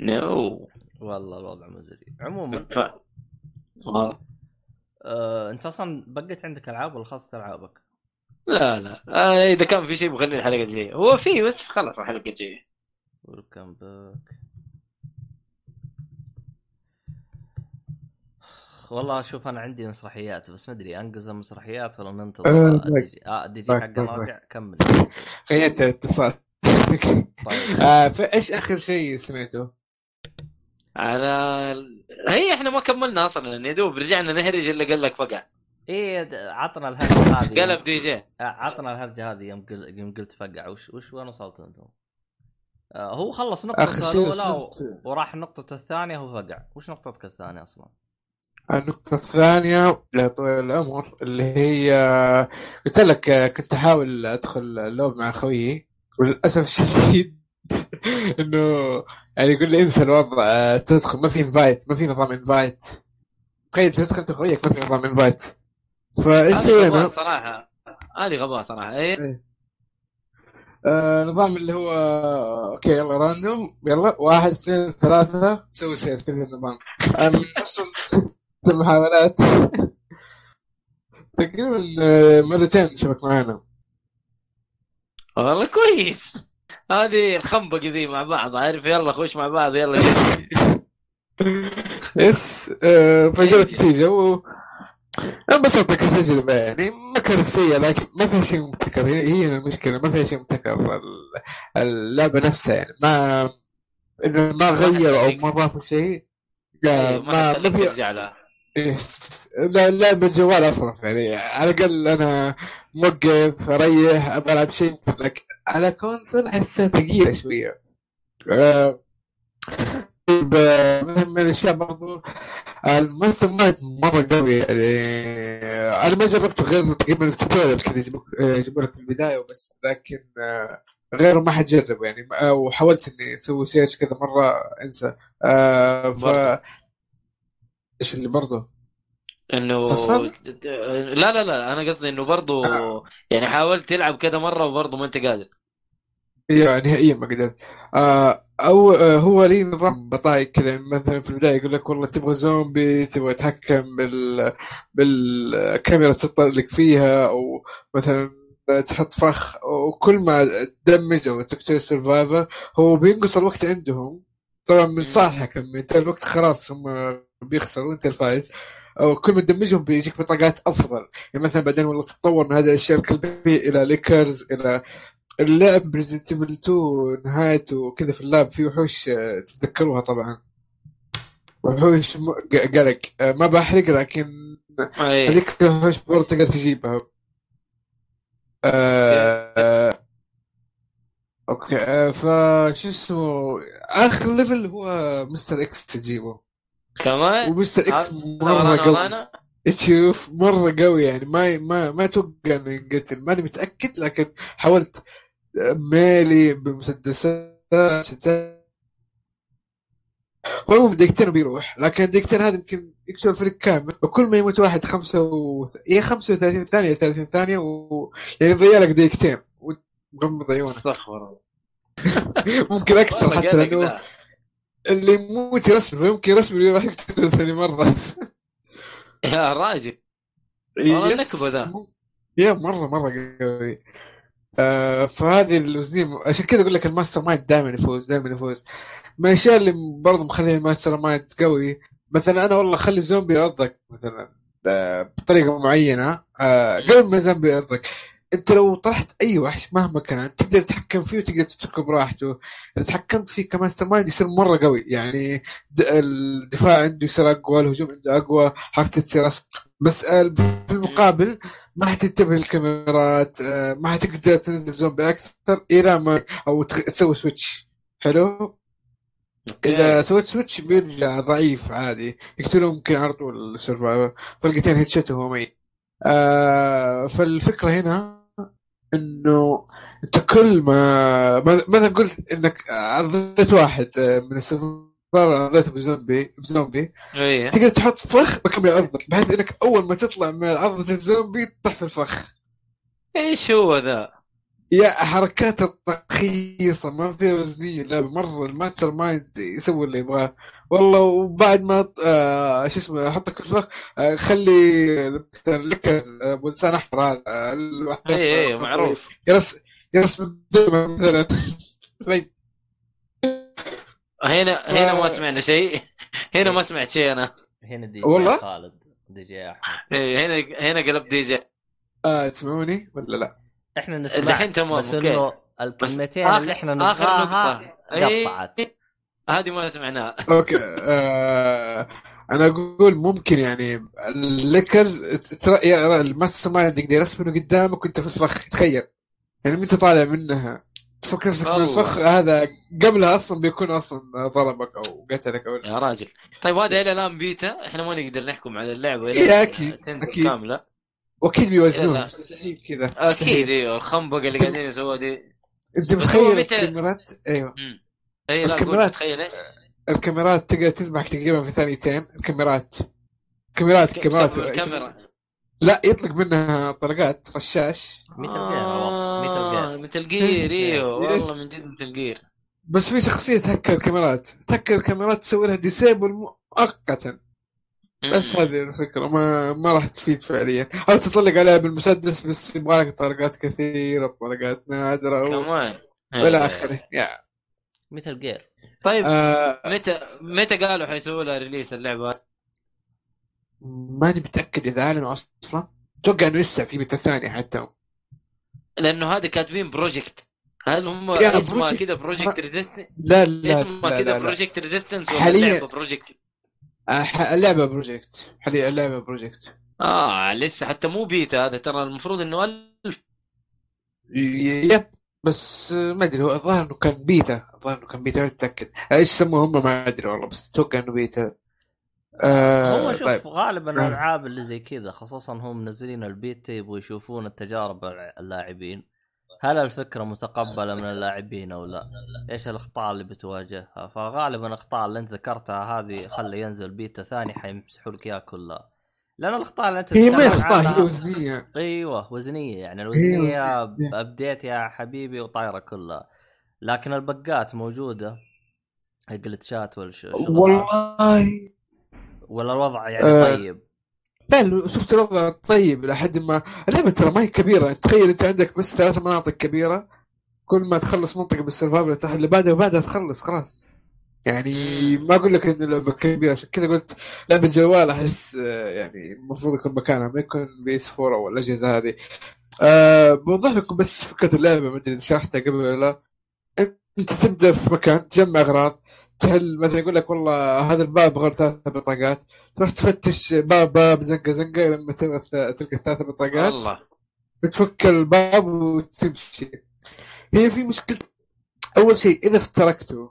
نو. والله الوضع مزري عموما. ف... والله. آه، أنت أصلا بقيت عندك ألعاب ولا خلصت ألعابك؟ لا لا. آه إذا كان في شيء بخليه الحلقة الجاية. هو في بس خلص الحلقة الجاية. ويلكم باك والله شوف أنا عندي مسرحيات بس ما أدري انقز المسرحيات ولا ننتظر. آه، الدي جي آه الدي جي باك، حق باك، الرابع كمل. خيرت اتصال. طيب. آه، فإيش آخر شيء سمعته؟ على هي إحنا ما كملنا أصلا يا دوب رجعنا نهرج اللي قال لك فقع إيه د- عطنا الهرجة هذه قلب دي جي آه، عطنا الهرجة هذه يوم قل... يوم قلت فقع. وش وش وين وصلتوا أنتم؟ آه هو خلص شيء الاولى و... وراح النقطة الثانية هو فقع، وش نقطتك الثانية أصلا؟ النقطة الثانية يا طويل العمر اللي هي قلت لك كنت أحاول أدخل اللوب مع خويي وللأسف الشديد إنه يعني يقول لي انسى الوضع تدخل ما في invite ما في نظام invite تخيل تدخل انت خويك ما في نظام انفايت فإيش هذه غباء سوينا؟ صراحة. هذه غباء صراحة. إيه؟ آه نظام اللي هو okay يلا random يلا واحد اثنين ثلاثة سوي save كذا النظام. نفس ست محاولات تقريبا آه، مرتين شبك معانا. والله كويس. هذه الخنبقة ذي مع بعض عارف؟ يلا خش مع بعض يلا. yes فجأة النتيجة. و انبسطت كتجربة يعني. ما كانت سيئة لكن ما فيها شيء مبتكر. هي المشكلة ما فيها شيء مبتكر. ال- اللعبة نفسها يعني. ما ما غيروا أو ما ضافوا شيء لا، إيه، ما ما في إيه، لا لعبة جوال اصرف يعني على الأقل أنا موقف أريح أبغى ألعب شيء لكن على كونسول أحسها ثقيلة شوية. آه، طيب آه، من من الأشياء برضو ال mastermind مرة قوي يعني أنا ما جربته غير تقريبا ال tutorial كذا يجيبوك- آه، يجيبوا لك في البداية وبس لكن آه، غيره ما حجرب يعني آه، وحاولت إني أسوي search كذا مرة أنسى. آه، ف. إيش اللي برضه إنه فصل؟ لا لا لا أنا قصدي إنه برضو آه. يعني حاولت تلعب كذا مرة وبرضو ما أنت قادر أيوه نهائيا ما قدرت آه أو آه هو لي نظام بطايق كذا يعني مثلا في البداية يقول لك والله تبغى زومبي تبغى تتحكم بال بالكاميرا تطلق فيها أو مثلا تحط فخ وكل ما تدمج أو تقتل survivor هو بينقص الوقت عندهم طبعا من صالحك لما ينتهي الوقت خلاص هم بيخسروا وانت الفايز أو كل ما تدمجهم بيجيك بطاقات أفضل. يعني مثلا بعدين والله تتطور من هذه الاشياء الكلبيه إلى lickers إلى اللعب ريزدنت ايفل 2 نهايته كذا في اللعب في وحوش آه، تتذكروها طبعا. وحوش قلق. آه، ما بحرق لكن إيه. هذيك الوحوش برضه تقدر تجيبها. آه، آه، okay آه، فشو اسمه آخر level هو مستر إكس تجيبه. كمان؟ ومستر إكس مرة قوي. تشوف مرة قوي يعني ما ما ما أتوقع إنه ينقتل. ماني متأكد لكن حاولت. ميلي بمسدسات. والمهم دقيقتين وبيروح. لكن الدقيقتين هذه يمكن يقتل الفريق كامل. وكل ما يموت واحد خمسة و... يا 35 ثانية 30 ثانية و... يعني يضيع لك دقيقتين. ومغمض عيونك استغفر الله. ممكن أكثر والله حتى لأنه لا. اللي يموت يرسم يمكن يرسم راح يقتل ثاني مرة. يا راجل. والله yes. نكبة ذا. يا مرة مرة قوي. آه فهذه الوزنية عشان كذا أقول لك ال mastermind دائما يفوز دائما يفوز. من الأشياء اللي برضه مخليه ال mastermind قوي مثلا أنا والله خلي زومبي يعضك مثلا آه بطريقة معينة. آه قبل ما زومبي يعضك انت لو طرحت اي وحش مهما كان تقدر تتحكم فيه وتقدر تتركه براحته. إذا تحكمت فيه ك mastermind يصير مرة قوي. يعني الدفاع عنده يصير أقوى الهجوم عنده أقوى حركته تصير. بس آه، في المقابل ما حتنتبه الكاميرات آه، ما حتقدر تنزل زومبي أكثر إلى ما أو تسوي switch حلو؟ إذا okay. سويت switch بيرجع ضعيف عادي. يقتلهم يمكن على طول ال survivor طلقتين headshot وهو ميت. آه فالفكرة هنا إنه أنت كل ما مثلا قلت؟ إنك عضيت واحد آه، من ال survivor عضيته بزومبي بزومبي. إيه. تقدر تحط فخ بكم يعضك بحيث إنك أول ما تطلع من عضة الزومبي تطيح في الفخ. إيش هو ذا؟ يا حركات الرخيصة ما فيها وزنية لا مرة ال mastermind يسوي اللي يبغاه والله وبعد ما آه شو اسمه احطك في الفخ آه خلي Licker آه، أبو لسان أحمر هذا آه، الواحد- إيه إيه معروف يرسم يرسم الدم مثلا. هنا هنا ما آه. سمعنا شيء هنا ما سمعت شيء أنا هنا دي والله؟ جي خالد دي جي أحمد إيه هنا هنا قلب دي جي آه تسمعوني ولا لا؟ إحنا نسمع الحين تمام، بس. إنه الكلمتين آخر- اللي إحنا نبغاها. إيه. قطعت. هذه ما سمعناها. okay. آه أنا أقول ممكن يعني ال Lickers ترى يا- ال mastermind يقدر يرسم إنه قدامك وأنت في الفخ. تخيل. يعني انت طالع منها؟ تفكر نفسك من. الفخ. هذا قبلها أصلا بيكون أصلا ضربك أو قتلك أو يا راجل. طيب هذا إلى الآن بيتا. إحنا ما نقدر نحكم على اللعبة إيه، إلا أكيد، تنزل أكيد. كاملة. واكيد. بيوزنون. مستحيل كذا أكيد إيوه الخنبقة اللي قاعدين يسووها دي. انت متخيل الكاميرات؟ أيوه. اي لا الكاميرات. تخيل إيش؟ الكاميرات تقدر تذبحك تقريبا في ثانيتين. الكاميرات. كاميرات كاميرات. الكاميرا لا يطلق منها طلقات رشاش Metal Gear والله. Metal Gear. Gear إيوه. والله من جد Metal Gear. بس في شخصية تهكر الكاميرات. تهكر الكاميرات تسوي لها disable مؤقتا. بس هذه الفكرة ما ما راح تفيد فعليا. أو تطلق عليها بالمسدس بس يبغى لك طلقات كثيرة طلقات نادرة و- كمان. والى إيه. آخره. يا Metal Gear طيب آه متى متى قالوا حيسووا لها release اللعبة؟ ماني متأكد إذا أعلنوا أصلا. أتوقع إنه لسه في بيتا ثانية حتى. لأنه هذا كاتبين project هل هم اسمها project- كذا Project Resistance لا لا اسمها لا, كذا. بروجكت ريزيستنس ولا حالياً- project اللعبة project. حاليا اللعبة project. آه لسه حتى مو بيتا هذا ترى المفروض إنه ألف. ي- yep بس آه، ما أدري هو الظاهر إنه كان بيتا. الظاهر إنه كان بيتا ما متاكد إيش سموه هم؟ ما أدري والله بس أتوقع إنه بيتا. آه هو شوف طيب. غالبا نعم. الألعاب اللي زي كذا خصوصا هم منزلين البيتا يبغوا يشوفون التجارب اللاعبين. هل الفكرة متقبلة من اللاعبين أو لا؟ إيش الأخطاء اللي بتواجهها؟ فغالبا الأخطاء اللي أنت ذكرتها هذه خلي ينزل بيتا ثاني حيمسحوا لك إياها كلها. لأن الأخطاء اللي أنت هي ما أخطاء هي وزنية أيوه وزنية يعني الوزنية. update يا حبيبي وطايرة كلها لكن البقات موجودة جلتشات والشغل والله ولا الوضع يعني آه. طيب لا شفت الوضع طيب لحد ما. اللعبة ترى ما هي كبيرة. تخيل أنت عندك بس ثلاث مناطق كبيرة. كل ما تخلص منطقة بال survivor تروح اللي بعدها وبعدها تخلص خلاص. يعني ما أقول لك انه لعبه كبيرة. عشان كذا قلت لعبة جوال أحس آه، يعني المفروض يكون مكانها ما يكون PS 4 أو الأجهزة هذه. أه بوضح لكم بس فكرة اللعبة ما أدري شرحتها قبل ولا لا. أنت تبدأ في مكان تجمع أغراض. تحل مثلا يقول لك والله هذا الباب غير ثلاث بطاقات. تروح تفتش باب باب زنقه زنقة لما تلقى الثلاث بطاقات. والله. بتفك الباب وتمشي. هي في مشكلة. أول شيء إذا افترقتوا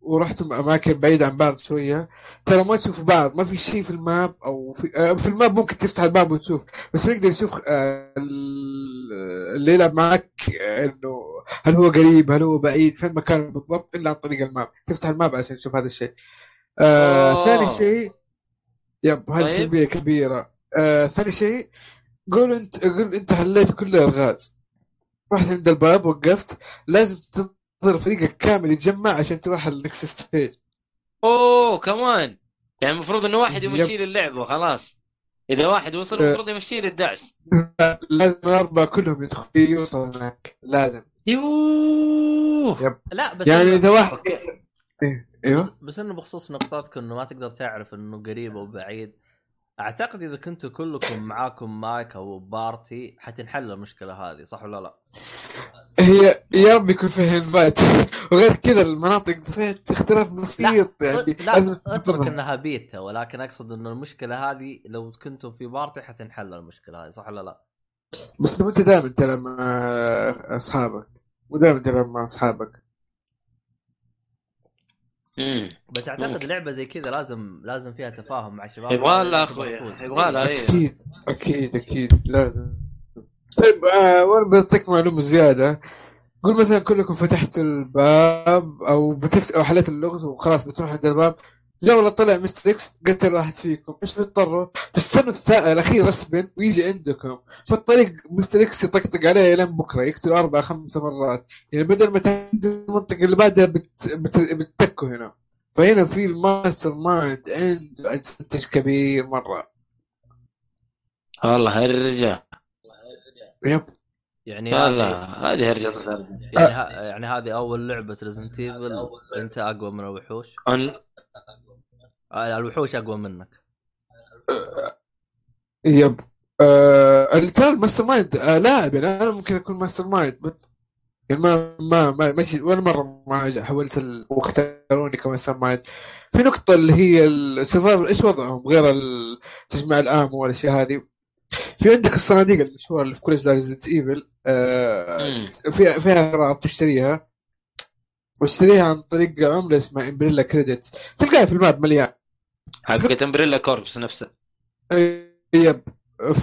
ورحتم أماكن بعيدة عن بعض شوية ترى ما تشوفوا بعض. ما في شيء في الماب أو في, آه، في الماب ممكن تفتح الباب وتشوف. بس ما يقدر يشوف آه، ال- اللي يلعب معك آه، إنه هل هو قريب؟ هل هو بعيد؟ فين مكانه بالضبط؟ إلا عن طريق ال map. تفتح ال map عشان تشوف هذا الشيء. آه أوه. ثاني شيء yep هذه طيب. سلبيه كبيرة. آه ثاني شيء قول أنت قول أنت حليت كل الألغاز. رحت عند الباب وقفت. لازم تنتظر فريقك كامل يتجمع عشان تروح ال next stage أوه كمان يعني المفروض إنه واحد. يمشي لي اللعبة خلاص. إذا واحد وصل أه. المفروض يمشي لي الدعس. لازم الأربعة كلهم يدخلوا يوصلوا هناك. لازم. يوه. لا بس يعني إذا واحد إيه، إيوه. بس انه بخصوص نقطتك إنه ما تقدر تعرف إنه قريب أو بعيد. أعتقد إذا كنتوا كلكم معاكم مايك أو party حتنحل المشكلة هذه صح ولا لا؟ هي يا رب يكون فيها invite وغير كذا المناطق فيها اختلاف بسيط يعني لا لازم أترك. إنها بيتا ولكن أقصد إنه المشكلة هذه لو كنتم في party حتنحل المشكلة هذه صح ولا لا؟ بس انت دائما تلعب مع أصحابك. تلعب مع أصحابك. امم بس أعتقد ممكن. لعبة زي كذا لازم لازم فيها تفاهم مع الشباب. يبغى لها تبغى أخوي. يبغى لها أكيد أكيد أكيد. لازم طيب آه وأنا بعطيك معلومة زيادة. قول مثلا كلكم فتحتوا الباب أو بتفت أو حليت اللغز وخلاص بتروح عند الباب. جاء والله طلع Mr. X قتل واحد فيكم. إيش بتضطروا؟ تستنوا الاخير respawn ويجي عندكم. في الطريق Mr. X يطقطق عليه لين بكرة يقتل أربع خمس مرات. يعني بدل ما تعدي المنطقة اللي بعدها بت... بت... بتتكوا هنا. فهنا في ال mastermind عنده advantage كبير مرة. والله الرجال yep. يعني هذه هذه هرجة يعني. يعني هذه أول لعبة Resident Evil أنت أقوى من الوحوش أن... الوحوش أقوى منك. yep. آه اللي كان mastermind آه لاعب يعني أنا ممكن أكون mastermind بس يعني ما ما ما ماشي ولا مرة ما حولت ال... واختاروني ك mastermind في نقطة اللي هي ال survivor إيش وضعهم غير تجميع ال ammo والأشياء هذه؟ في عندك الصناديق المشهورة اللي في كل اجزاء Resident Evil آه. فيها فيها اغراض تشتريها. واشتريها عن طريق عملة اسمها Umbrella credit. تلقاها في ال map مليان. حقت Umbrella Corps نفسه. yep.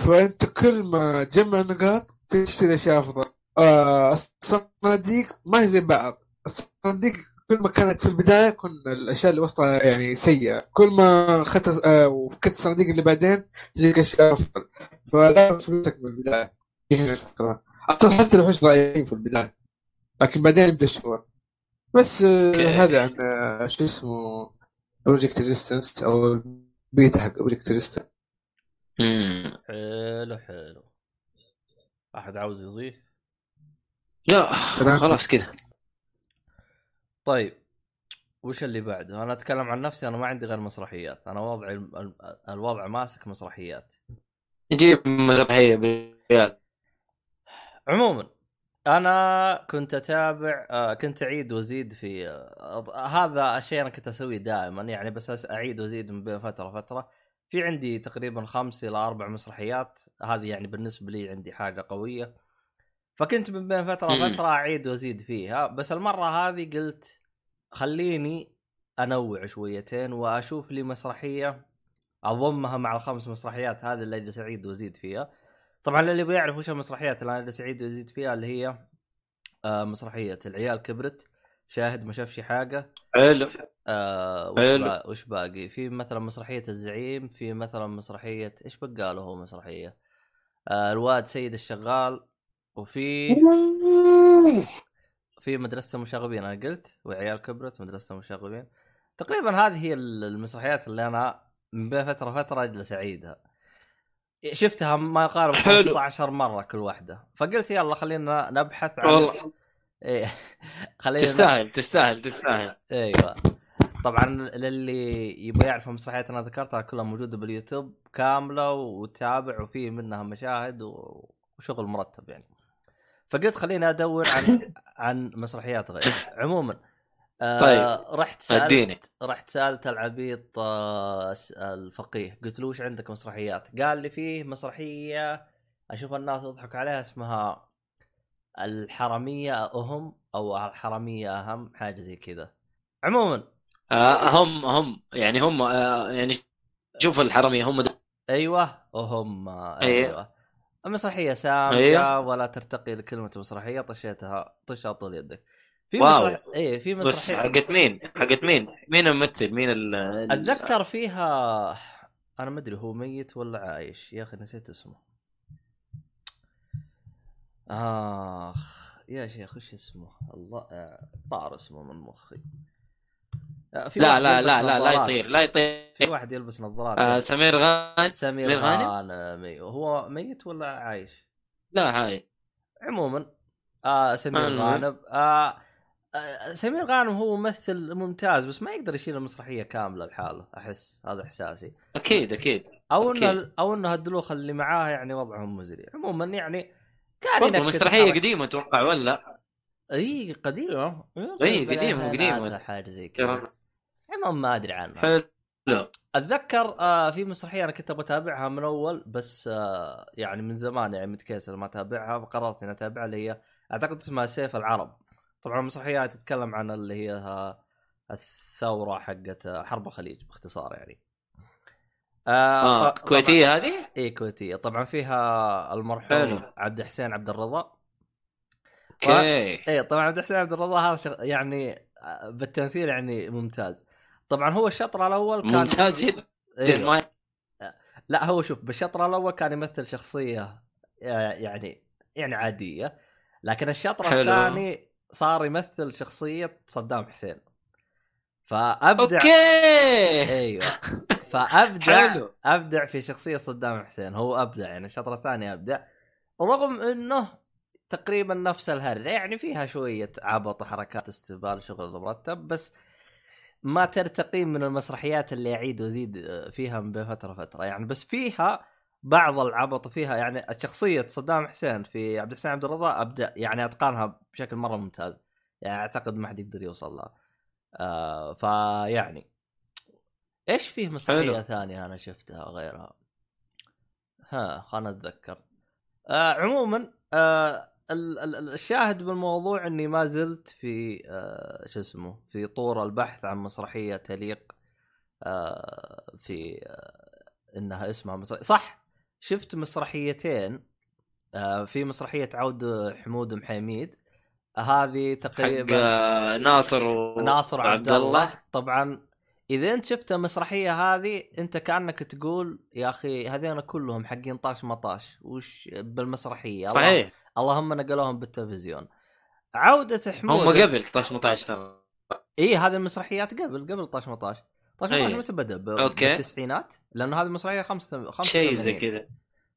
فأنت كل ما تجمع نقاط تشتري أشياء أفضل. آه الصناديق ما هي زي بعض. الصناديق كل ما كانت في البداية كن الأشياء اللي وسطها يعني سيئة. كل ما اخذت آه وفكت الصناديق اللي بعدين تجيك أشياء أفضل. فلا فلوسك من البداية. هنا الفكرة. أصلا حتى الوحوش ضايعين في البداية. لكن بعدين يبدأ الشغل. بس آه. هذا عن آه شو اسمه Project Resistance أو البيتا حق Project Resistance. حلو حلو أحد عاوز يضيف لا. خلاص كذا طيب وش اللي بعده؟ أنا أتكلم عن نفسي أنا ما عندي غير مسرحيات، أنا وضعي ال- ال- الوضع ماسك مسرحيات. نجيب مسرحية بريال عموما أنا كنت أتابع آه، كنت أعيد وازيد في آه، هذا الشيء أنا كنت أسويه دائما يعني بس أعيد وازيد من بين فترة وفتره. في عندي تقريبا خمس إلى أربع مسرحيات، هذه يعني بالنسبة لي عندي حاجة قوية. فكنت من بين فترة مم. وفتره أعيد وازيد فيها، بس المرة هذه قلت خليني أنوع شويتين وأشوف لي مسرحية أضمها مع الخمس مسرحيات هذه اللي أجلس أعيد وازيد فيها. طبعا اللي بيعرف وش المسرحيات اللي أنا اجلس اعيد وازيد فيها اللي هي آه مسرحية العيال كبرت شاهد ما شافش حاجة. حلو. آه وش. با... وش باقي؟ في مثلا مسرحية الزعيم في مثلا مسرحية إيش بقى له هو مسرحية؟ آه الواد سيد الشغال وفي في مدرسة المشاغبين أنا قلت وعيال كبرت مدرسة المشاغبين تقريبا هذه هي المسرحيات اللي أنا من بين فترة وفترة أجلس أعيدها. شفتها ما يقارب حلو. 15 مرة كل واحدة. فقلت يلا خلينا نبحث عن والله. إيه. خلينا تستاهل تستاهل تستاهل. أيوه. طبعا للي يبغى يعرف المسرحيات أنا ذكرتها كلها موجودة باليوتيوب كاملة وتابع وفي منها مشاهد وشغل مرتب يعني. فقلت خليني أدور عن عن مسرحيات غير. عموما آه طيب. رحت سألت اديني رحت سألت العبيط آه الفقيه قلت له وش عندك مسرحيات؟ قال لي فيه مسرحية أشوف الناس يضحك عليها اسمها الحراميه أهم أو الحراميه أهم حاجة زي كذا. عموما آه هم هم يعني هم آه يعني شوف الحراميه هم د- أيوه أيوة. أيوه المسرحية سامجة أيوه. ولا ترتقي لكلمة مسرحية طشيتها طشها طول يدك في واو. مسرح إيه في بس مسرحية حقت مين؟ حقت مين؟ مين الممثل؟ مين ال أتذكر فيها أنا ما أدري هو ميت ولا عايش يا أخي نسيت اسمه آخ يا شيخ وش اسمه الله آه، طار اسمه من مخي آه، في لا لا لا لا لا. يطير لا يطير في واحد يلبس نظارات آه سمير غانم سمير غانم؟ أيوه. هو ميت ولا عايش؟ لا هاي عموما آه سمير. غانم آه آه سمير غانم هو ممثل ممتاز بس ما يقدر يشيل المسرحية كاملة لحاله أحس هذا إحساسي. أكيد أكيد. أو. إنه أو إنه الدلوخ اللي معاه يعني وضعهم مزري. عموما يعني كان مسرحية. قديمة أتوقع ولا إي قديمة. إي، قديمة، قديمة. حاجة زي كذا. عموما ما أدري عنها. حلو. أتذكر آه في مسرحية أنا كنت بتابعها من أول بس آه يعني من زمان يعني متكسل ما أتابعها فقررت إني أتابعها اللي هي أعتقد اسمها سيف العرب. طبعا المسرحيه تتكلم عن اللي هي آه، الثورة حقت آه، حرب الخليج باختصار يعني آه ط- كويتية هذه؟ اي كويتية طبعا فيها المرحوم. عبد الحسين عبد الرضا أوكي اي طبعا عبد الحسين عبد الرضا هذا شغ... يعني آه، بالتمثيل يعني ممتاز طبعا هو الشطر الأول كان ممتاز جدا. ما لا هو شوف بالشطر الأول كان يمثل شخصية آه، يعني يعني عادية لكن الشطر. الثاني صار يمثل شخصية صدام حسين. فابدع أوكي! أيوه. فابدع حلو. أبدع في شخصية صدام حسين. هو أبدع يعني الشطر الثاني أبدع. رغم إنه تقريبا نفس الهرجة يعني فيها شوية عبط وحركات استهبال شغل مرتب بس ما ترتقي من المسرحيات اللي اعيد وازيد فيها من بين فترة فتره يعني بس فيها بعض العبط فيها يعني شخصية صدام حسين في عبد الحسين عبد الرضا ابدع يعني اتقانها بشكل مرة ممتاز. يعني أعتقد ما حد يقدر يوصل لها آه فيعني إيش فيه مسرحية. ثانية أنا شفتها غيرها ها خلنا أتذكر. آه عموما آه ال- ال- ال- الشاهد بالموضوع إني ما زلت في آه شو اسمه في طور البحث عن مسرحية تليق آه في آه إنها اسمها مسرحية صح؟ شفت مسرحيتين آه في مسرحية عود حمود محيميد هذه حق تقريبا آه، ناصر و... ناصر وعبد عبد الله. طبعا إذا أنت شفت المسرحيه هذه أنت كأنك تقول يا أخي هذين كلهم حقين طاش مطاش وش بالمسرحية؟ الله- صحيح. اللهم نقلوهم بالتلفزيون. عودة حمود هم قبل 18 ترى. اي هذه المسرحيات قبل قبل طاش مطاش طاش مطاش أي. متى بدا؟ أوكي. بالتسعينات لأنه هذه المسرحيه 85 شيء زي كذا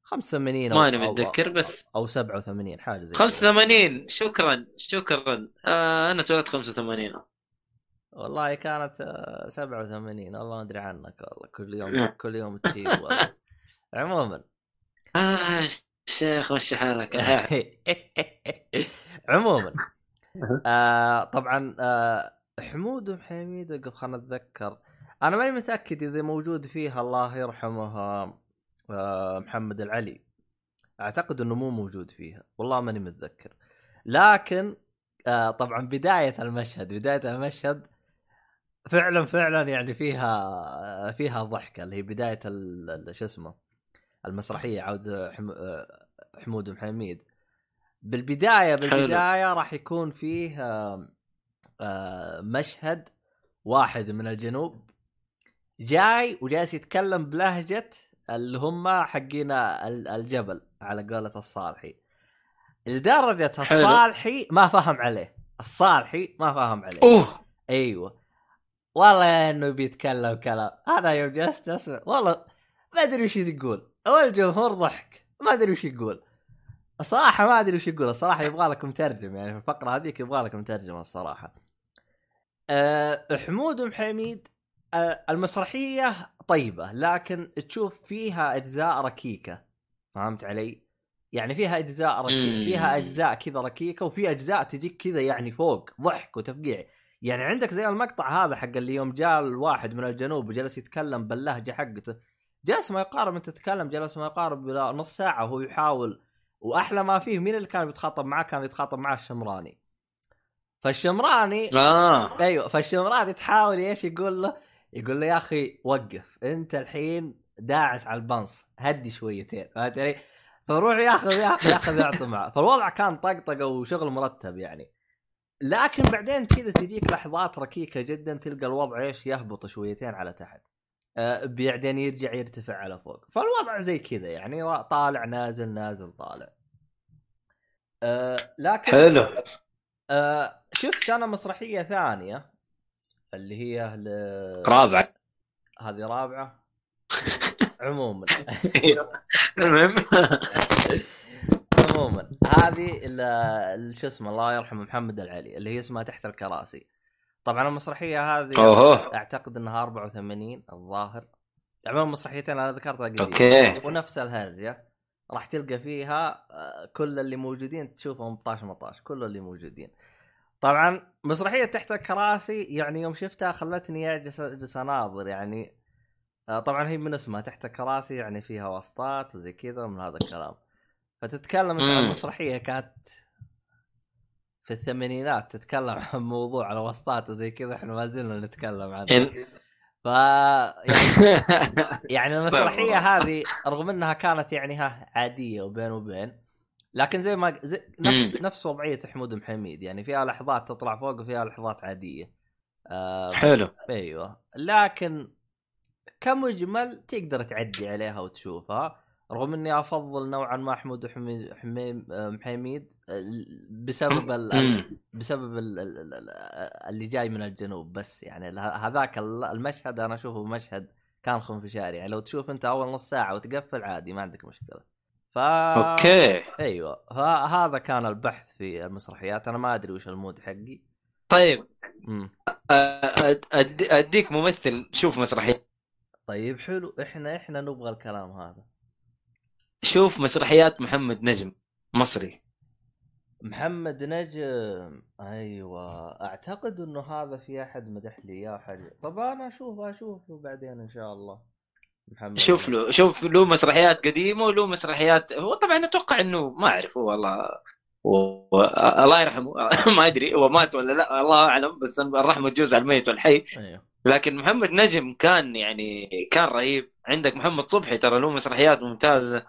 85 أو- ماني أو- متذكر بس أو 87 حاجة زي كذا. 85 شكرا شكرا آه أنا تولدت 85 والله كانت آه، 87 والله ما أدري عنك والله كل يوم. كل يوم تشيل والله. عموما آه شيخ مشي حالك عموما آه طبعا آه حمود وحميد خلنا اتذكر أنا ماني متأكد إذا موجود فيها الله يرحمه آه محمد العلي. أعتقد إنه مو موجود فيها. والله ماني متذكر. لكن آه طبعا بداية المشهد بداية المشهد فعلا فعلا يعني فيها فيها ضحكة اللي هي بداية شو اسمه المسرحية عود حم... آه، حمود محميد بالبداية بالبداية راح يكون فيه آه، آه، مشهد واحد من الجنوب. جاي وجالس يتكلم بلهجة اللي هم حقين ال- الجبل على قولة الصالحي. لدرجة. الصالحي ما فهم عليه. الصالحي ما فهم عليه. أوه. أيوه. والله إنه بيتكلم كلام. أنا يوم جلست أسمع والله ما أدري وش تقول والجمهور ضحك. ما أدري وش يقول. الصراحة ما أدري وش يقول. الصراحة يبغى لك مترجم يعني في الفقرة هذيك يبغى لك مترجم الصراحة. أه حمود محميد أه المسرحية طيبة لكن تشوف فيها أجزاء ركيكة. فهمت علي؟ يعني فيها أجزاء ركيكه. فيها أجزاء كذا ركيكة وفي أجزاء تجيك كذا يعني فوق ضحك وتفقيع. يعني عندك زي المقطع هذا حق اللي يوم جاء الواحد من الجنوب وجلس يتكلم باللهجة حقته. جلس ما يقارب أنت تتكلم جلس ما يقارب إلى نص ساعة وهو يحاول وأحلى ما فيه مين اللي كان بيتخاطب معاه؟ كان يتخاطب معاه الشمراني. فالشمراني آه. أيوه فالشمراني تحاول إيش يقول له؟ يقول له يا أخي وقف أنت الحين داعس على البنص هدي شويتين فهمت علي؟ فروح ياخذ ياخذ ياخذ يعطي معه. فالوضع كان طقطقة وشغل مرتب يعني. لكن بعدين كذا تجيك لحظات ركيكة جدا تلقى الوضع إيش؟ يهبط شويتين على تحت. آه، بعدين يرجع يرتفع على فوق. فالوضع زي كذا يعني طالع نازل نازل طالع. آه، لكن حلو. آه، شفت أنا مسرحية ثانية. اللي هي ل... رابع هذه رابعة. عموما. المهم. عموما. هذه شو اسمه الله يرحمه محمد العلي اللي هي اسمها تحت الكراسي. طبعا المسرحية هذه اوه أعتقد إنها 84 الظاهر. عموما مسرحيتين أنا ذكرتها قديم. أوكي. ونفس الهرجة. راح تلقى فيها آه، كل اللي موجودين تشوفهم طاش مطاش كل اللي موجودين. طبعا مسرحية تحت الكراسي يعني يوم شفتها خلتني اجلس اجلس أناظر يعني آه، طبعا هي من اسمها تحت الكراسي يعني فيها واسطات وزي كذا من هذا الكلام. فتتكلم عن. مسرحية كانت في الثمانينات تتكلم عن موضوع الواسطات وزي كذا إحنا ما زلنا نتكلم عنه. ف يعني يعني المسرحية هذه رغم إنها كانت يعني ها عادية وبين وبين لكن زي ما زي نفس نفس وضعية حمود محميد يعني فيها لحظات تطلع فوق وفيها لحظات عادية. آه حلو. أيوه. لكن كمجمل تقدر تعدي عليها وتشوفها رغم إني أفضل نوعا ما حمود حميد محميد آه، بسبب ال... مم. بسبب ال... ال- ال- ال- اللي جاي من الجنوب بس. يعني هذاك ال- المشهد أنا أشوفه مشهد كان خنفشاري يعني لو تشوف أنت أول نص ساعة وتقفل عادي ما عندك مشكلة. ف أوكي. أيوه. فهذا كان البحث في المسرحيات. أنا ما أدري وش ال mood حقي. طيب. أديك ممثل. شوف مسرحيات طيب حلو. إحنا إحنا نبغى الكلام هذا. شوف مسرحيات محمد نجم. مصري. محمد نجم. أيوه. أعتقد إنه هذا في أحد مدح لي. اياه حاجة طب أنا أشوف أشوفه بعدين إن شاء الله. محمد شوف. له شوف له مسرحيات قديمة وله مسرحيات هو طبعا أتوقع إنه ما أعرف هو والله و... الله يرحمه ما أدري هو مات ولا لا الله أعلم بس الرحمة تجوز على الميت والحي أيوه لكن محمد نجم كان يعني كان رهيب عندك محمد صبحي ترى له مسرحيات ممتازة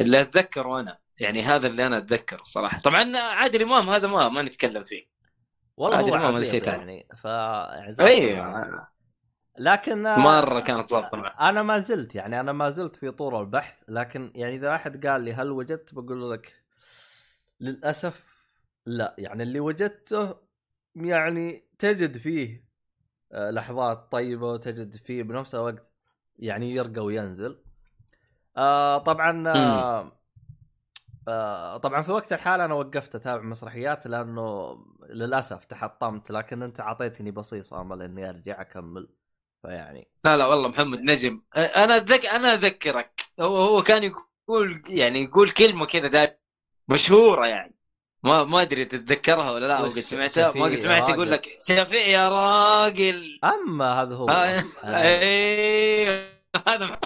اللي أتذكره أنا يعني هذا اللي أنا اتذكر الصراحه طبعا عادل إمام هذا ما ما نتكلم فيه والله عادل هو إمام هذا عبيط شيء ثاني. يعني ف. أيوه لكن آه، مرة كانت ظابطه معه. أنا ما زلت يعني أنا ما زلت في طور البحث لكن يعني إذا أحد قال لي هل وجدت بقول لك للأسف لا. يعني اللي وجدته يعني تجد فيه آه، لحظات طيبة وتجد فيه بنفس الوقت يعني يرقى وينزل. آه طبعا آه آه طبعا في وقت الحالة أنا وقفت أتابع مسرحيات لأنه للأسف تحطمت لكن أنت أعطيتني بصيص أمل إني أرجع أكمل. فيعني. لا لا والله محمد نجم. أنا أتذك... أنا أذكرك. هو هو كان يقول يعني يقول كلمة كذا دائما مشهورة يعني. ما ما أدري تتذكرها ولا لا وقد سمعتها ما قد سمعت. يقول لك شفيع يا راجل. أما هذا هو. آه، آه. إيه هذا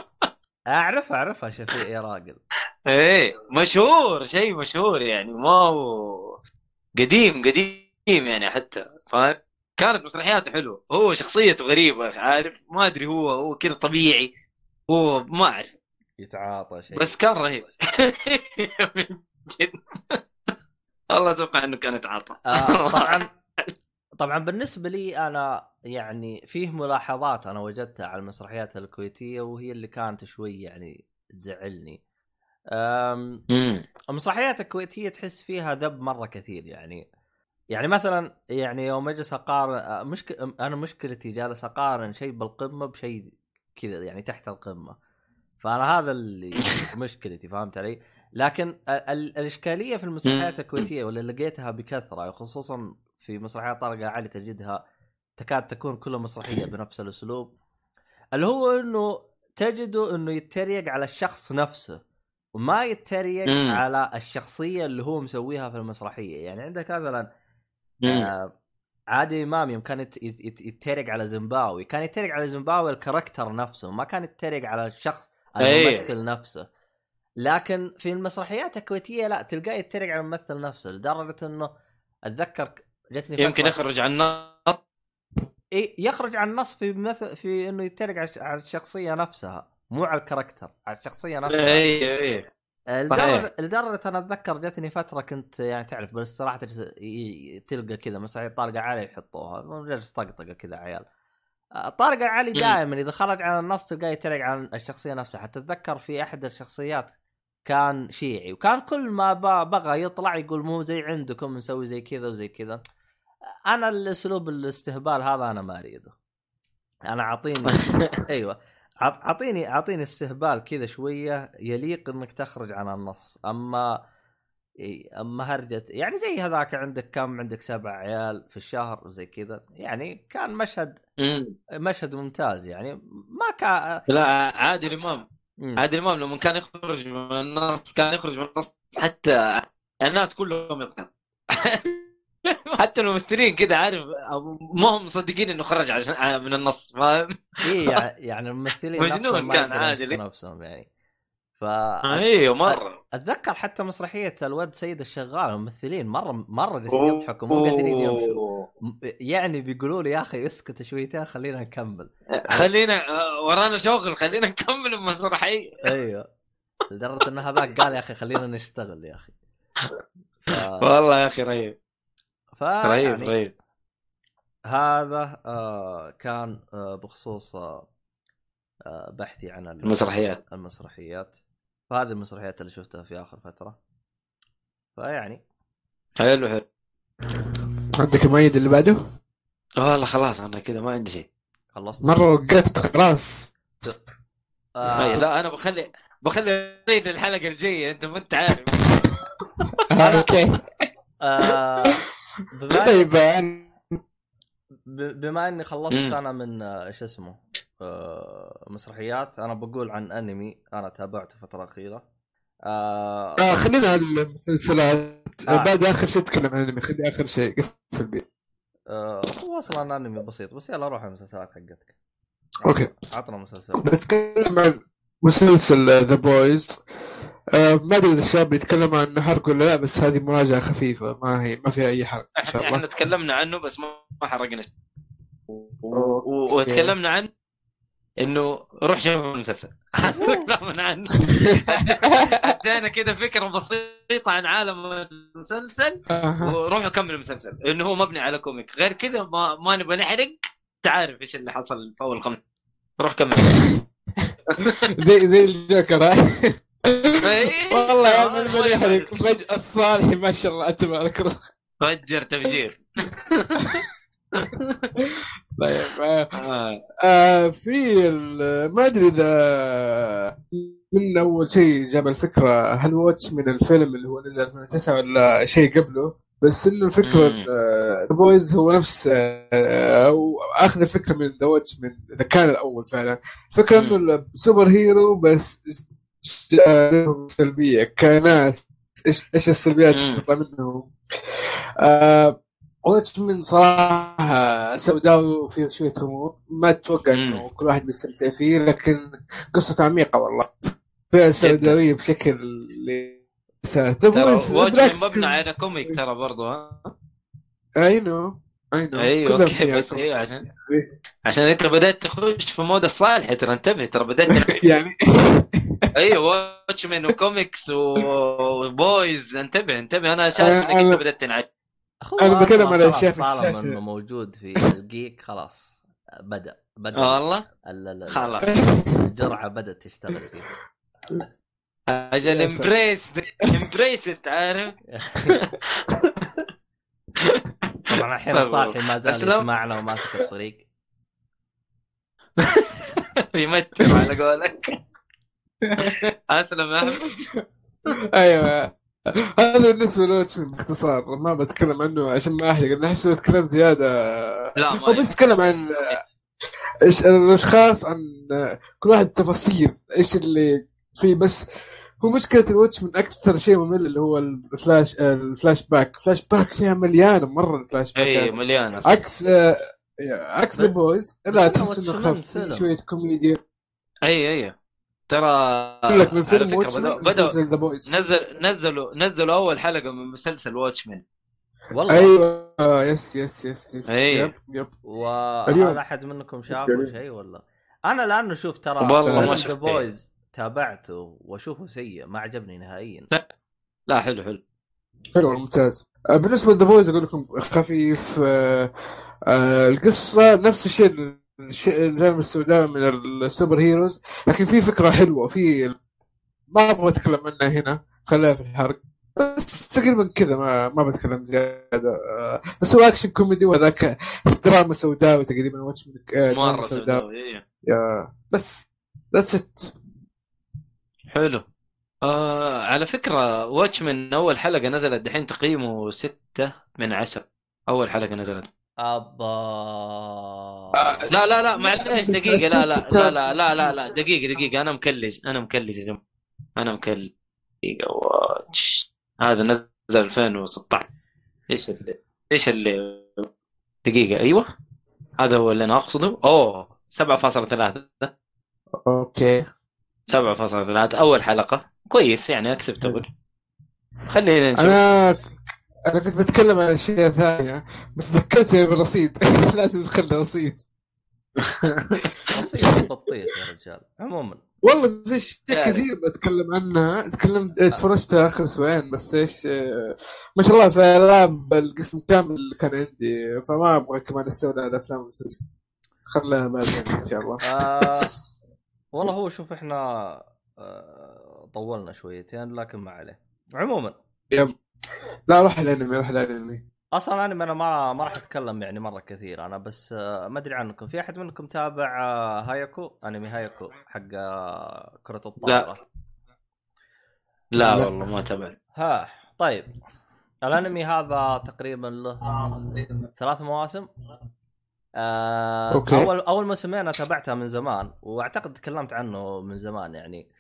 أعرف أعرفها شفيع يا راجل. إيه مشهور شيء مشهور يعني. ما هو قديم قديم يعني حتى فاهم؟ كانت مسرحياته حلوة. هو شخصيته غريبة عارف؟ ما أدري هو هو كذا طبيعي. هو ما أعرف. يتعاطى شيء. بس كان رهيب. من جد والله أتوقع إنه كان يتعاطى. آه طبعا. طبعا بالنسبة لي أنا يعني فيه ملاحظات أنا وجدتها على المسرحيات الكويتية وهي اللي كانت شوي يعني تزعلني. المسرحيات الكويتية تحس فيها ذب مرة كثير يعني. يعني مثلا يعني يوم أجلس أقارن مشكل أنا مشكلتي جالس أقارن شيء بالقمة بشيء كذا يعني تحت القمة فأنا هذا اللي مشكلتي فهمت علي؟ لكن ال- ال- الإشكالية في المسرحيات الكويتية واللي لقيتها بكثرة خصوصا في مسرحيات طارق علي تجدها تكاد تكون كل مسرحية بنفس الأسلوب اللي هو إنه تجده إنه يتريق على الشخص نفسه وما يتريق. على الشخصية اللي هو مسويها في المسرحية يعني عندك مثلا. آه عادل إمام يوم كان يت- يت- يت- يتريق على زيمباوي. كان يتريق على زيمباوي الكاركتر نفسه ما كان يتريق على الشخص أيه. الممثل نفسه. لكن في المسرحيات الكويتية لا تلقاه يتريق على الممثل نفسه لدرجة إنه أتذكر جتني يمكن يخرج عن النط إيه يخرج عن النص في مثل في إنه يتريق على الش- على الشخصية نفسها مو على الكاركتر على الشخصية نفسها. اي اي لدرجه لدرجه أنا أتذكر جاتني فترة كنت يعني تعرف بالاستراحه تجلس ي- تلقى كذا مسرحيه طارق علي يحطوها جالس طقطقة كذا عيال. آه، طارق علي. دائما إذا خرج عن النص تلقاه يتريق عن الشخصية نفسها. حتى أتذكر في أحد الشخصيات كان شيعي وكان كل ما بغى يطلع يقول مو زي عندكم نسوي زي كذا وزي كذا. أنا الأسلوب الاستهبال هذا أنا ما أريده. أنا أعطيني أيوه. اعطيني أعطيني استهبال كذا شوية يليق إنك تخرج عن النص. أما أما هرجة يعني زي هذاك عندك كم؟ عندك سبع عيال في الشهر وزي كذا. يعني كان مشهد مم. مشهد ممتاز يعني. ما كان لا عادل امام. عادل امام لما كان يخرج من النص كان يخرج من النص حتى الناس كلهم يضحك حتى الممثلين كذا عارف ما هم مصدقين إنه خرج عشان من النص فاهم؟ اي يع- يعني الممثلين مجنون كان. يمسكوا نفسهم يعني. ف أيوه مرة. أتذكر حتى مسرحية الواد سيد الشغال الممثلين مرة مرة جالسين يضحكوا مو قادرين يمشوا. يعني بيقولوا لي يا أخي اسكت شويتين خلينا نكمل. خلينا آه، ورانا شغل خلينا نكمل المسرحية. أيوه. لدرجة إن هذاك قال يا أخي خلينا نشتغل يا أخي. ف... والله يا أخي رهيب. ف... رهيب يعني رهيب هذا آه كان آه بخصوص آه آه، بحثي عن ال- المسرحيات. المسرحيات. فهذه المسرحيات اللي شفتها في آخر فترة. فيعني حلو حلو. عندك المؤيد اللي بعده؟ والله خلاص أنا كذا ما عندي شيء. خلصت؟ مرة وقفت خلاص. آه لا أنا بخلي بخلي الحلقة الجاية أنت ما أنت عارف. آه، أوكي. آه بما, طيب ب- بما إني خلصت. أنا من آه، إيش اسمه آه مسرحيات أنا بقول عن أنمي أنا تابعته فترة أخيرة آه آه خلينا على المسلسلات آه. آه. بعد آخر شيء اتكلم عن أنمي خلي آخر شيء قفل بي آه هو أصلا أنمي بسيط بس يلا روح المسلسلات حقتك أوكي عطنا مسلسل بتكلم عن مسلسل The Boys آه ما أدري إذا الشباب بيتكلموا عنه حرق ولا لا بس هذه مراجعة خفيفة ما هي ما فيها أي حرق إن شاء إحنا الله. تكلمنا عنه بس ما حرقنا. وتكلمنا عن إنه روح شوف المسلسل. تكلمنا عنه. ادينا كذا فكرة بسيطة عن عالم المسلسل. وروحوا كملوا المسلسل. إنه هو مبني على كوميك. غير كذا ما, ما نبغى نحرق. تعرف إيش اللي حصل في أول خمس. روح كمل. زي زي الجوكر. والله يا من يحرق يحرق. فجأة الصالح ما شاء الله تبارك الله فجر تفجير طيب آه، آه. آه في ما أدري إذا من أول شيء جاب الفكرة هل Watchmen الفيلم اللي هو نزل 2009 ولا شيء قبله بس إنه الفكرة. The Boys هو نفس آه، أو أخذ الفكرة من the Watchmen إذا كان الأول فعلا فكرة. إنه super hero بس آه، سلبية. كناس إيش إيش السلبيات. اللي تطلع منهم؟ آه Watchmen صراحة سوداوي وفيه شوية غموض ما أتوقع إنه. كل واحد بيستمتع فيه لكن قصته عميقة والله. فيها سوداويه بشكل ترى مبني على comic ترى برضو ها؟ اي نو اي نو أيوه okay بس أيوه عشان عشان أنت بدأت تخش في mood الصالح ترى انتبه ترى بدأت يعني أيوه Watchmen و comics و Boys انتبه انتبه أنا شايف أنا- إنك أنت بدأت أنا أصلاً بتكلم على في طالما. انه موجود في ال geek خلاص. بدأ بدأ. والله؟ ال- ال- ال- خلاص. الجرعة بدأت تشتغل فيه أجل. impressed impressed عارف؟ طبعا الحين طيب، صالحي ما زال. يسمعنا وماسك الطريق. يمتم على قولك. أسلم يا أحمد. أيوه. هذا بالنسبة ل Watchmen باختصار ما بتكلم عنه عشان ما أحرق لأن احس لو تكلمت زيادة. لا ما هو بس اتكلم عن إيش الأشخاص عن كل واحد تفاصيل إيش اللي فيه بس هو مشكلة ال Watchmen أكثر شيء ممل اللي هو ال flash ال flashback، flashback فيها مليانة مرة الفلاش باك. اي مليانه عكس آه، عكس The Boys لا تحس إنه خف شوية كوميديا. اي اي ترى أقول لك من فيلم مسلسل The Boys نزل نزلوا نزلوا أول حلقة من مسلسل Watchmen والله. أيوه. آه، يس يس يس يس. يب يب وهذا اليوم. أحد منكم شافه شيء ولا أنا لأنه شوف ترى والله ما The شفت. Boys تابعته وأشوفه سيء ما عجبني نهائيا. لا حلو حلو. حلو ممتاز. آه، بالنسبة ل The Boys أقول لكم خفيف آه، آه، القصة نفس الشيء ما السوداء من ال super heroes. لكن في فكرة حلوة في ما أبغى أتكلم عنها هنا خليها في الحرق. بس تقريبا كذا ما ما بتكلم زيادة. آه، بس هو اكشن كوميدي وهذاك دراما سوداوي تقريبا Watch مرة سوداوي إيه. بس that's it حلو. آه على فكرة Watchmen أول حلقة نزلت دحين تقييمه ستة من عشرة. أول حلقة نزلت. أبا. لا لا لا معلش دقيقة لا لا لا لا لا لا لا دقيقة دقيقة أنا مكلج أنا مكلج يا جماعة أنا مكلج دقيقة Watch هذا نزل 2016 إيش اللي إيش اللي؟ دقيقة أيوه. هذا هو اللي أنا أقصده. أوه 7.3 okay. 7.3 أول حلقة. كويس يعني acceptable. خلينا نشوف. أنا أنا كنت بتكلم عن أشياء ثانية بس ذكرتني بالرصيد لازم نخلي رصيد. رصيد بطيخ يا رجال. عموما. والله في أشياء يعني. كثير بتكلم عنها. تكلمت اتفرجت آخر أسبوعين بس إيش آه، ما شاء الله في العاب القسم كامل كان عندي. فما أبغى كمان أستولى على الافلام والمسلسلات خليها بعدين إن شاء الله. آه والله هو شوف إحنا آه طولنا شويتين لكن ما عليه. عموما. يب. لا روح الانمي روح الانمي. أصلا أنا أنا ما ما راح أتكلم يعني مرة كثير. أنا بس آه، ما أدري عنكم. في أحد منكم تابع آه، هايكو أنمي هايكو حق آه، كرة الطائره لا. لا. والله ما تابع ها طيب. الأنمي هذا تقريبا له ثلاث مواسم. آه okay. اول أول موسمين أنا تابعتها من زمان وأعتقد تكلمت عنه من زمان يعني.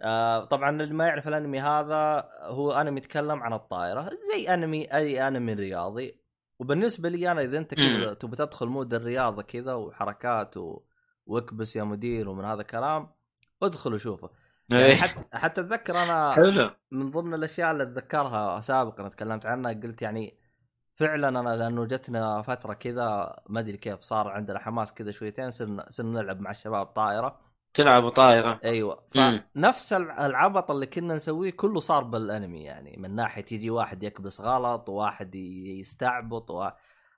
آه طبعا اللي ما يعرف الأنمي هذا هو انمي يتكلم عن الطائرة زي أنمي أي أنمي رياضي وبالنسبة لي أنا إذا أنت كذا. تبغى تدخل mood الرياضة كذا وحركات و... واكبس يا مدير ومن هذا الكلام ادخل وشوفه يعني إيه. حتى حتى أتذكر أنا حلو من ضمن الأشياء اللي أتذكرها سابقا تكلمت عنها قلت يعني فعلا أنا لأنه جتنا فترة كذا ما أدري كيف صار عندنا حماس كذا شويتين صرنا صرنا نلعب مع الشباب طائرة تلعب طائرة. أيوه. فنفس الع- العبط اللي كنا نسويه كله صار بالأنمي يعني من ناحية يجي واحد يكبس غلط وواحد يستعبط و...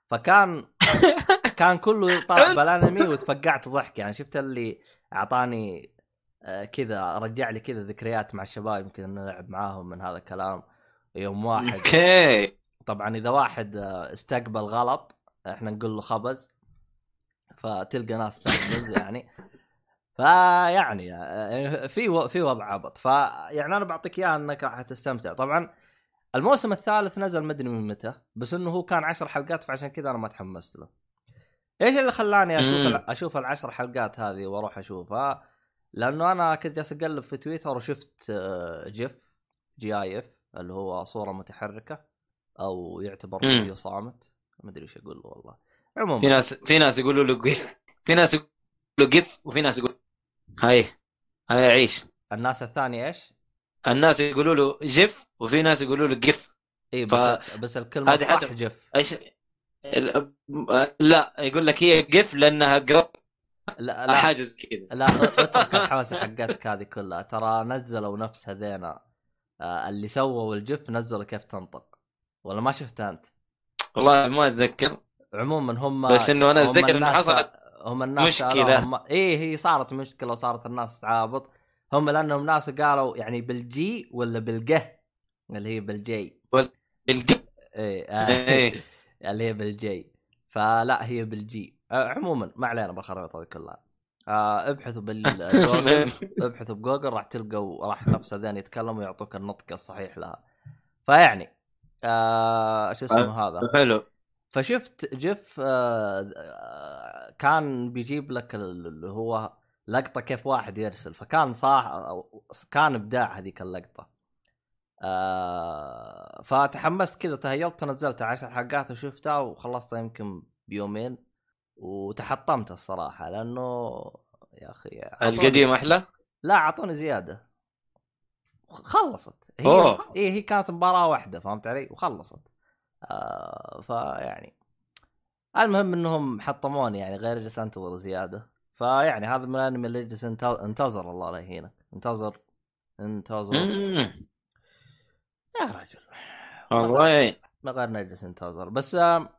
فكان كان كله طالع بالأنمي وتفقعت ضحك. يعني شفت اللي أعطاني آه، كذا رجع لي كذا ذكريات مع الشباب يمكن نلعب معاهم من هذا الكلام. يوم واحد أوكي. طبعا إذا واحد آه، استقبل غلط إحنا نقول له خبز فتلقى ناس تخبز يعني. فيعني آه، في و- في وضع عبط. فيعني أنا بعطيك إياها إنك راح تستمتع. طبعا الموسم الثالث نزل مدري من متى بس إنه هو كان عشر حلقات فعشان كذا أنا ما تحمست له. إيش اللي خلاني أشوف. ال- أشوف العشر حلقات هذه وأروح أشوفها؟ لأنه أنا كنت جالس أقلب في تويتر وشفت آه، GIF G I F اللي هو صورة متحركة أو يعتبر. فيديو صامت. ما أدري إيش أقول له والله. عموما. في ناس في ناس يقولوا له في ناس يقولوا له gif وفي ناس يقول هاي هاي إيش الناس الثانية إيش؟ الناس يقولوا له jif وفي ناس يقولوا له gif اي بس ف- بس الكلمة هذه صح حتى- gif إيش؟ لا يقول لك هي gif لأنها graph. لا لا. حاجة زي كذا. لا اترك الحوسه حقتك هذه كلها. ترى نزلوا نفس هذينا آه، اللي سووا ال gif نزلوا كيف تنطق. ولا ما شفت أنت؟ والله ما أتذكر. عموما هم بس هم أتذكر إنه الناس- حصلت هم الناس مشكلة. سألوهم- إيه هي صارت مشكلة وصارت الناس تعابط. هم لأنهم ناس قالوا يعني بال G ولا بالجه؟ اللي هي بال G. ال gif إيه آه. إيه. اللي هي بالجي. فلا هي بالجي. آه، عموما ما علينا بالخرابيط هذه كلها. آه ابحثوا بالجوجل ابحثوا بجوجل راح تلقوا راح نفس هذين يتكلموا ويعطوك النطق الصحيح لها. فيعني آه شو اسمه هذا؟ حلو. فشفت gif آه آه، كان بيجيب لك ال- اللي هو لقطة كيف واحد يرسل. فكان صح كان إبداع هذيك اللقطة. آه فتحمست كذا تهيلت ونزلت عشر حلقات وشفتها وخلصتها يمكن بيومين وتحطمت الصراحة لأنه يا أخي القديم أحلى؟ لا أعطوني زيادة. خلصت. هي أوه. إيه هي كانت مباراة واحدة فهمت علي؟ وخلصت. آه فيعني المهم إنهم حطموني يعني غير جالس انتظر زيادة. فيعني هذا من الأنمي اللي انت- انتظر الله لا يهينك. انتظر انتظر. يا رجل. والله من غير نجلس ننتظر بس آم،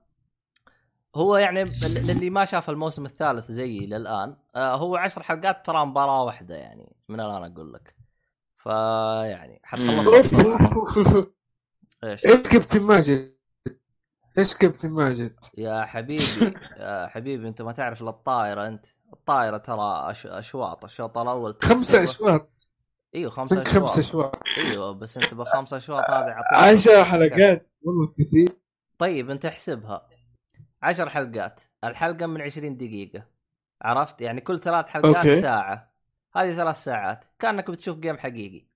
هو يعني للي ما شاف الموسم الثالث زيي للآن آه، هو عشر حلقات ترى مباراة واحدة يعني من الآن أقول لك. فيعني. حتخلص إيش كابتن ماجد؟ إيش كابتن ماجد؟ يا حبيبي يا حبيبي أنت ما تعرف إلا الطائرة أنت الطائرة ترى أش... أشواط الشوط الأول تكسبه. أشواط. إيوه منك اشواط خمسة أشواط. إيوه بس أنت بالخمسة أشواط هذه عطيك عشر حلقات. والله كثير. طيب أنت احسبها. عشر حلقات. الحلقة من عشرين دقيقة. عرفت؟ يعني كل ثلاث حلقات okay. ساعة. هذه ثلاث ساعات. كأنك بتشوف game حقيقي.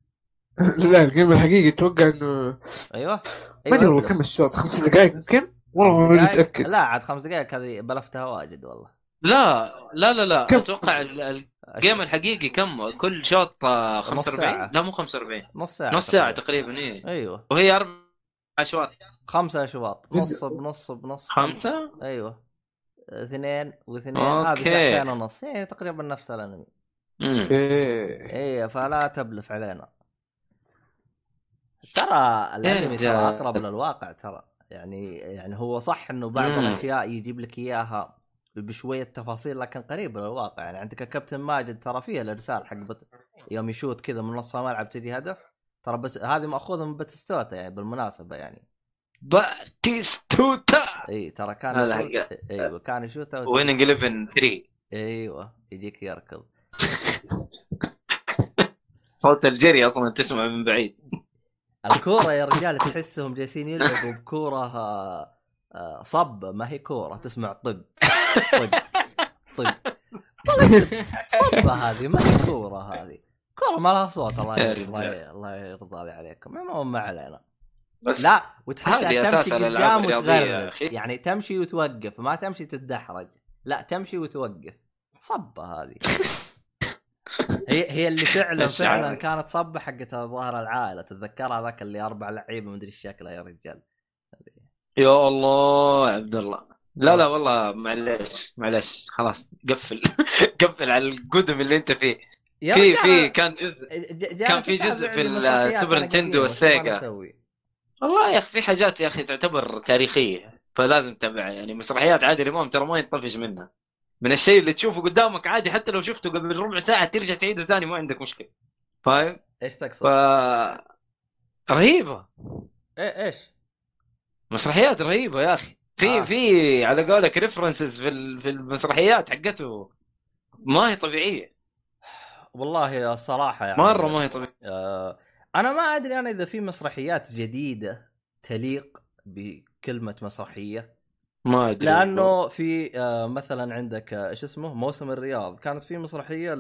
لا ال game الحقيقي أتوقع إنه أيوه. ما أدري والله ابلف. كم الشوط خمس دقائق يمكن؟ والله ما دقايق- متأكد. لا عاد خمس دقائق هذه بلفتها واجد والله. لا لا لا لا. كم؟ أتوقع ال- ال game الحقيقي كم؟ كل شوط آه، نص 45 ساعة. لا مو 45 نص ساعة نص ساعة تقريبا. إيه. أيوه. وهي أربع أشواط. خمسة أشواط. نص بنص بنص خمسة؟ أيوه. اثنين واثنين. هذه ساعتين ونص. يعني تقريبا نفس الأنمي. okay إيه. فلا تبلف علينا. ترى الأنمي ترى رجال. أقرب للواقع ترى. يعني يعني هو صح إنه بعض مم. الأشياء يجيب لك إياها بشوية تفاصيل لكن قريب للواقع. يعني عندك كابتن ماجد ترى فيها الإرسال حق بت... يوم يشوت كذا من نص الملعب تجي هدف؟ ترى بس هذه مأخوذة من باتستوتا يعني بالمناسبة يعني. باتيستوتا إي ترى كان هذا حق- إيوه كان يشوت Winning 11 3 إيوه يجيك يركض. صوت الجري أصلا تسمع من بعيد. الكورة يا رجال تحسهم جالسين يلعبوا بكورة آه، صبة ما هي كورة تسمع طق طق طق. صبة هذه ما هي كورة هذه. كورة ما لها صوت الله يا الله يرضى لي عليكم. المهم ما علينا بس لا وتحسها تمشي قدام وتغرز. يعني تمشي وتوقف ما تمشي تتدحرج. لا تمشي وتوقف. صبة هذه. هي هي اللي فعلا فعلا. كانت صبة حقت ظهر العائلة. تتذكرها ذاك اللي أربع لعيبة مدري إيش شكلها يا رجال. يا الله يا عبد الله. لا لا والله معلش معلش خلاص قفل. قفل على القدم اللي أنت فيه. في في كان جزء كان في جزء في السوبر نتندو والسيجا. والله يا أخي في حاجات يا أخي تعتبر تاريخية فلازم تتابعها. يعني مسرحيات عادل امام ترى ما ينطفش منها. من الشيء اللي تشوفه قدامك عادي حتى لو شفته قبل ربع ساعة ترجع تعيده ثاني ما عندك مشكلة فاهم؟ إيش ف تقصد؟ رهيبة إيه إيش؟ مسرحيات رهيبة يا أخي في آه. في على قولك ريفرنسز في في المسرحيات حقته ما هي طبيعية والله الصراحة يعني مرة ما هي طبيعية آه أنا ما أدري أنا إذا في مسرحيات جديدة تليق بكلمة مسرحية ما أدري لأنه في آه مثلا عندك آه، إيش اسمه موسم الرياض. كانت في مسرحية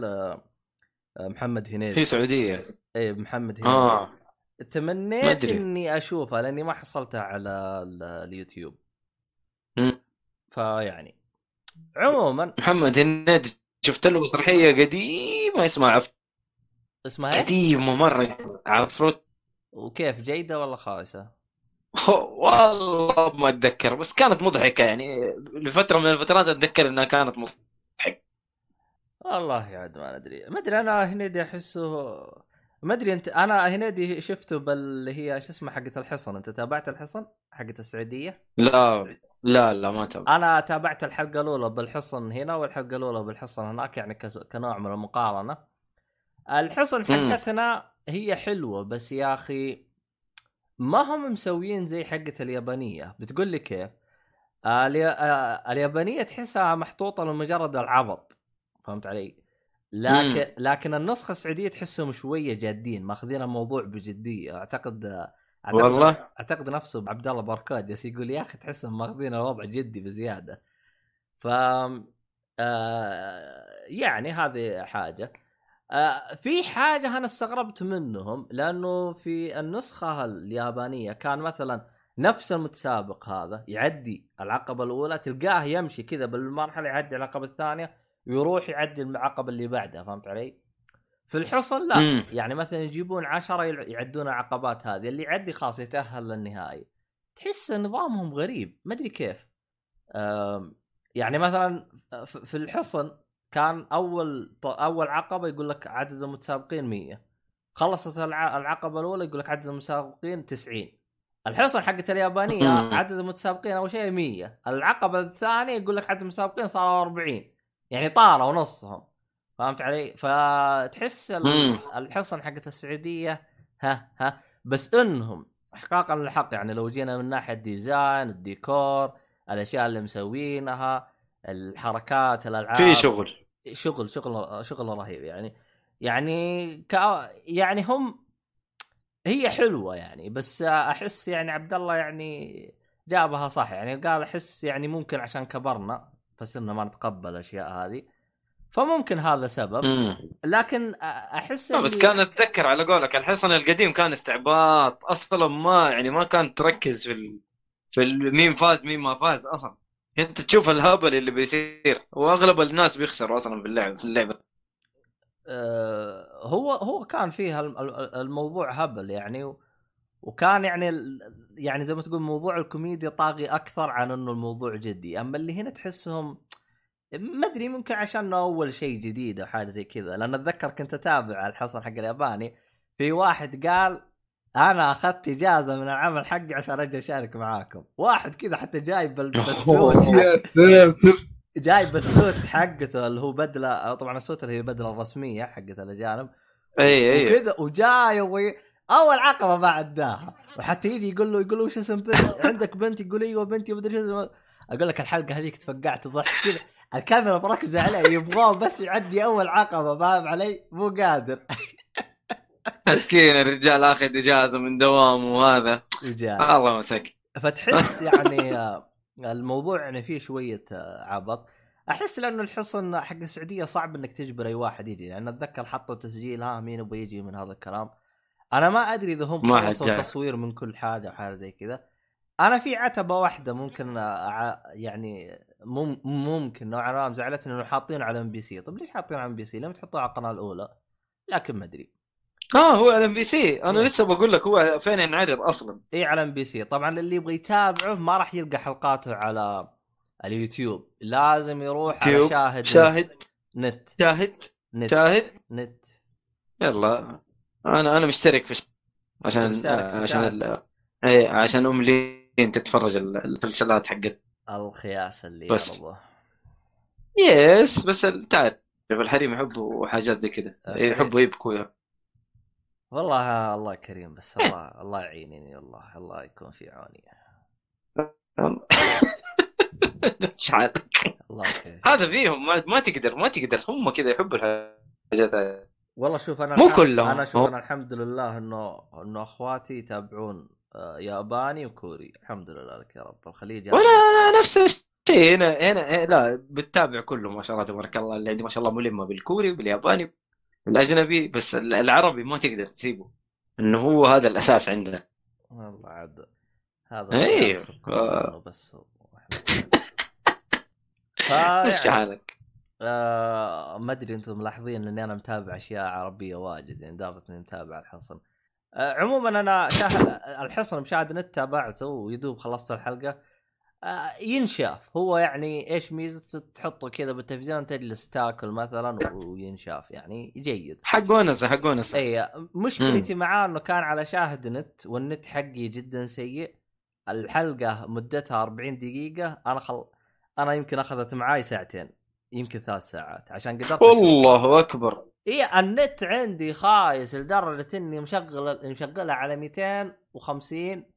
لمحمد هنيدي. في سعودية. اي محمد هنيدي. ما تمنيت. إني أشوفها لأني ما حصلتها على ال- اليوتيوب. فيعني عموما. محمد هنيدي شفت له مسرحية قديمة اسمها عف... اسمها؟ قديمة مرة عفروت. وكيف جيدة ولا خايسة؟ والله ما أتذكر بس كانت مضحكة يعني. لفترة من الفترات أتذكر إنها كانت مضحكة. والله عاد ما ندري ما أدري أنا هنيدي أحسه ما أدري أنت أنا هنيدي شفته باللي هي شو اسمه حقت الحصن. أنت تابعت الحصن؟ حقت السعودية؟ لا لا لا ما تابع أنا تابعت الحلقة الأولى بالحصن هنا والحلقة الأولى بالحصن هناك يعني كنوع من المقارنة. الحصن حقتنا هي حلوة بس يا أخي ما هم مسويين زي حقة اليابانية؟ بتقول لي كيف. آه، اليابانية تحسها محطوطة لمجرد العبط فهمت علي؟ لكن لكن النسخة السعودية تحسهم شوية جادين ماخذين الموضوع بجدية. أعتقد أعتقد والله؟ أعتقد نفسه عبد الله بركات جالس يقول يا أخي تحسهم ماخذين الوضع جدي بزيادة. ف آه يعني هذه حاجة. آه في حاجة أنا استغربت منهم لأنه في النسخة اليابانية كان مثلا نفس المتسابق هذا يعدي العقبة الأولى تلقاه يمشي كذا بالمرحلة يعدي العقبة الثانية ويروح يعدي العقبة اللي بعدها فهمت علي؟ في الحصن لا مم. يعني مثلا يجيبون عشرة يعدون العقبات هذه اللي يعدي خلاص يتأهل للنهائي تحس نظامهم غريب ما أدري كيف يعني مثلا ف- في الحصن كان أول أول عقبة يقول لك عدد المتسابقين 100 خلصت الع... العقبة الأولى يقول لك عدد المتسابقين 90 الحصن حقت اليابانية. عدد المتسابقين أول شيء 100 العقبة الثانية يقول لك عدد المتسابقين صاروا 40 يعني طاروا نصهم. فهمت علي؟ فتحس. الحصن حقت السعودية ها ها. بس إنهم احقاقا للحق يعني لو جينا من ناحية design الديكور الأشياء اللي مسوينها الحركات الألعاب. في شغل. شغل شغل شغل رهيب يعني. يعني ك يعني هم هي حلوة يعني بس أحس يعني عبد الله يعني جابها صح يعني. قال أحس يعني ممكن عشان كبرنا فصرنا ما نتقبل الأشياء هذه فممكن هذا سبب. لكن أحس بس كان اتذكر على قولك الحصن القديم كان استعباط أصلا ما يعني ما كانت تركز في ال... في ال... مين فاز مين ما فاز أصلا. انت تشوف الهبل اللي بيصير. واغلب الناس بيخسروا أصلا في اللعب في اللعبة. آه، هو هو كان فيها الم- ال- الموضوع هبل يعني وكان يعني يعني زي ما تقول موضوع الكوميديا طاغي أكثر عن إنه الموضوع جدي. أما اللي هنا تحسهم ما أدري ممكن عشان أول شيء جديد أو حاجة زي كذا. لأن أتذكر كنت أتابع الحصن حق الياباني. في واحد قال أنا أخذت إجازة من العمل حقي عشان أجي أشارك معاكم. واحد كذا حتى جايب بال- بالسوت جايب السوت حقته اللي هو بدلة طبعا السوت اللي هي بدلة الرسمية حقت الأجانب. أي أي. وكذا وجاي وي... أول عقبة ما عداها. وحتى يجي يقول له يقول له وش اسم بنت عندك بنت؟ يقول أيوه بنتي مدري شو أقول لك الحلقة هذيك تفقعت ضحك كذا. الكاميرا مركزة عليه يبغاه بس يعدي أول عقبة فاهم علي؟ مو قادر. مسكين الرجال آخذ إجازة من دوامه وهذا. وجاء الله مسك. فتحس يعني آه، الموضوع يعني فيه شوية آه، عبط. أحس لأنه الحصن حق السعودية صعب إنك تجبر أي واحد يجي لأن أتذكر حطوا تسجيل ها مين يبغى يجي من هذا الكلام؟ أنا ما أدري إذا هم خلصوا. تصوير من كل حاجة أو حاجة زي كذا. أنا في عتبة واحدة ممكن أع... يعني مم... ممكن نوعا ما زعلتني إنه حاطين على MBC. طيب ليش حاطين على MBC؟ لما تحطوها على القناة الأولى. لكن ما أدري. آه هو على ام بي سي أنا إيه. لسه بقول لك هو فين ينعرض أصلا. اي على ام بي سي طبعا اللي يبغى يتابعه ما راح يلقى حلقاته على اليوتيوب. لازم يروح على. شاهد شاهد. نت. شاهد. نت. شاهد. نت. يلا. أنا أنا مشترك في عشان مشترك في عشان. ال... اي عشان أم لين تتفرج ال- الفلسلات حقت. الخياس اللي بس. يس بس تعرف الحريم يحبوا حاجات زي كذا. يحبوا يبكوا. والله الله كريم بس الله الله يعينني والله الله يكون في عوني؟ الله هذا فيهم ما, ما تقدر ما تقدر. هم كذا يحبوا الحاجات والله شوف أنا مو كلهم. أنا شوف أنا الحمد لله إنه إنه أخواتي يتابعون آه، ياباني وكوري. الحمد لله لك يا رب. الخليج ولا أنا نفس الشيء. هنا هنا لا بتتابع كله ما شاء الله تبارك الله. اللي عندي ما شاء الله ملمة بالكوري وبالياباني. بالاجنبي بس ال- العربي ما تقدر تسيبه إنه هو هذا الأساس عندنا والله عاد هذا آه. بس إيش حالك؟ آه ما أدري أنتم ملاحظين إني أنا متابع أشياء عربية واجد يعني دامت إني متابع الحصن آه عموما أنا شاهد الحصن مشاهد نت تابعته ويدوب خلصت الحلقة ينشاف. هو يعني إيش ميزته تحطه كذا بالتلفزيون تجلس تاكل مثلا وينشاف يعني جيد. حق ونسة حق ونسة. اي مشكلتي معاه إنه كان على شاهد نت والنت حقي جدا سيء. الحلقة مدتها 40 دقيقة. أنا خل... أنا يمكن أخذت معاي ساعتين يمكن ثلاث ساعات عشان قدرت. الله أكبر. اي النت عندي خايس لدرجة إني مشغل مشغلها على 250 آه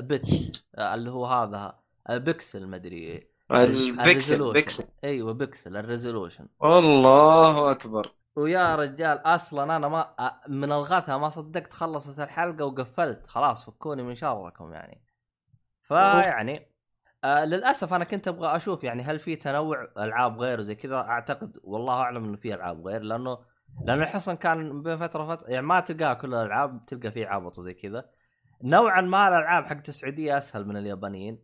بت آه اللي هو هذا البكسل مدري ال pixel. pixel أيوه pixel ال resolution. الله أكبر. ويا رجال أصلا أنا ما من الغثى ما صدقت خلصت الحلقة وقفلت. خلاص فكوني من شركم يعني. فيعني آه للأسف أنا كنت أبغى أشوف يعني هل في تنوع ألعاب غير زي كذا. أعتقد والله أعلم إنه في ألعاب غير لأنه لأنه الحصن كان بين فترة وفترة يعني ما تلقاه كل الألعاب تلقى فيه عبط زي كذا. نوعا ما الألعاب حقت السعوديه أسهل من اليابانيين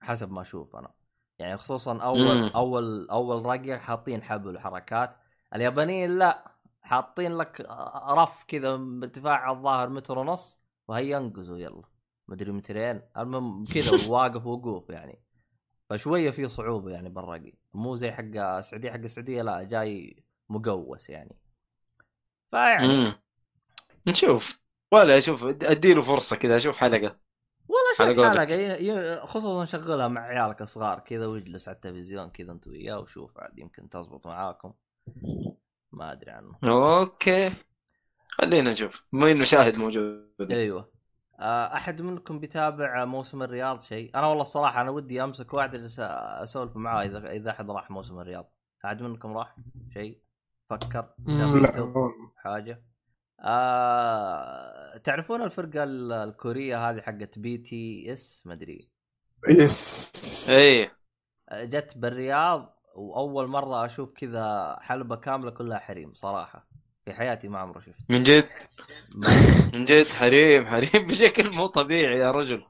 حسب ما أشوف أنا. يعني خصوصا أول مم. أول أول رقه حاطين حبل وحركات. اليابانيين لا حاطين لك رف كذا بارتفاع الظاهر متر ونص وهي ينقزوا يلا. مدري مترين المهم كذا واقف وقوف يعني. فشوية في صعوبة يعني بالرقي مو زي حق السعودية. حق السعودية لا جاي مقوس يعني. فيعني. نشوف. ولا أشوف أديله فرصة كذا أشوف حلقة. والله شوف. حلقة ي- خصوصا شغلها مع عيالك الصغار كذا واجلس على التلفزيون كذا أنت وياه وشوف عاد يمكن تزبط معاكم. ما أدري عنه. أوكي. خلينا نشوف. بما إنه شاهد موجود. أيوه. آه، أحد منكم بيتابع موسم الرياض شيء؟ أنا والله الصراحة أنا ودي أمسك واحد أجلس أسولف معاه إذا إذا أحد راح موسم الرياض. أحد منكم راح؟ شيء؟ فكر. لا. حاجة؟ آه... تعرفون الفرقة ال- الكورية هذه حقت BTS؟ ما أدري. يس اي جت بالرياض وأول مرة أشوف كذا حلبة كاملة كلها حريم صراحة. في حياتي ما عمري شفت. من جد؟ من جد؟ حريم حريم بشكل مو طبيعي يا رجل.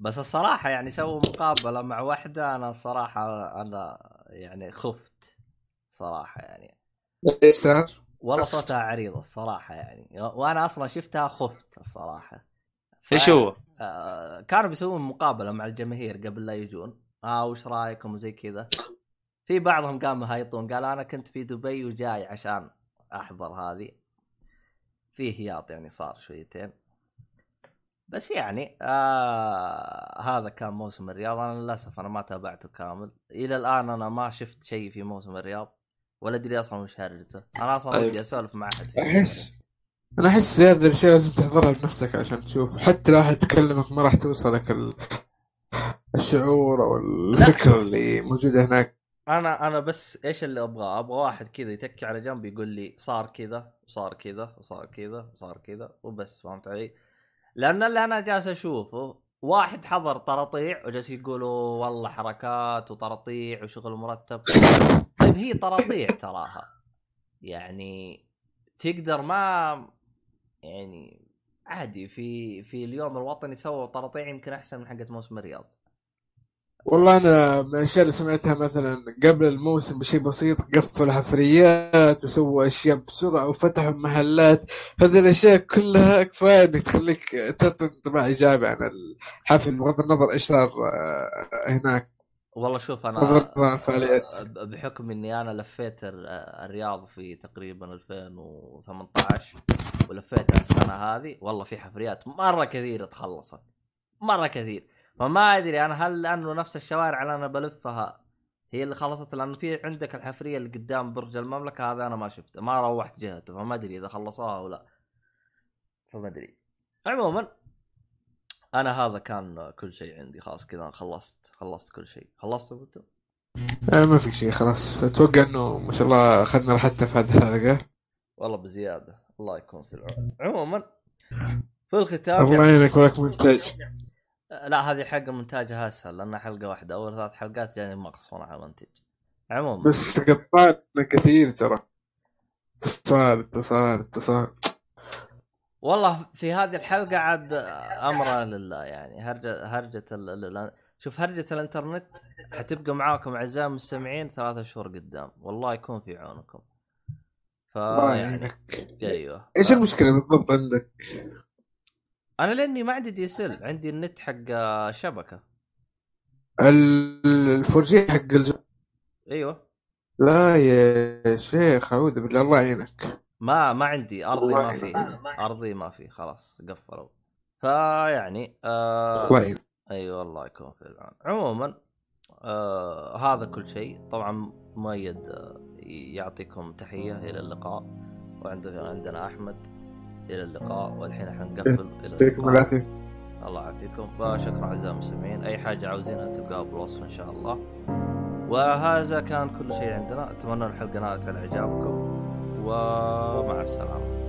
بس الصراحة يعني سووا مقابلة مع واحدة أنا الصراحة أنا يعني خفت صراحة يعني. إيش صار؟ والله صوتها عريض الصراحة يعني. وأنا أصلا شفتها خفت الصراحة. ف- إيش هو؟ آه، كانوا بيسوون مقابلة مع الجماهير قبل لا يجون. آه وش رايكم وزي كذا. في بعضهم قام يهايطون قال أنا كنت في دبي وجاي عشان أحضر هذه. في هياط يعني صار شويتين. بس يعني آه هذا كان موسم الرياض. أنا للأسف أنا ما تابعته كامل. إلى الآن أنا ما شفت شيء في موسم الرياض. ولا أدري أصلا وش هرجته أنا أصلا طيب. ودي أسولف مع أحد. احس أنا أحس هذه الاشياء لازم تحضرها بنفسك عشان تشوف حتى لو أحد كلمك ما راح توصلك ال... الشعور أو الفكرة اللي موجودة هناك أنا أنا بس إيش اللي أبغاه؟ أبغى واحد كذا يتكي على جنب يقول لي صار كذا وصار كذا وصار كذا وصار كذا وبس فهمت علي؟ لأن اللي أنا جالس أشوفه واحد حضر طرطيع وجالس يقولوا والله حركات وطرطيع وشغل مرتب طيب هي طرطيع تراها. يعني تقدر ما يعني عادي في في اليوم الوطني سووا طرطيع يمكن أحسن من حقت موسم الرياض. والله أنا من الأشياء اللي سمعتها مثلا قبل الموسم بشيء بسيط قفلوا حفريات وسووا أشياء بسرعة وفتحوا محلات. هذه الأشياء كلها كفاية إنك تخليك تعطي انطباع ايجابي عن الحفل بغض النظر إيش صار آه، هناك. والله شوف أنا بحكم إني أنا لفيت ال- الرياض في تقريبا 2018 ولفيت السنة هذه والله في حفريات مرة كثيرة تخلصت مرة كثير. فما أدري أنا هل لأنه نفس الشوارع اللي أنا بلفها هي اللي خلصت؟ لأنه في عندك الحفرية اللي قدام برج المملكة هذا أنا ما شفته ما روحت جهته فما أدري إذا خلصوها أو لا. فما أدري. عموما أنا هذا كان كل شيء عندي خلاص كذا خلصت خلصت كل شيء. خلصت أنتم آه ما في شيء خلاص. أتوقع إنه ما شاء الله أخذنا راحتنا في هذه الحلقة. والله بزيادة. الله يكون في العون. عموما في الختام الله يعينك ولك منتج لا هذه حلقة مونتاجها أسهل لأنها حلقة واحدة. أول ثلاث حلقات جاني مقص وأنا على منتج عموما. بس قطعنا كثير ترى. اتصال اتصال اتصال. والله في هذه الحلقة عاد أمرنا لله يعني. هرجه هرجة ال... شوف هرجة الإنترنت حتبقى معاكم أعزائي المستمعين ثلاثة شهور قدام. والله يكون في عونكم. فا يعني أيوه إيش المشكلة بالضبط عندك؟ أنا لأني ما عندي DSL عندي النت حق شبكة. ال- ال 4G حق الج... أيوه. لا يا شيخ أعوذ بالله. الله يعينك. ما ما عندي أرضي ما والله. في. أرضي ما في خلاص قفلوا. فيعني آه الله يعينك أيوه الله يكون في العون. عموما آه هذا كل شيء. طبعا مؤيد آه يعطيكم تحية. إلى اللقاء. وعندنا عندنا أحمد. إلى اللقاء. والحين إحنا نقفل. إلى يعطيكم اللقاء. العافية. الله يعافيكم. فشكرا أعزائي المستمعين. أي حاجة عاوزينها تلقاها بالوصف إن شاء الله. وهذا كان كل شيء عندنا. أتمنى الحلقة نالت على إعجابكم. ومع السلامة.